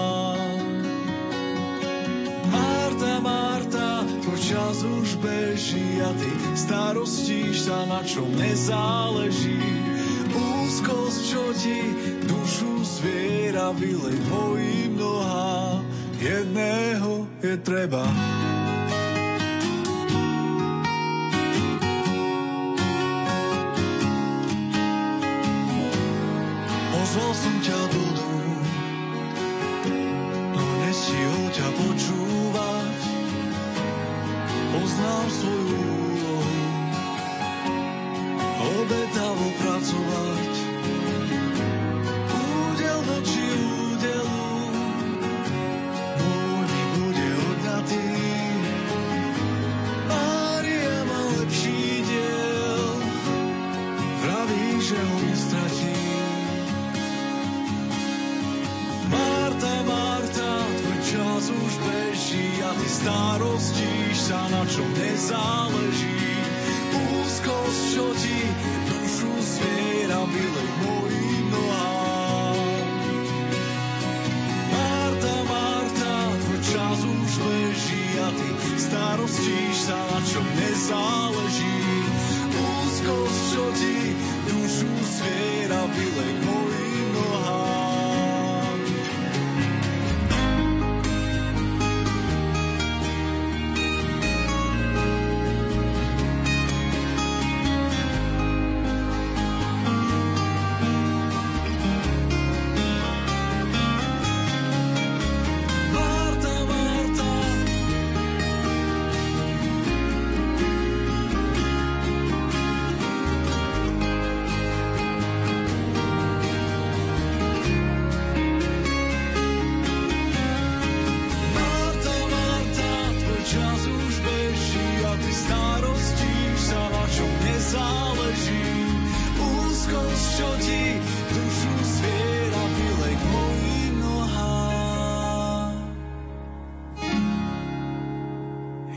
Marta, Marta, tvoj čas už beží a ty starostíš sa, na čom nezáleží. Úzkosť, čo ti dušu zviera vyleň hojí noha. Jedného je treba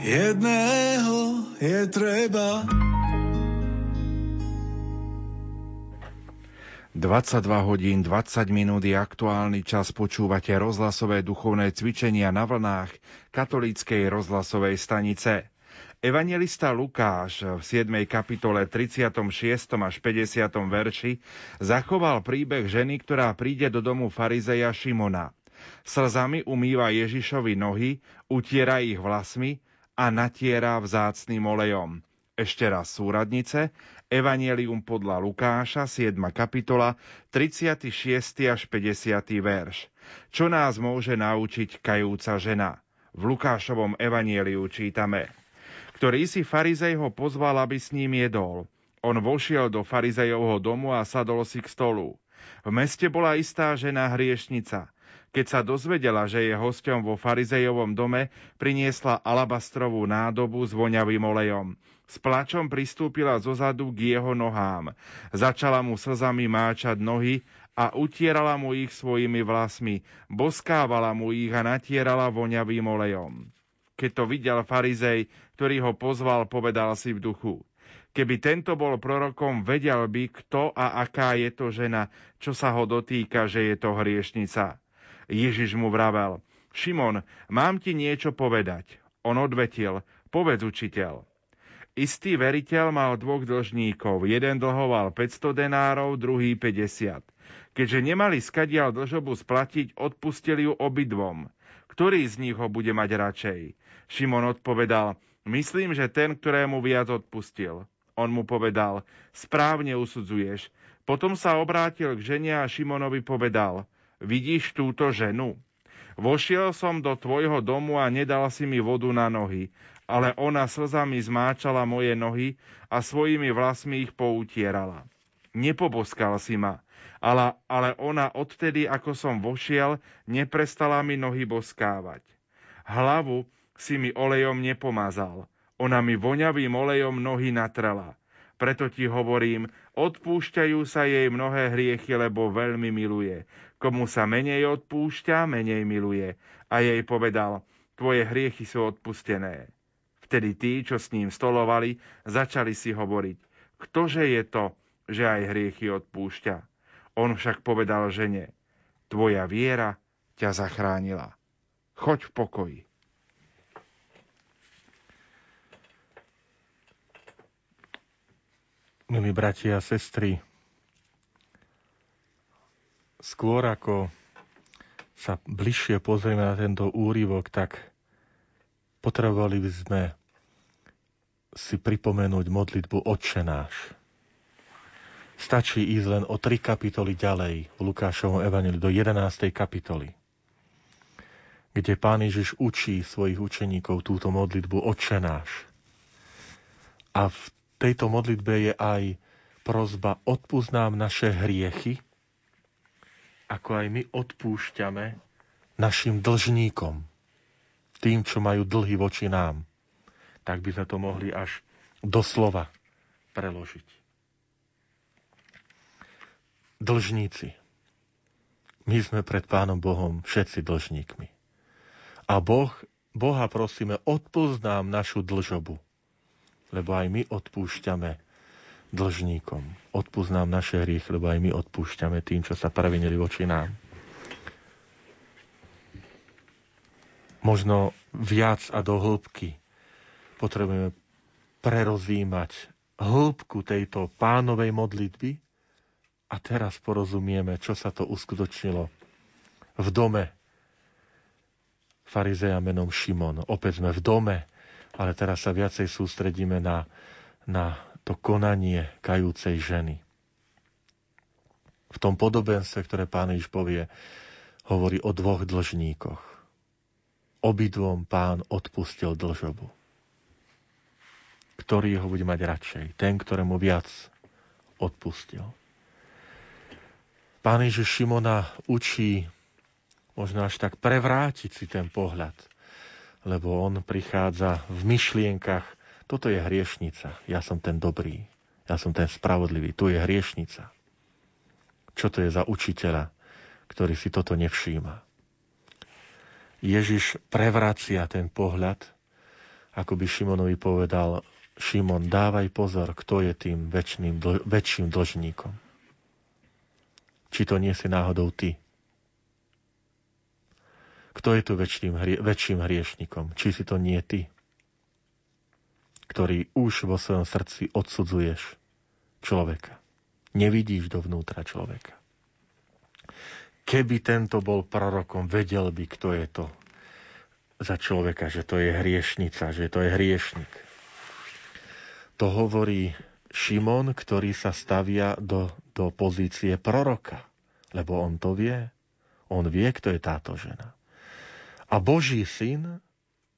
you je treba. 22 hodín 20 minút je aktuálny čas počúvate rozhlasové duchovné cvičenia na vlnách katolíckej rozhlasovej stanice. Evangelista Lukáš v 7. kapitole 36. až 50. verši zachoval príbeh ženy, ktorá príde do domu farizeja Šimona. Slzami umýva Ježišovi nohy, utiera ich vlasmi a natiera vzácným olejom. Ešte raz súradnice, Evangelium podľa Lukáša, 7. kapitola, 36. až 50. verš. Čo nás môže naučiť kajúca žena? V Lukášovom Evangeliu čítame. Ktorý si farizej ho pozval, aby s ním jedol. On vošiel do farizejovho domu a sadol si k stolu. V meste bola istá žena hriešnica. Keď sa dozvedela, že je hosťom vo farizejovom dome, priniesla alabastrovú nádobu s voňavým olejom. S plačom pristúpila zozadu k jeho nohám. Začala mu slzami máčať nohy a utierala mu ich svojimi vlasmi, boskávala mu ich a natierala voňavým olejom. Keď to videl farizej, ktorý ho pozval, povedal si v duchu. Keby tento bol prorokom, vedel by, kto a aká je to žena, čo sa ho dotýka, že je to hriešnica. Ježiš mu vravel, Šimon, mám ti niečo povedať. On odvetil, povedz učiteľ. Istý veriteľ mal dvoch dlžníkov. Jeden dlhoval 500 denárov, druhý 50. Keďže nemali skadial dlžobu splatiť, odpustili ju obidvom. Ktorý z nich ho bude mať radšej? Šimon odpovedal, myslím, že ten, ktorému viac odpustil. On mu povedal, správne usudzuješ. Potom sa obrátil k žene a Šimonovi povedal, Vidíš túto ženu? Vošiel som do tvojho domu a nedal si mi vodu na nohy, ale ona slzami zmáčala moje nohy a svojimi vlasmi ich poutierala. Nepoboskal si ma, ale, ale ona odtedy, ako som vošiel, neprestala mi nohy boskávať. Hlavu si mi olejom nepomazal, ona mi voňavým olejom nohy natrela. Preto ti hovorím, odpúšťajú sa jej mnohé hriechy, lebo veľmi miluje. Komu sa menej odpúšťa, menej miluje. A jej povedal, tvoje hriechy sú odpustené. Vtedy tí, čo s ním stolovali, začali si hovoriť, ktože je to, že aj hriechy odpúšťa. On však povedal žene, tvoja viera ťa zachránila. Choď v pokoji. Milí bratia a sestry, skôr ako sa bližšie pozrieme na tento úryvok, tak potrebovali by sme si pripomenúť modlitbu Otče náš. Stačí ísť len o tri kapitoly ďalej v Lukášovom evaneliu do 11. kapitoly, kde Pán Ježiš učí svojich učeníkov túto modlitbu Otče náš. A v tejto modlitbe je aj prozba odpúsť naše hriechy, ako aj my odpúšťame našim dlžníkom, tým, čo majú dlhy voči nám. Tak by sme to mohli až doslova preložiť. Dlžníci. My sme pred Pánom Bohom všetci dlžníkmi. A boh, Boha prosíme, odpúsť nám našu dlžobu, lebo aj my odpúšťame dlžníkom. Odpúsť naše hriechy, lebo aj my odpúšťame tým, čo sa previnili voči nám. Možno viac a do hĺbky potrebujeme prerozímať hĺbku tejto pánovej modlitby a teraz porozumieme, čo sa to uskutočnilo v dome farizeja menom Šimon. Opäť sme v dome, ale teraz sa viacej sústredíme na, na to konanie kajúcej ženy. V tom podobenstve, ktoré pán Ježiš povie, hovorí o dvoch dlžníkoch. Obidvom pán odpustil dlžobu. Ktorý ho bude mať radšej? Ten, ktorému viac odpustil. Pán Ježiš Šimona učí možno až tak prevrátiť si ten pohľad, lebo on prichádza v myšlienkach toto je hriešnica. Ja som ten dobrý. Ja som ten spravodlivý. Tu je hriešnica. Čo to je za učiteľa, ktorý si toto nevšíma? Ježiš prevracia ten pohľad, ako by Šimonovi povedal, Šimon, dávaj pozor, kto je tým väčším dlžníkom. Či to nie si náhodou ty. Kto je tu väčším, hrie, väčším hriešnikom? Či si to nie ty, ktorý už vo svojom srdci odsudzuješ človeka. Nevidíš dovnútra človeka. Keby tento bol prorokom, vedel by, kto je to za človeka, že to je hriešnica, že to je hriešnik. To hovorí Šimon, ktorý sa stavia do, do pozície proroka, lebo on to vie. On vie, kto je táto žena. A Boží syn,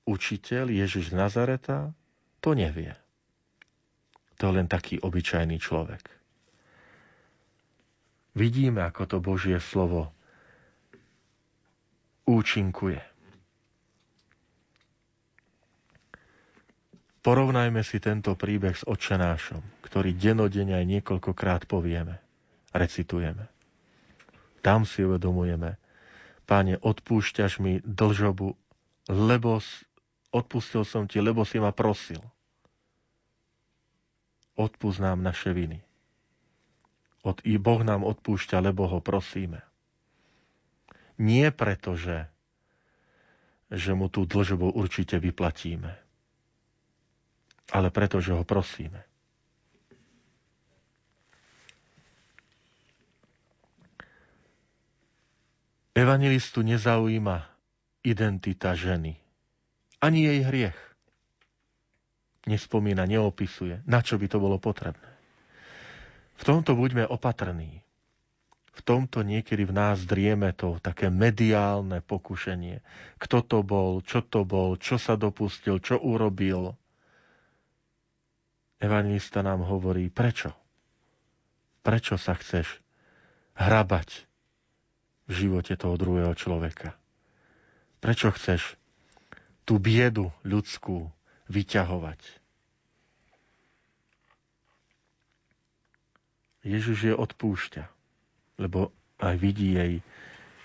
učiteľ Ježiš Nazareta, to nevie. To je len taký obyčajný človek. Vidíme, ako to Božie slovo účinkuje. Porovnajme si tento príbeh s očenášom, ktorý denodene aj niekoľkokrát povieme, recitujeme. Tam si uvedomujeme, Páne, odpúšťaš mi dlžobu, lebo odpustil som ti, lebo si ma prosil. Odpúsť nám naše viny. Od, I Boh nám odpúšťa, lebo ho prosíme. Nie preto, že, že mu tú dlžobu určite vyplatíme, ale preto, že ho prosíme. Evangelistu nezaujíma identita ženy, ani jej hriech. Nespomína, neopisuje, na čo by to bolo potrebné. V tomto buďme opatrní. V tomto niekedy v nás drieme to také mediálne pokušenie. Kto to bol, čo to bol, čo sa dopustil, čo urobil. Evangelista nám hovorí, prečo? Prečo sa chceš hrabať v živote toho druhého človeka. Prečo chceš tú biedu ľudskú vyťahovať? Ježiš je odpúšťa, lebo aj vidí jej,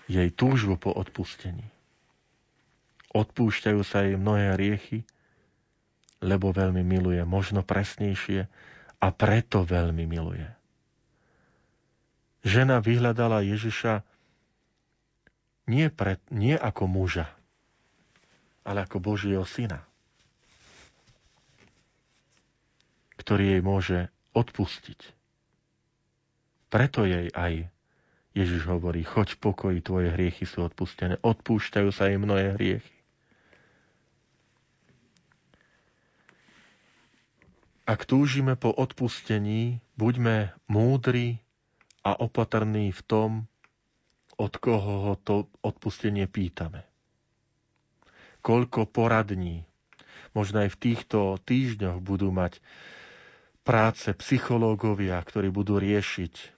jej túžbu po odpustení. Odpúšťajú sa jej mnohé riechy, lebo veľmi miluje, možno presnejšie, a preto veľmi miluje. Žena vyhľadala Ježiša nie, pre, nie ako muža, ale ako Božieho syna, ktorý jej môže odpustiť. Preto jej aj Ježiš hovorí, choď v pokoji, tvoje hriechy sú odpustené. Odpúšťajú sa jej mnohé hriechy. Ak túžime po odpustení, buďme múdri a opatrní v tom, od koho ho to odpustenie pýtame. Koľko poradní, možno aj v týchto týždňoch budú mať práce psychológovia, ktorí budú riešiť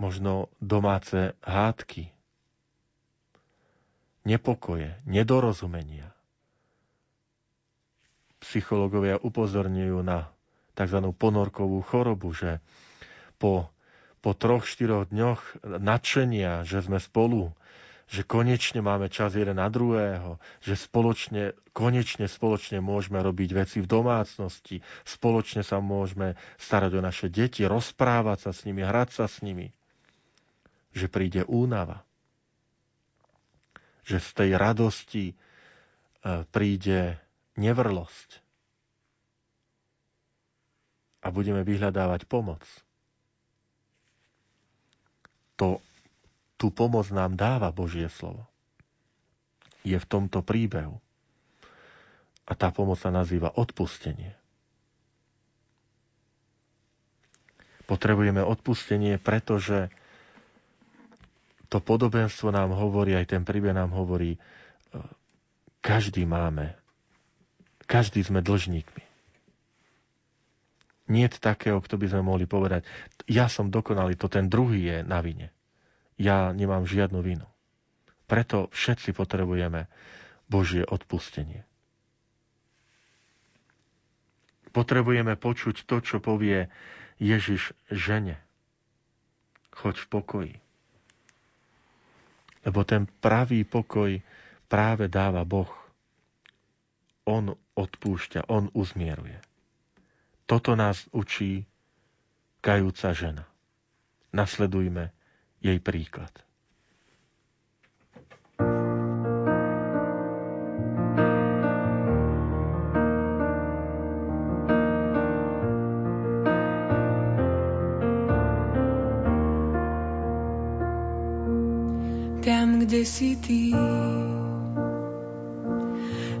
možno domáce hádky, nepokoje, nedorozumenia. Psychológovia upozorňujú na tzv. ponorkovú chorobu, že po po troch, štyroch dňoch nadšenia, že sme spolu, že konečne máme čas jeden na druhého, že spoločne, konečne spoločne môžeme robiť veci v domácnosti, spoločne sa môžeme starať o naše deti, rozprávať sa s nimi, hrať sa s nimi. Že príde únava. Že z tej radosti e, príde nevrlosť. A budeme vyhľadávať pomoc to, tú pomoc nám dáva Božie slovo. Je v tomto príbehu. A tá pomoc sa nazýva odpustenie. Potrebujeme odpustenie, pretože to podobenstvo nám hovorí, aj ten príbeh nám hovorí, e, každý máme, každý sme dlžníkmi. Nie takého, kto by sme mohli povedať, ja som dokonalý, to ten druhý je na vine. Ja nemám žiadnu vinu. Preto všetci potrebujeme Božie odpustenie. Potrebujeme počuť to, čo povie Ježiš žene. Choď v pokoji. Lebo ten pravý pokoj práve dáva Boh. On odpúšťa, on uzmieruje. Toto nás učí kajúca žena. Nasledujme jej príklad. Tam, kde si ty,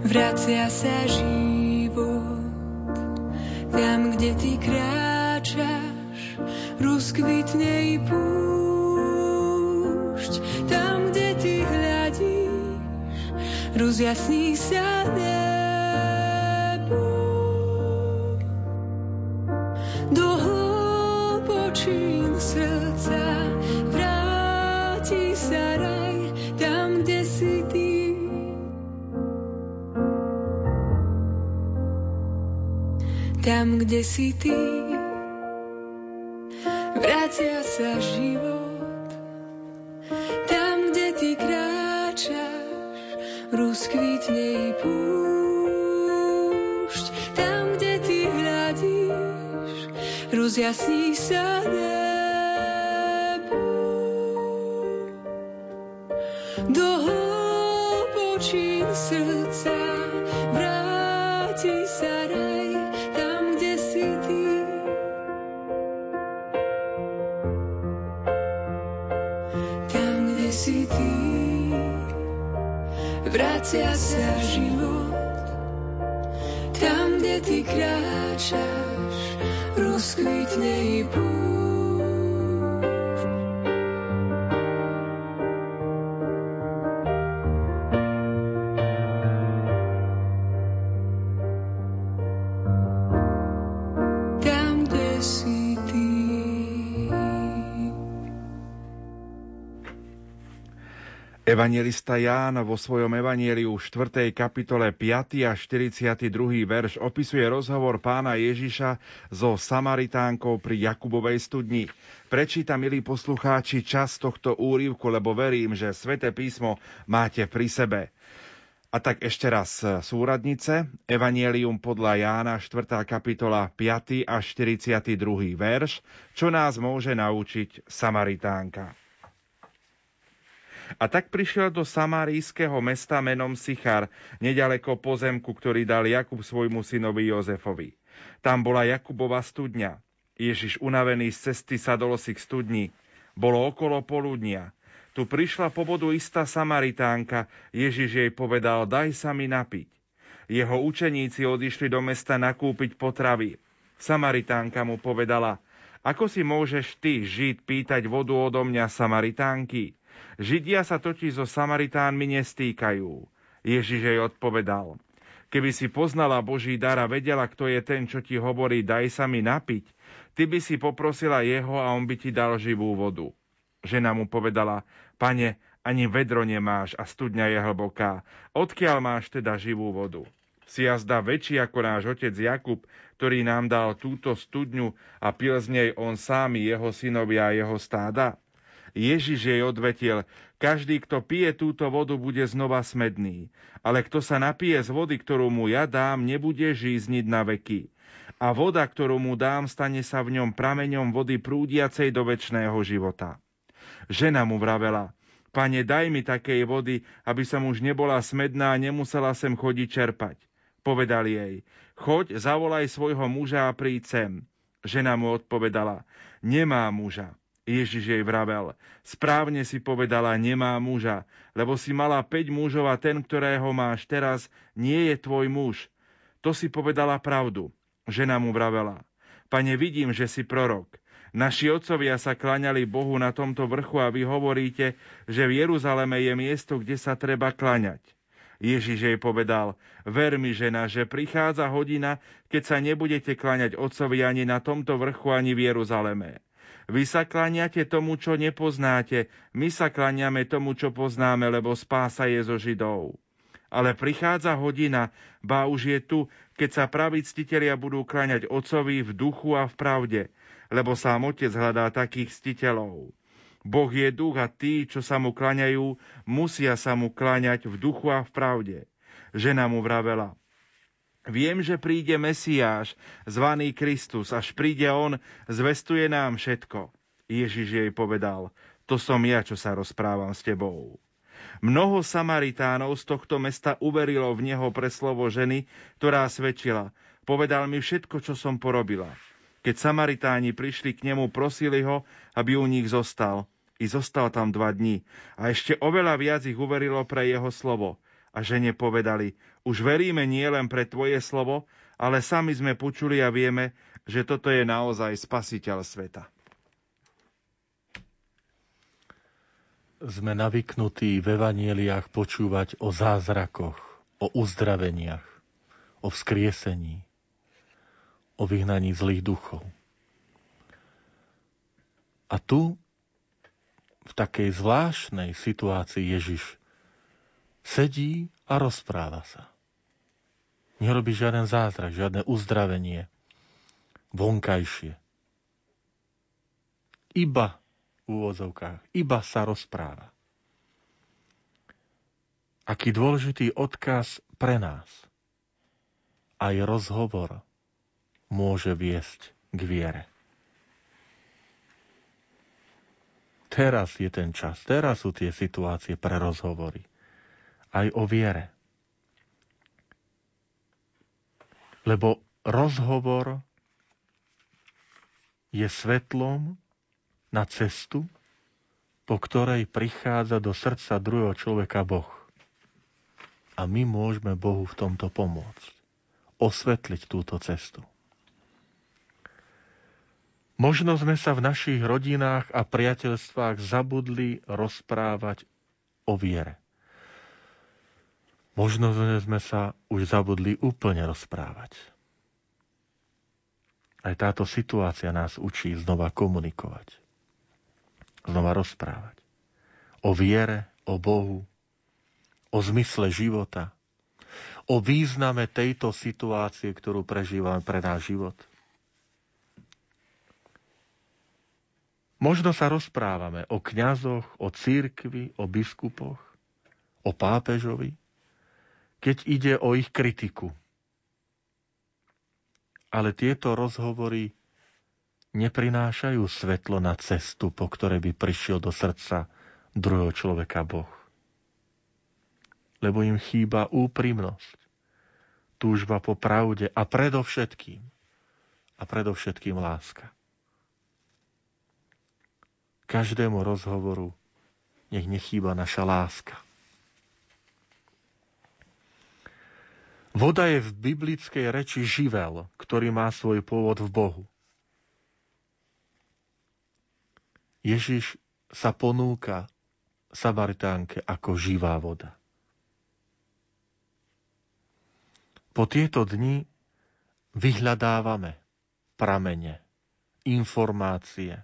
vracia sa život. Kde ty kráčaš, rozkvitne i púšť. Tam, kde ty hľadíš, rozjasní sa nebo. Kde si ty, vracia sa život. Tam, kde ty kráčaš, rozkvitne i púšť. Tam, kde ty hľadíš, rozjasní sa nebo. Vracia sa život. Evangelista Ján vo svojom evanieliu v 4. kapitole 5. a 42. verš opisuje rozhovor pána Ježiša so Samaritánkou pri Jakubovej studni. Prečíta, milí poslucháči, čas tohto úrivku, lebo verím, že sväté písmo máte pri sebe. A tak ešte raz súradnice, Evangelium podľa Jána, 4. kapitola, 5. a 42. verš, čo nás môže naučiť Samaritánka. A tak prišiel do samarijského mesta menom Sichar, nedaleko pozemku, ktorý dal Jakub svojmu synovi Jozefovi. Tam bola Jakubova studňa. Ježiš unavený z cesty sadol si k studni. Bolo okolo poludnia. Tu prišla po vodu istá Samaritánka. Ježiš jej povedal, daj sa mi napiť. Jeho učeníci odišli do mesta nakúpiť potravy. Samaritánka mu povedala, ako si môžeš ty, Žid, pýtať vodu odo mňa, Samaritánky? Židia sa totiž so Samaritánmi nestýkajú. Ježiš jej odpovedal, keby si poznala Boží dar a vedela, kto je ten, čo ti hovorí, daj sa mi napiť, ty by si poprosila jeho a on by ti dal živú vodu. Žena mu povedala, pane, ani vedro nemáš a studňa je hlboká. Odkiaľ máš teda živú vodu? Si jazda väčší ako náš otec Jakub, ktorý nám dal túto studňu a pil z nej on sám, jeho synovia a jeho stáda? Ježiš jej odvetil, každý, kto pije túto vodu, bude znova smedný, ale kto sa napije z vody, ktorú mu ja dám, nebude žízniť na veky. A voda, ktorú mu dám, stane sa v ňom prameňom vody prúdiacej do väčšného života. Žena mu vravela, pane, daj mi takej vody, aby som už nebola smedná a nemusela sem chodiť čerpať. Povedal jej, choď, zavolaj svojho muža a príď sem. Žena mu odpovedala, nemá muža. Ježiš jej vravel, správne si povedala, nemá muža, lebo si mala 5 mužov a ten, ktorého máš teraz, nie je tvoj muž. To si povedala pravdu. Žena mu vravela, pane, vidím, že si prorok. Naši otcovia sa klaňali Bohu na tomto vrchu a vy hovoríte, že v Jeruzaleme je miesto, kde sa treba klaňať. Ježiš jej povedal, ver mi, žena, že prichádza hodina, keď sa nebudete klaňať otcovi ani na tomto vrchu, ani v Jeruzaleme. Vy sa klaniate tomu, čo nepoznáte, my sa klaniame tomu, čo poznáme, lebo spása je zo Židov. Ale prichádza hodina, ba už je tu, keď sa praví ctitelia budú kláňať Otcovi v duchu a v pravde, lebo sám Otec hľadá takých ctiteľov. Boh je duch a tí, čo sa mu klaňajú, musia sa mu kláňať v duchu a v pravde. Žena mu vravela, Viem, že príde Mesiáš, zvaný Kristus, až príde On, zvestuje nám všetko. Ježiš jej povedal, to som ja, čo sa rozprávam s tebou. Mnoho Samaritánov z tohto mesta uverilo v neho pre slovo ženy, ktorá svedčila. Povedal mi všetko, čo som porobila. Keď Samaritáni prišli k nemu, prosili ho, aby u nich zostal. I zostal tam dva dní. A ešte oveľa viac ich uverilo pre jeho slovo. A žene povedali, už veríme nie len pre tvoje slovo, ale sami sme počuli a vieme, že toto je naozaj spasiteľ sveta. Sme navyknutí v evanieliách počúvať o zázrakoch, o uzdraveniach, o vzkriesení, o vyhnaní zlých duchov. A tu, v takej zvláštnej situácii Ježiš sedí a rozpráva sa. Nerobí žiaden zázrak, žiadne uzdravenie vonkajšie. Iba v úvodzovkách, iba sa rozpráva. Aký dôležitý odkaz pre nás. Aj rozhovor môže viesť k viere. Teraz je ten čas, teraz sú tie situácie pre rozhovory. Aj o viere. Lebo rozhovor je svetlom na cestu, po ktorej prichádza do srdca druhého človeka Boh. A my môžeme Bohu v tomto pomôcť. Osvetliť túto cestu. Možno sme sa v našich rodinách a priateľstvách zabudli rozprávať o viere. Možno sme sa už zabudli úplne rozprávať. Aj táto situácia nás učí znova komunikovať. Znova rozprávať. O viere, o Bohu, o zmysle života, o význame tejto situácie, ktorú prežívame pre náš život. Možno sa rozprávame o kňazoch, o církvi, o biskupoch, o pápežovi, keď ide o ich kritiku. Ale tieto rozhovory neprinášajú svetlo na cestu, po ktorej by prišiel do srdca druhého človeka Boh. Lebo im chýba úprimnosť, túžba po pravde a predovšetkým, a predovšetkým láska. Každému rozhovoru nech nechýba naša láska. Voda je v biblickej reči živel, ktorý má svoj pôvod v Bohu. Ježiš sa ponúka Samaritánke ako živá voda. Po tieto dni vyhľadávame pramene, informácie.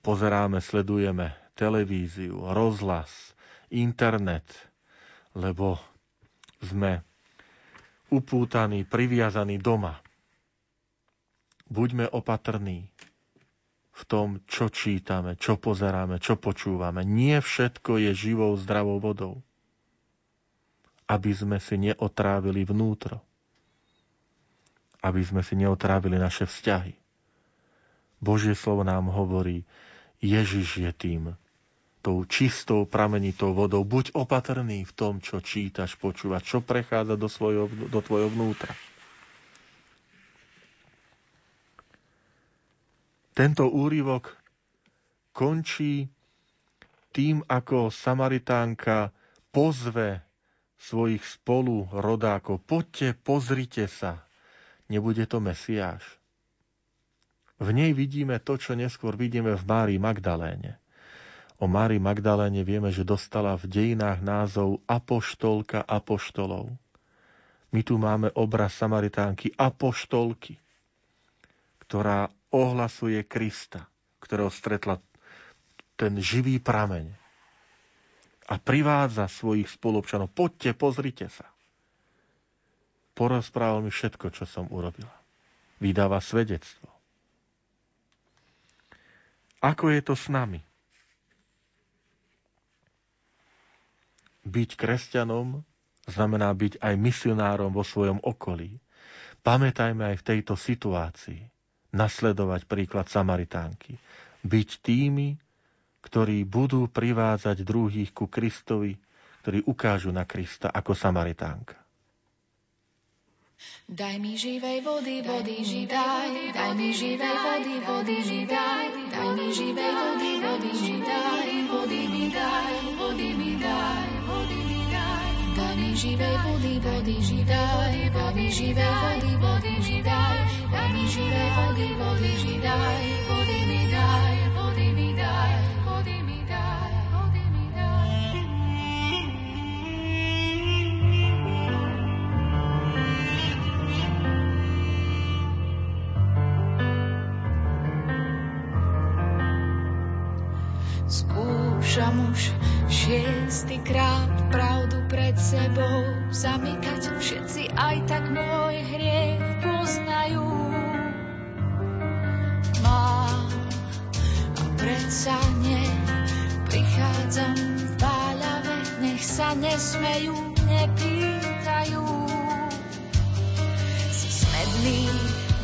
Pozeráme, sledujeme televíziu, rozhlas, internet, lebo sme upútaní, priviazaní doma. Buďme opatrní v tom, čo čítame, čo pozeráme, čo počúvame. Nie všetko je živou, zdravou vodou. Aby sme si neotrávili vnútro. Aby sme si neotrávili naše vzťahy. Božie slovo nám hovorí, Ježiš je tým, tou čistou pramenitou vodou. Buď opatrný v tom, čo čítaš, počúvaš, čo prechádza do, svojho, do tvojho vnútra. Tento úryvok končí tým, ako Samaritánka pozve svojich spolu rodákov. Poďte, pozrite sa. Nebude to Mesiáš. V nej vidíme to, čo neskôr vidíme v Márii Magdaléne. O Mári Magdaléne vieme, že dostala v dejinách názov Apoštolka Apoštolov. My tu máme obraz Samaritánky Apoštolky, ktorá ohlasuje Krista, ktorého stretla ten živý prameň a privádza svojich spolupčanov. Poďte, pozrite sa. Porozprával mi všetko, čo som urobila. Vydáva svedectvo. Ako je to s nami? Byť kresťanom znamená byť aj misionárom vo svojom okolí. Pamätajme aj v tejto situácii nasledovať príklad Samaritánky. Byť tými, ktorí budú privádzať druhých ku Kristovi, ktorí ukážu na Krista ako Samaritánka. Daj mi živej vody, vody židaj, daj mi živej vody, vody židaj, daj mi živej vody, vody mi vody mi daj, vody mi daj. Mi živej vody, vody židaj, daj mi živej vody, vody židaj, daj mi živej vody, vody židaj, vody mi daj, Skúšam už šiestý krát pravdu pred sebou zamykať. Všetci aj tak môj hriech poznajú. Mám a predsa nie prichádzam v páľave, nech sa nesmejú, nepýtajú. Si smedný,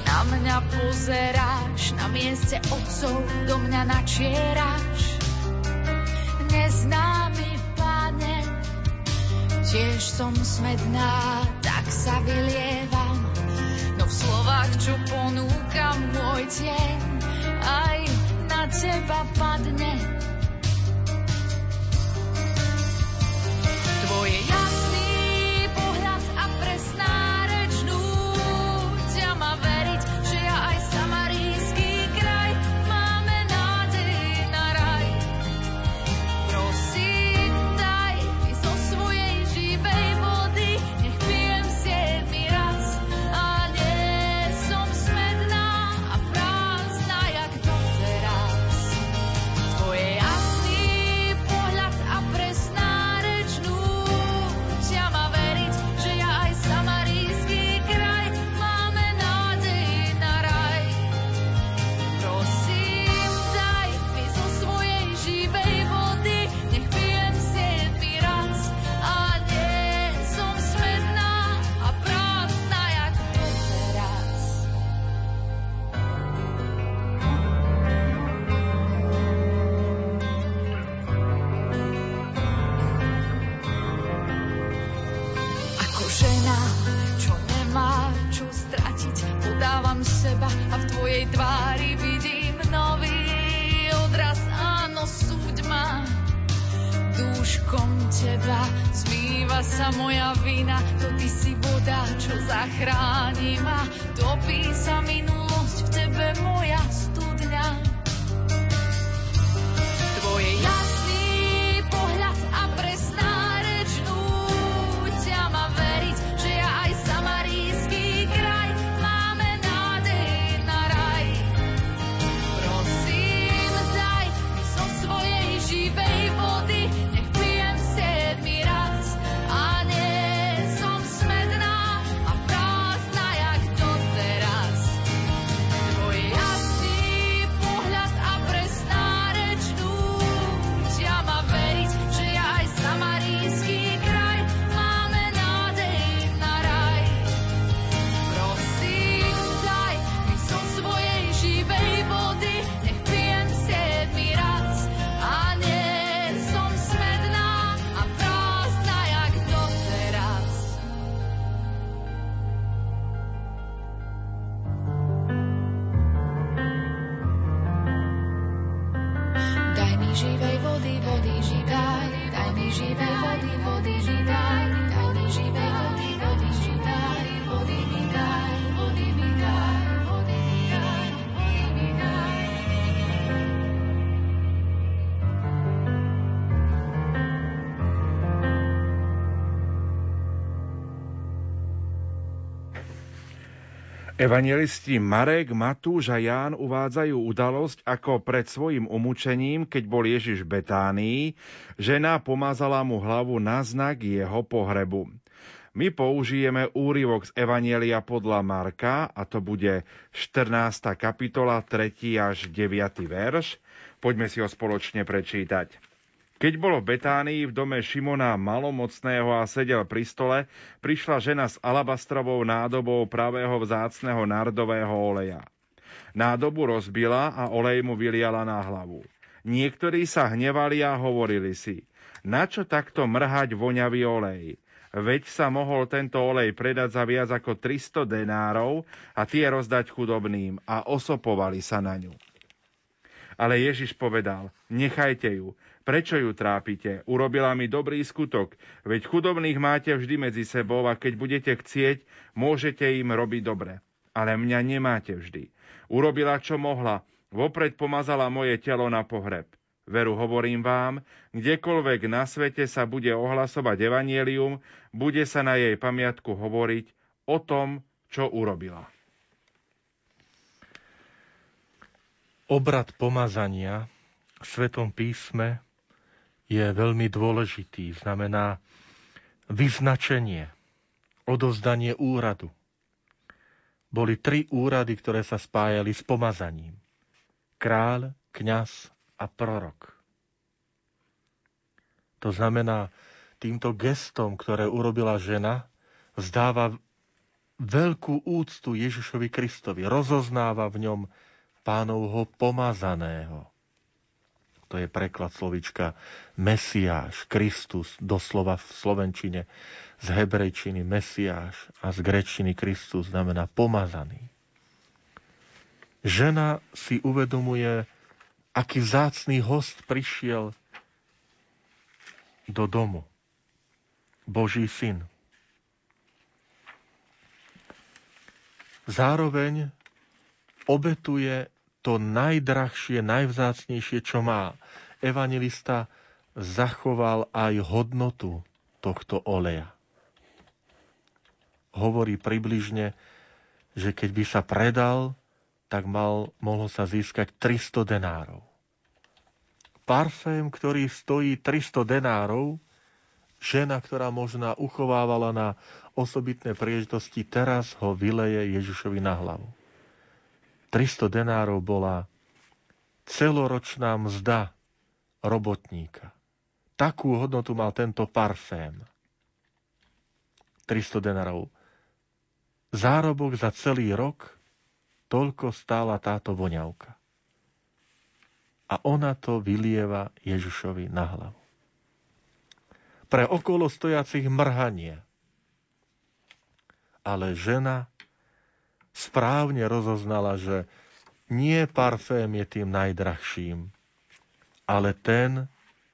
na mňa pozeráš, na mieste otcov do mňa načieráš neznámy pane. Tiež som smedná, tak sa vylievam, no v slovách, čo ponúkam môj tieň, aj na teba padne. Tvoje jasné Evangelisti Marek, Matúš a Ján uvádzajú udalosť, ako pred svojim umúčením, keď bol Ježiš v Betánii, žena pomazala mu hlavu na znak jeho pohrebu. My použijeme úryvok z Evanielia podľa Marka, a to bude 14. kapitola, 3. až 9. verš. Poďme si ho spoločne prečítať. Keď bolo v Betánii v dome Šimona malomocného a sedel pri stole, prišla žena s alabastrovou nádobou pravého vzácného nardového oleja. Nádobu rozbila a olej mu vyliala na hlavu. Niektorí sa hnevali a hovorili si, na čo takto mrhať voňavý olej? Veď sa mohol tento olej predať za viac ako 300 denárov a tie rozdať chudobným a osopovali sa na ňu. Ale Ježiš povedal, nechajte ju, Prečo ju trápite? Urobila mi dobrý skutok, veď chudobných máte vždy medzi sebou a keď budete chcieť, môžete im robiť dobre. Ale mňa nemáte vždy. Urobila, čo mohla. Vopred pomazala moje telo na pohreb. Veru hovorím vám, kdekoľvek na svete sa bude ohlasovať evanielium, bude sa na jej pamiatku hovoriť o tom, čo urobila. Obrad pomazania v Svetom písme je veľmi dôležitý. Znamená vyznačenie, odozdanie úradu. Boli tri úrady, ktoré sa spájali s pomazaním. Kráľ, kňaz a prorok. To znamená, týmto gestom, ktoré urobila žena, vzdáva veľkú úctu Ježišovi Kristovi, rozoznáva v ňom pánovho pomazaného. To je preklad slovička Mesiáš, Kristus, doslova v slovenčine, z hebrejčiny Mesiáš a z grečiny Kristus znamená pomazaný. Žena si uvedomuje, aký vzácný host prišiel do domu. Boží syn. Zároveň obetuje to najdrahšie, najvzácnejšie, čo má. Evangelista zachoval aj hodnotu tohto oleja. Hovorí približne, že keď by sa predal, tak mal, mohlo sa získať 300 denárov. Parfém, ktorý stojí 300 denárov, žena, ktorá možná uchovávala na osobitné príležitosti, teraz ho vyleje Ježišovi na hlavu. 300 denárov bola celoročná mzda robotníka. Takú hodnotu mal tento parfém. 300 denárov. Zárobok za celý rok toľko stála táto voňavka. A ona to vylieva Ježišovi na hlavu. Pre okolo stojacich mrhanie. Ale žena správne rozoznala, že nie parfém je tým najdrahším, ale ten,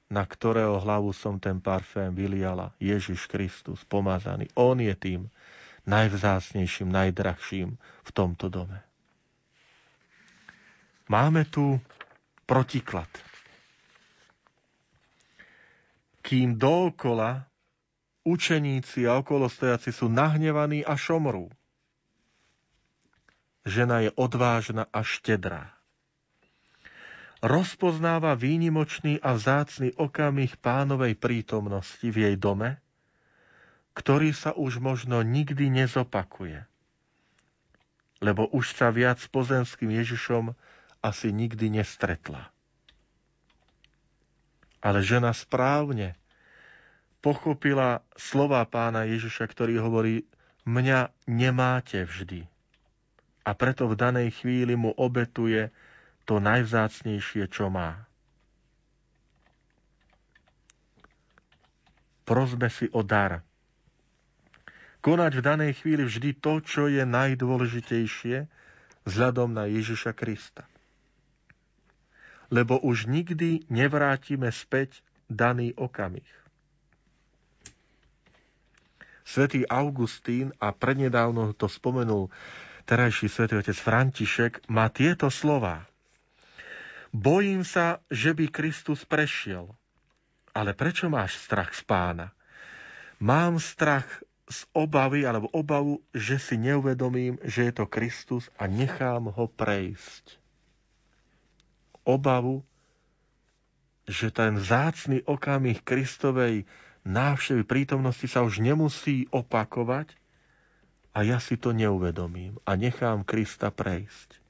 na ktorého hlavu som ten parfém vyliala, Ježiš Kristus, pomazaný. On je tým najvzácnejším, najdrahším v tomto dome. Máme tu protiklad. Kým dookola učeníci a okolostojaci sú nahnevaní a šomrú, Žena je odvážna a štedrá. Rozpoznáva výnimočný a vzácný okamih pánovej prítomnosti v jej dome, ktorý sa už možno nikdy nezopakuje. Lebo už sa viac s pozemským Ježišom asi nikdy nestretla. Ale žena správne pochopila slova pána Ježiša, ktorý hovorí, mňa nemáte vždy a preto v danej chvíli mu obetuje to najvzácnejšie, čo má. Prosme si o dar. Konať v danej chvíli vždy to, čo je najdôležitejšie vzhľadom na Ježiša Krista. Lebo už nikdy nevrátime späť daný okamih. Svetý Augustín, a prednedávno to spomenul terajší svätý otec František má tieto slova. Bojím sa, že by Kristus prešiel. Ale prečo máš strach z pána? Mám strach z obavy alebo obavu, že si neuvedomím, že je to Kristus a nechám ho prejsť. Obavu, že ten vzácný okamih Kristovej návštevy prítomnosti sa už nemusí opakovať, a ja si to neuvedomím a nechám Krista prejsť.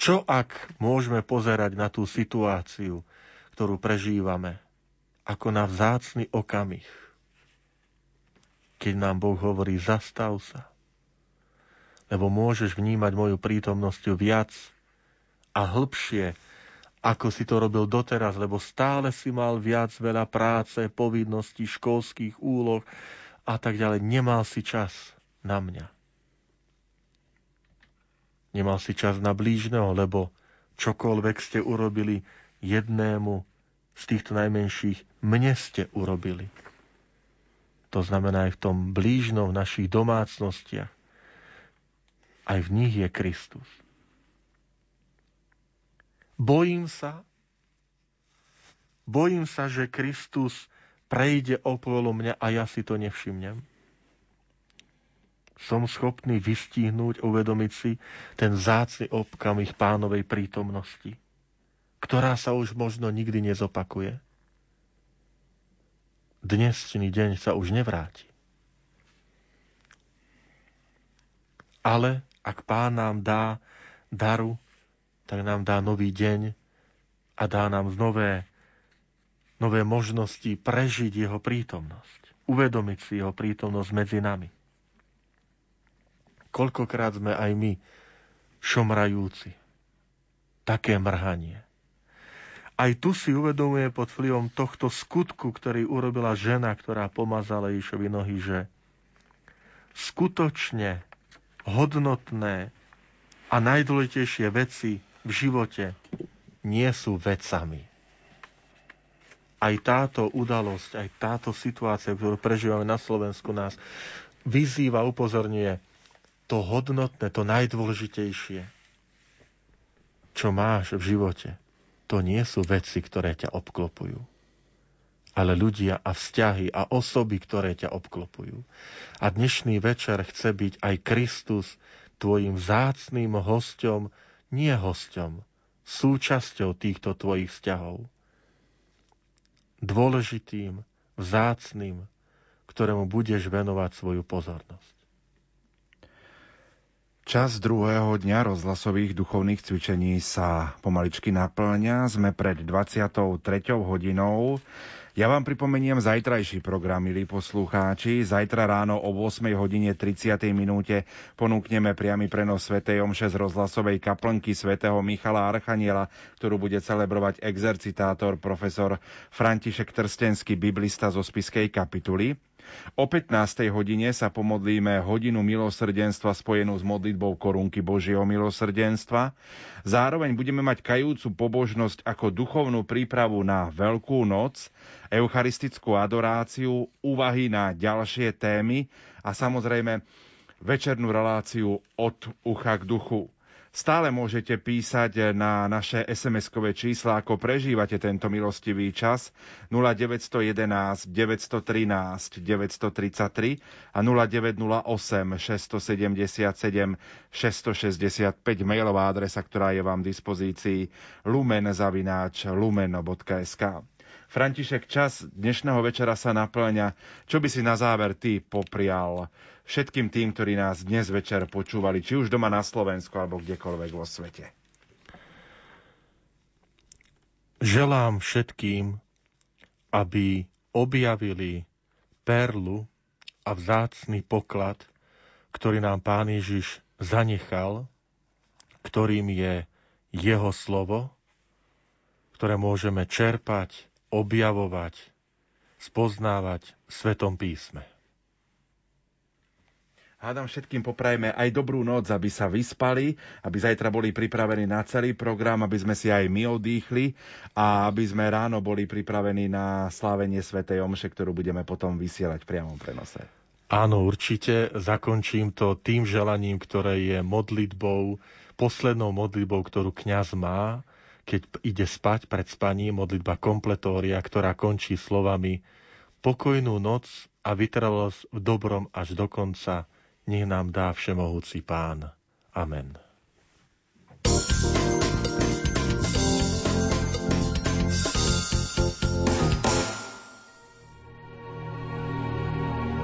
Čo ak môžeme pozerať na tú situáciu, ktorú prežívame, ako na vzácny okamih, keď nám Boh hovorí, zastav sa, lebo môžeš vnímať moju prítomnosť viac a hĺbšie, ako si to robil doteraz, lebo stále si mal viac veľa práce, povinností, školských úloh a tak ďalej. Nemal si čas na mňa. Nemal si čas na blížneho, lebo čokoľvek ste urobili jednému z týchto najmenších, mne ste urobili. To znamená aj v tom blížnom v našich domácnostiach. Aj v nich je Kristus. Bojím sa, bojím sa, že Kristus prejde okolo mňa a ja si to nevšimnem. Som schopný vystihnúť, uvedomiť si ten zácny okamih pánovej prítomnosti, ktorá sa už možno nikdy nezopakuje dnešný deň sa už nevráti. Ale ak Pán nám dá daru, tak nám dá nový deň a dá nám nové, nové možnosti prežiť jeho prítomnosť. Uvedomiť si jeho prítomnosť medzi nami. Koľkokrát sme aj my šomrajúci. Také mrhanie. Aj tu si uvedomuje pod vplyvom tohto skutku, ktorý urobila žena, ktorá pomazala Ježišovi nohy, že skutočne hodnotné a najdôležitejšie veci v živote nie sú vecami. Aj táto udalosť, aj táto situácia, ktorú prežívame na Slovensku, nás vyzýva, upozorňuje to hodnotné, to najdôležitejšie, čo máš v živote to nie sú veci, ktoré ťa obklopujú, ale ľudia a vzťahy a osoby, ktoré ťa obklopujú. A dnešný večer chce byť aj Kristus tvojim vzácným hosťom, nie hosťom, súčasťou týchto tvojich vzťahov. Dôležitým, vzácným, ktorému budeš venovať svoju pozornosť. Čas druhého dňa rozhlasových duchovných cvičení sa pomaličky naplňa. Sme pred 23. hodinou. Ja vám pripomeniem zajtrajší program, milí poslucháči. Zajtra ráno o 8 hodine 30. minúte ponúkneme priamy prenos Sv. Omše z rozhlasovej kaplnky svätého Michala Archaniela, ktorú bude celebrovať exercitátor profesor František Trstenský, biblista zo spiskej kapituly. O 15. hodine sa pomodlíme hodinu milosrdenstva spojenú s modlitbou korunky Božieho milosrdenstva. Zároveň budeme mať kajúcu pobožnosť ako duchovnú prípravu na Veľkú noc, eucharistickú adoráciu, úvahy na ďalšie témy a samozrejme večernú reláciu od ucha k duchu. Stále môžete písať na naše SMS-kové čísla, ako prežívate tento milostivý čas 0911 913 933 a 0908 677 665 mailová adresa, ktorá je vám v dispozícii lumen.lumen.sk. František, čas dnešného večera sa naplňa. Čo by si na záver ty poprial všetkým tým, ktorí nás dnes večer počúvali, či už doma na Slovensku alebo kdekoľvek vo svete? Želám všetkým, aby objavili perlu a vzácný poklad, ktorý nám Pán Ježiš zanechal, ktorým je jeho slovo, ktoré môžeme čerpať objavovať, spoznávať v Svetom písme. Hádam všetkým poprajme aj dobrú noc, aby sa vyspali, aby zajtra boli pripravení na celý program, aby sme si aj my odýchli a aby sme ráno boli pripravení na slávenie Svetej Omše, ktorú budeme potom vysielať v priamom prenose. Áno, určite. Zakončím to tým želaním, ktoré je modlitbou, poslednou modlitbou, ktorú kňaz má keď ide spať pred spaním, modlitba kompletória, ktorá končí slovami Pokojnú noc a vytrvalosť v dobrom až do konca, nech nám dá všemohúci Pán. Amen.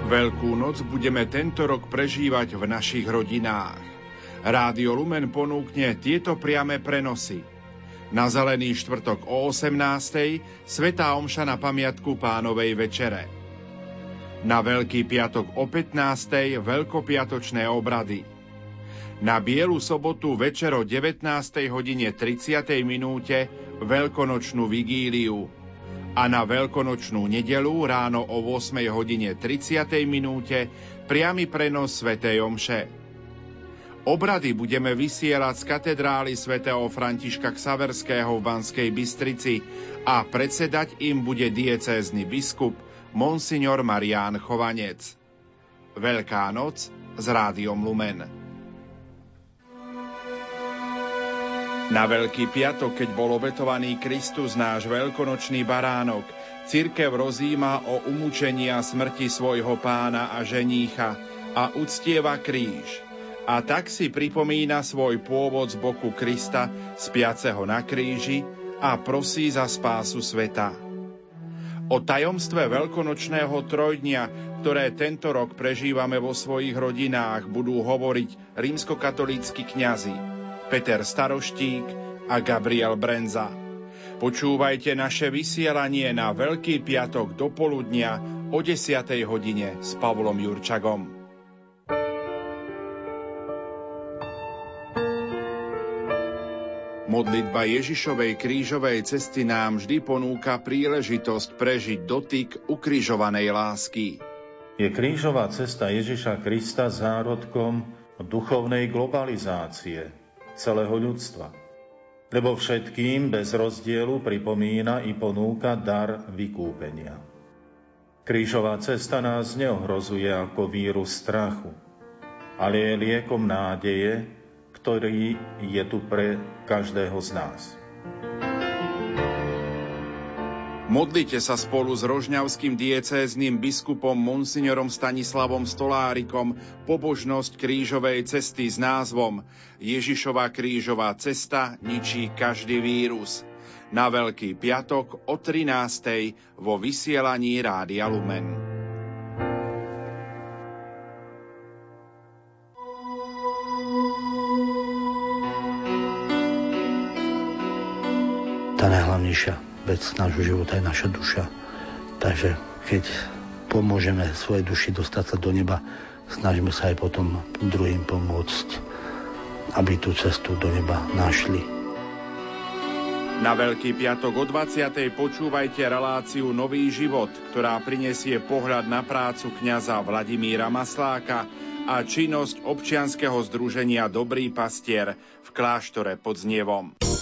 Veľkú noc budeme tento rok prežívať v našich rodinách. Rádio Lumen ponúkne tieto priame prenosy. Na Zelený štvrtok o 18. Svetá Omša na pamiatku pánovej večere. Na Veľký piatok o 15. Veľkopiatočné obrady. Na Bielu sobotu večer o 19. hodine 30. minúte Veľkonočnú vigíliu a na veľkonočnú nedelu ráno o 8 hodine 30. minúte priamy prenos Svetej Omše. Obrady budeme vysielať z katedrály svätého Františka Ksaverského v Banskej Bystrici a predsedať im bude diecézny biskup Monsignor Marián Chovanec. Veľká noc s rádiom Lumen. Na Veľký piatok, keď bol obetovaný Kristus, náš veľkonočný baránok, cirkev rozíma o umúčení smrti svojho pána a ženícha a uctieva kríž – a tak si pripomína svoj pôvod z boku Krista, spiaceho na kríži a prosí za spásu sveta. O tajomstve veľkonočného trojdnia, ktoré tento rok prežívame vo svojich rodinách, budú hovoriť rímskokatolícky kňazi Peter Staroštík a Gabriel Brenza. Počúvajte naše vysielanie na Veľký piatok do poludnia o 10. hodine s Pavlom Jurčagom. Modlitba Ježišovej krížovej cesty nám vždy ponúka príležitosť prežiť dotyk ukrižovanej lásky. Je krížová cesta Ježiša Krista zárodkom duchovnej globalizácie celého ľudstva. Lebo všetkým bez rozdielu pripomína i ponúka dar vykúpenia. Krížová cesta nás neohrozuje ako vírus strachu, ale je liekom nádeje, ktorý je tu pre každého z nás. Modlite sa spolu s rožňavským diecézným biskupom monsignorom Stanislavom Stolárikom pobožnosť krížovej cesty s názvom Ježišova krížová cesta ničí každý vírus. Na Veľký piatok o 13. vo vysielaní Rádia Lumen. Tá najhlavnejšia vec nášho života je naša duša. Takže keď pomôžeme svojej duši dostať sa do neba, snažíme sa aj potom druhým pomôcť, aby tú cestu do neba našli. Na Veľký piatok o 20. počúvajte reláciu Nový život, ktorá prinesie pohľad na prácu kňaza Vladimíra Masláka a činnosť občianskeho združenia Dobrý pastier v kláštore pod Znievom.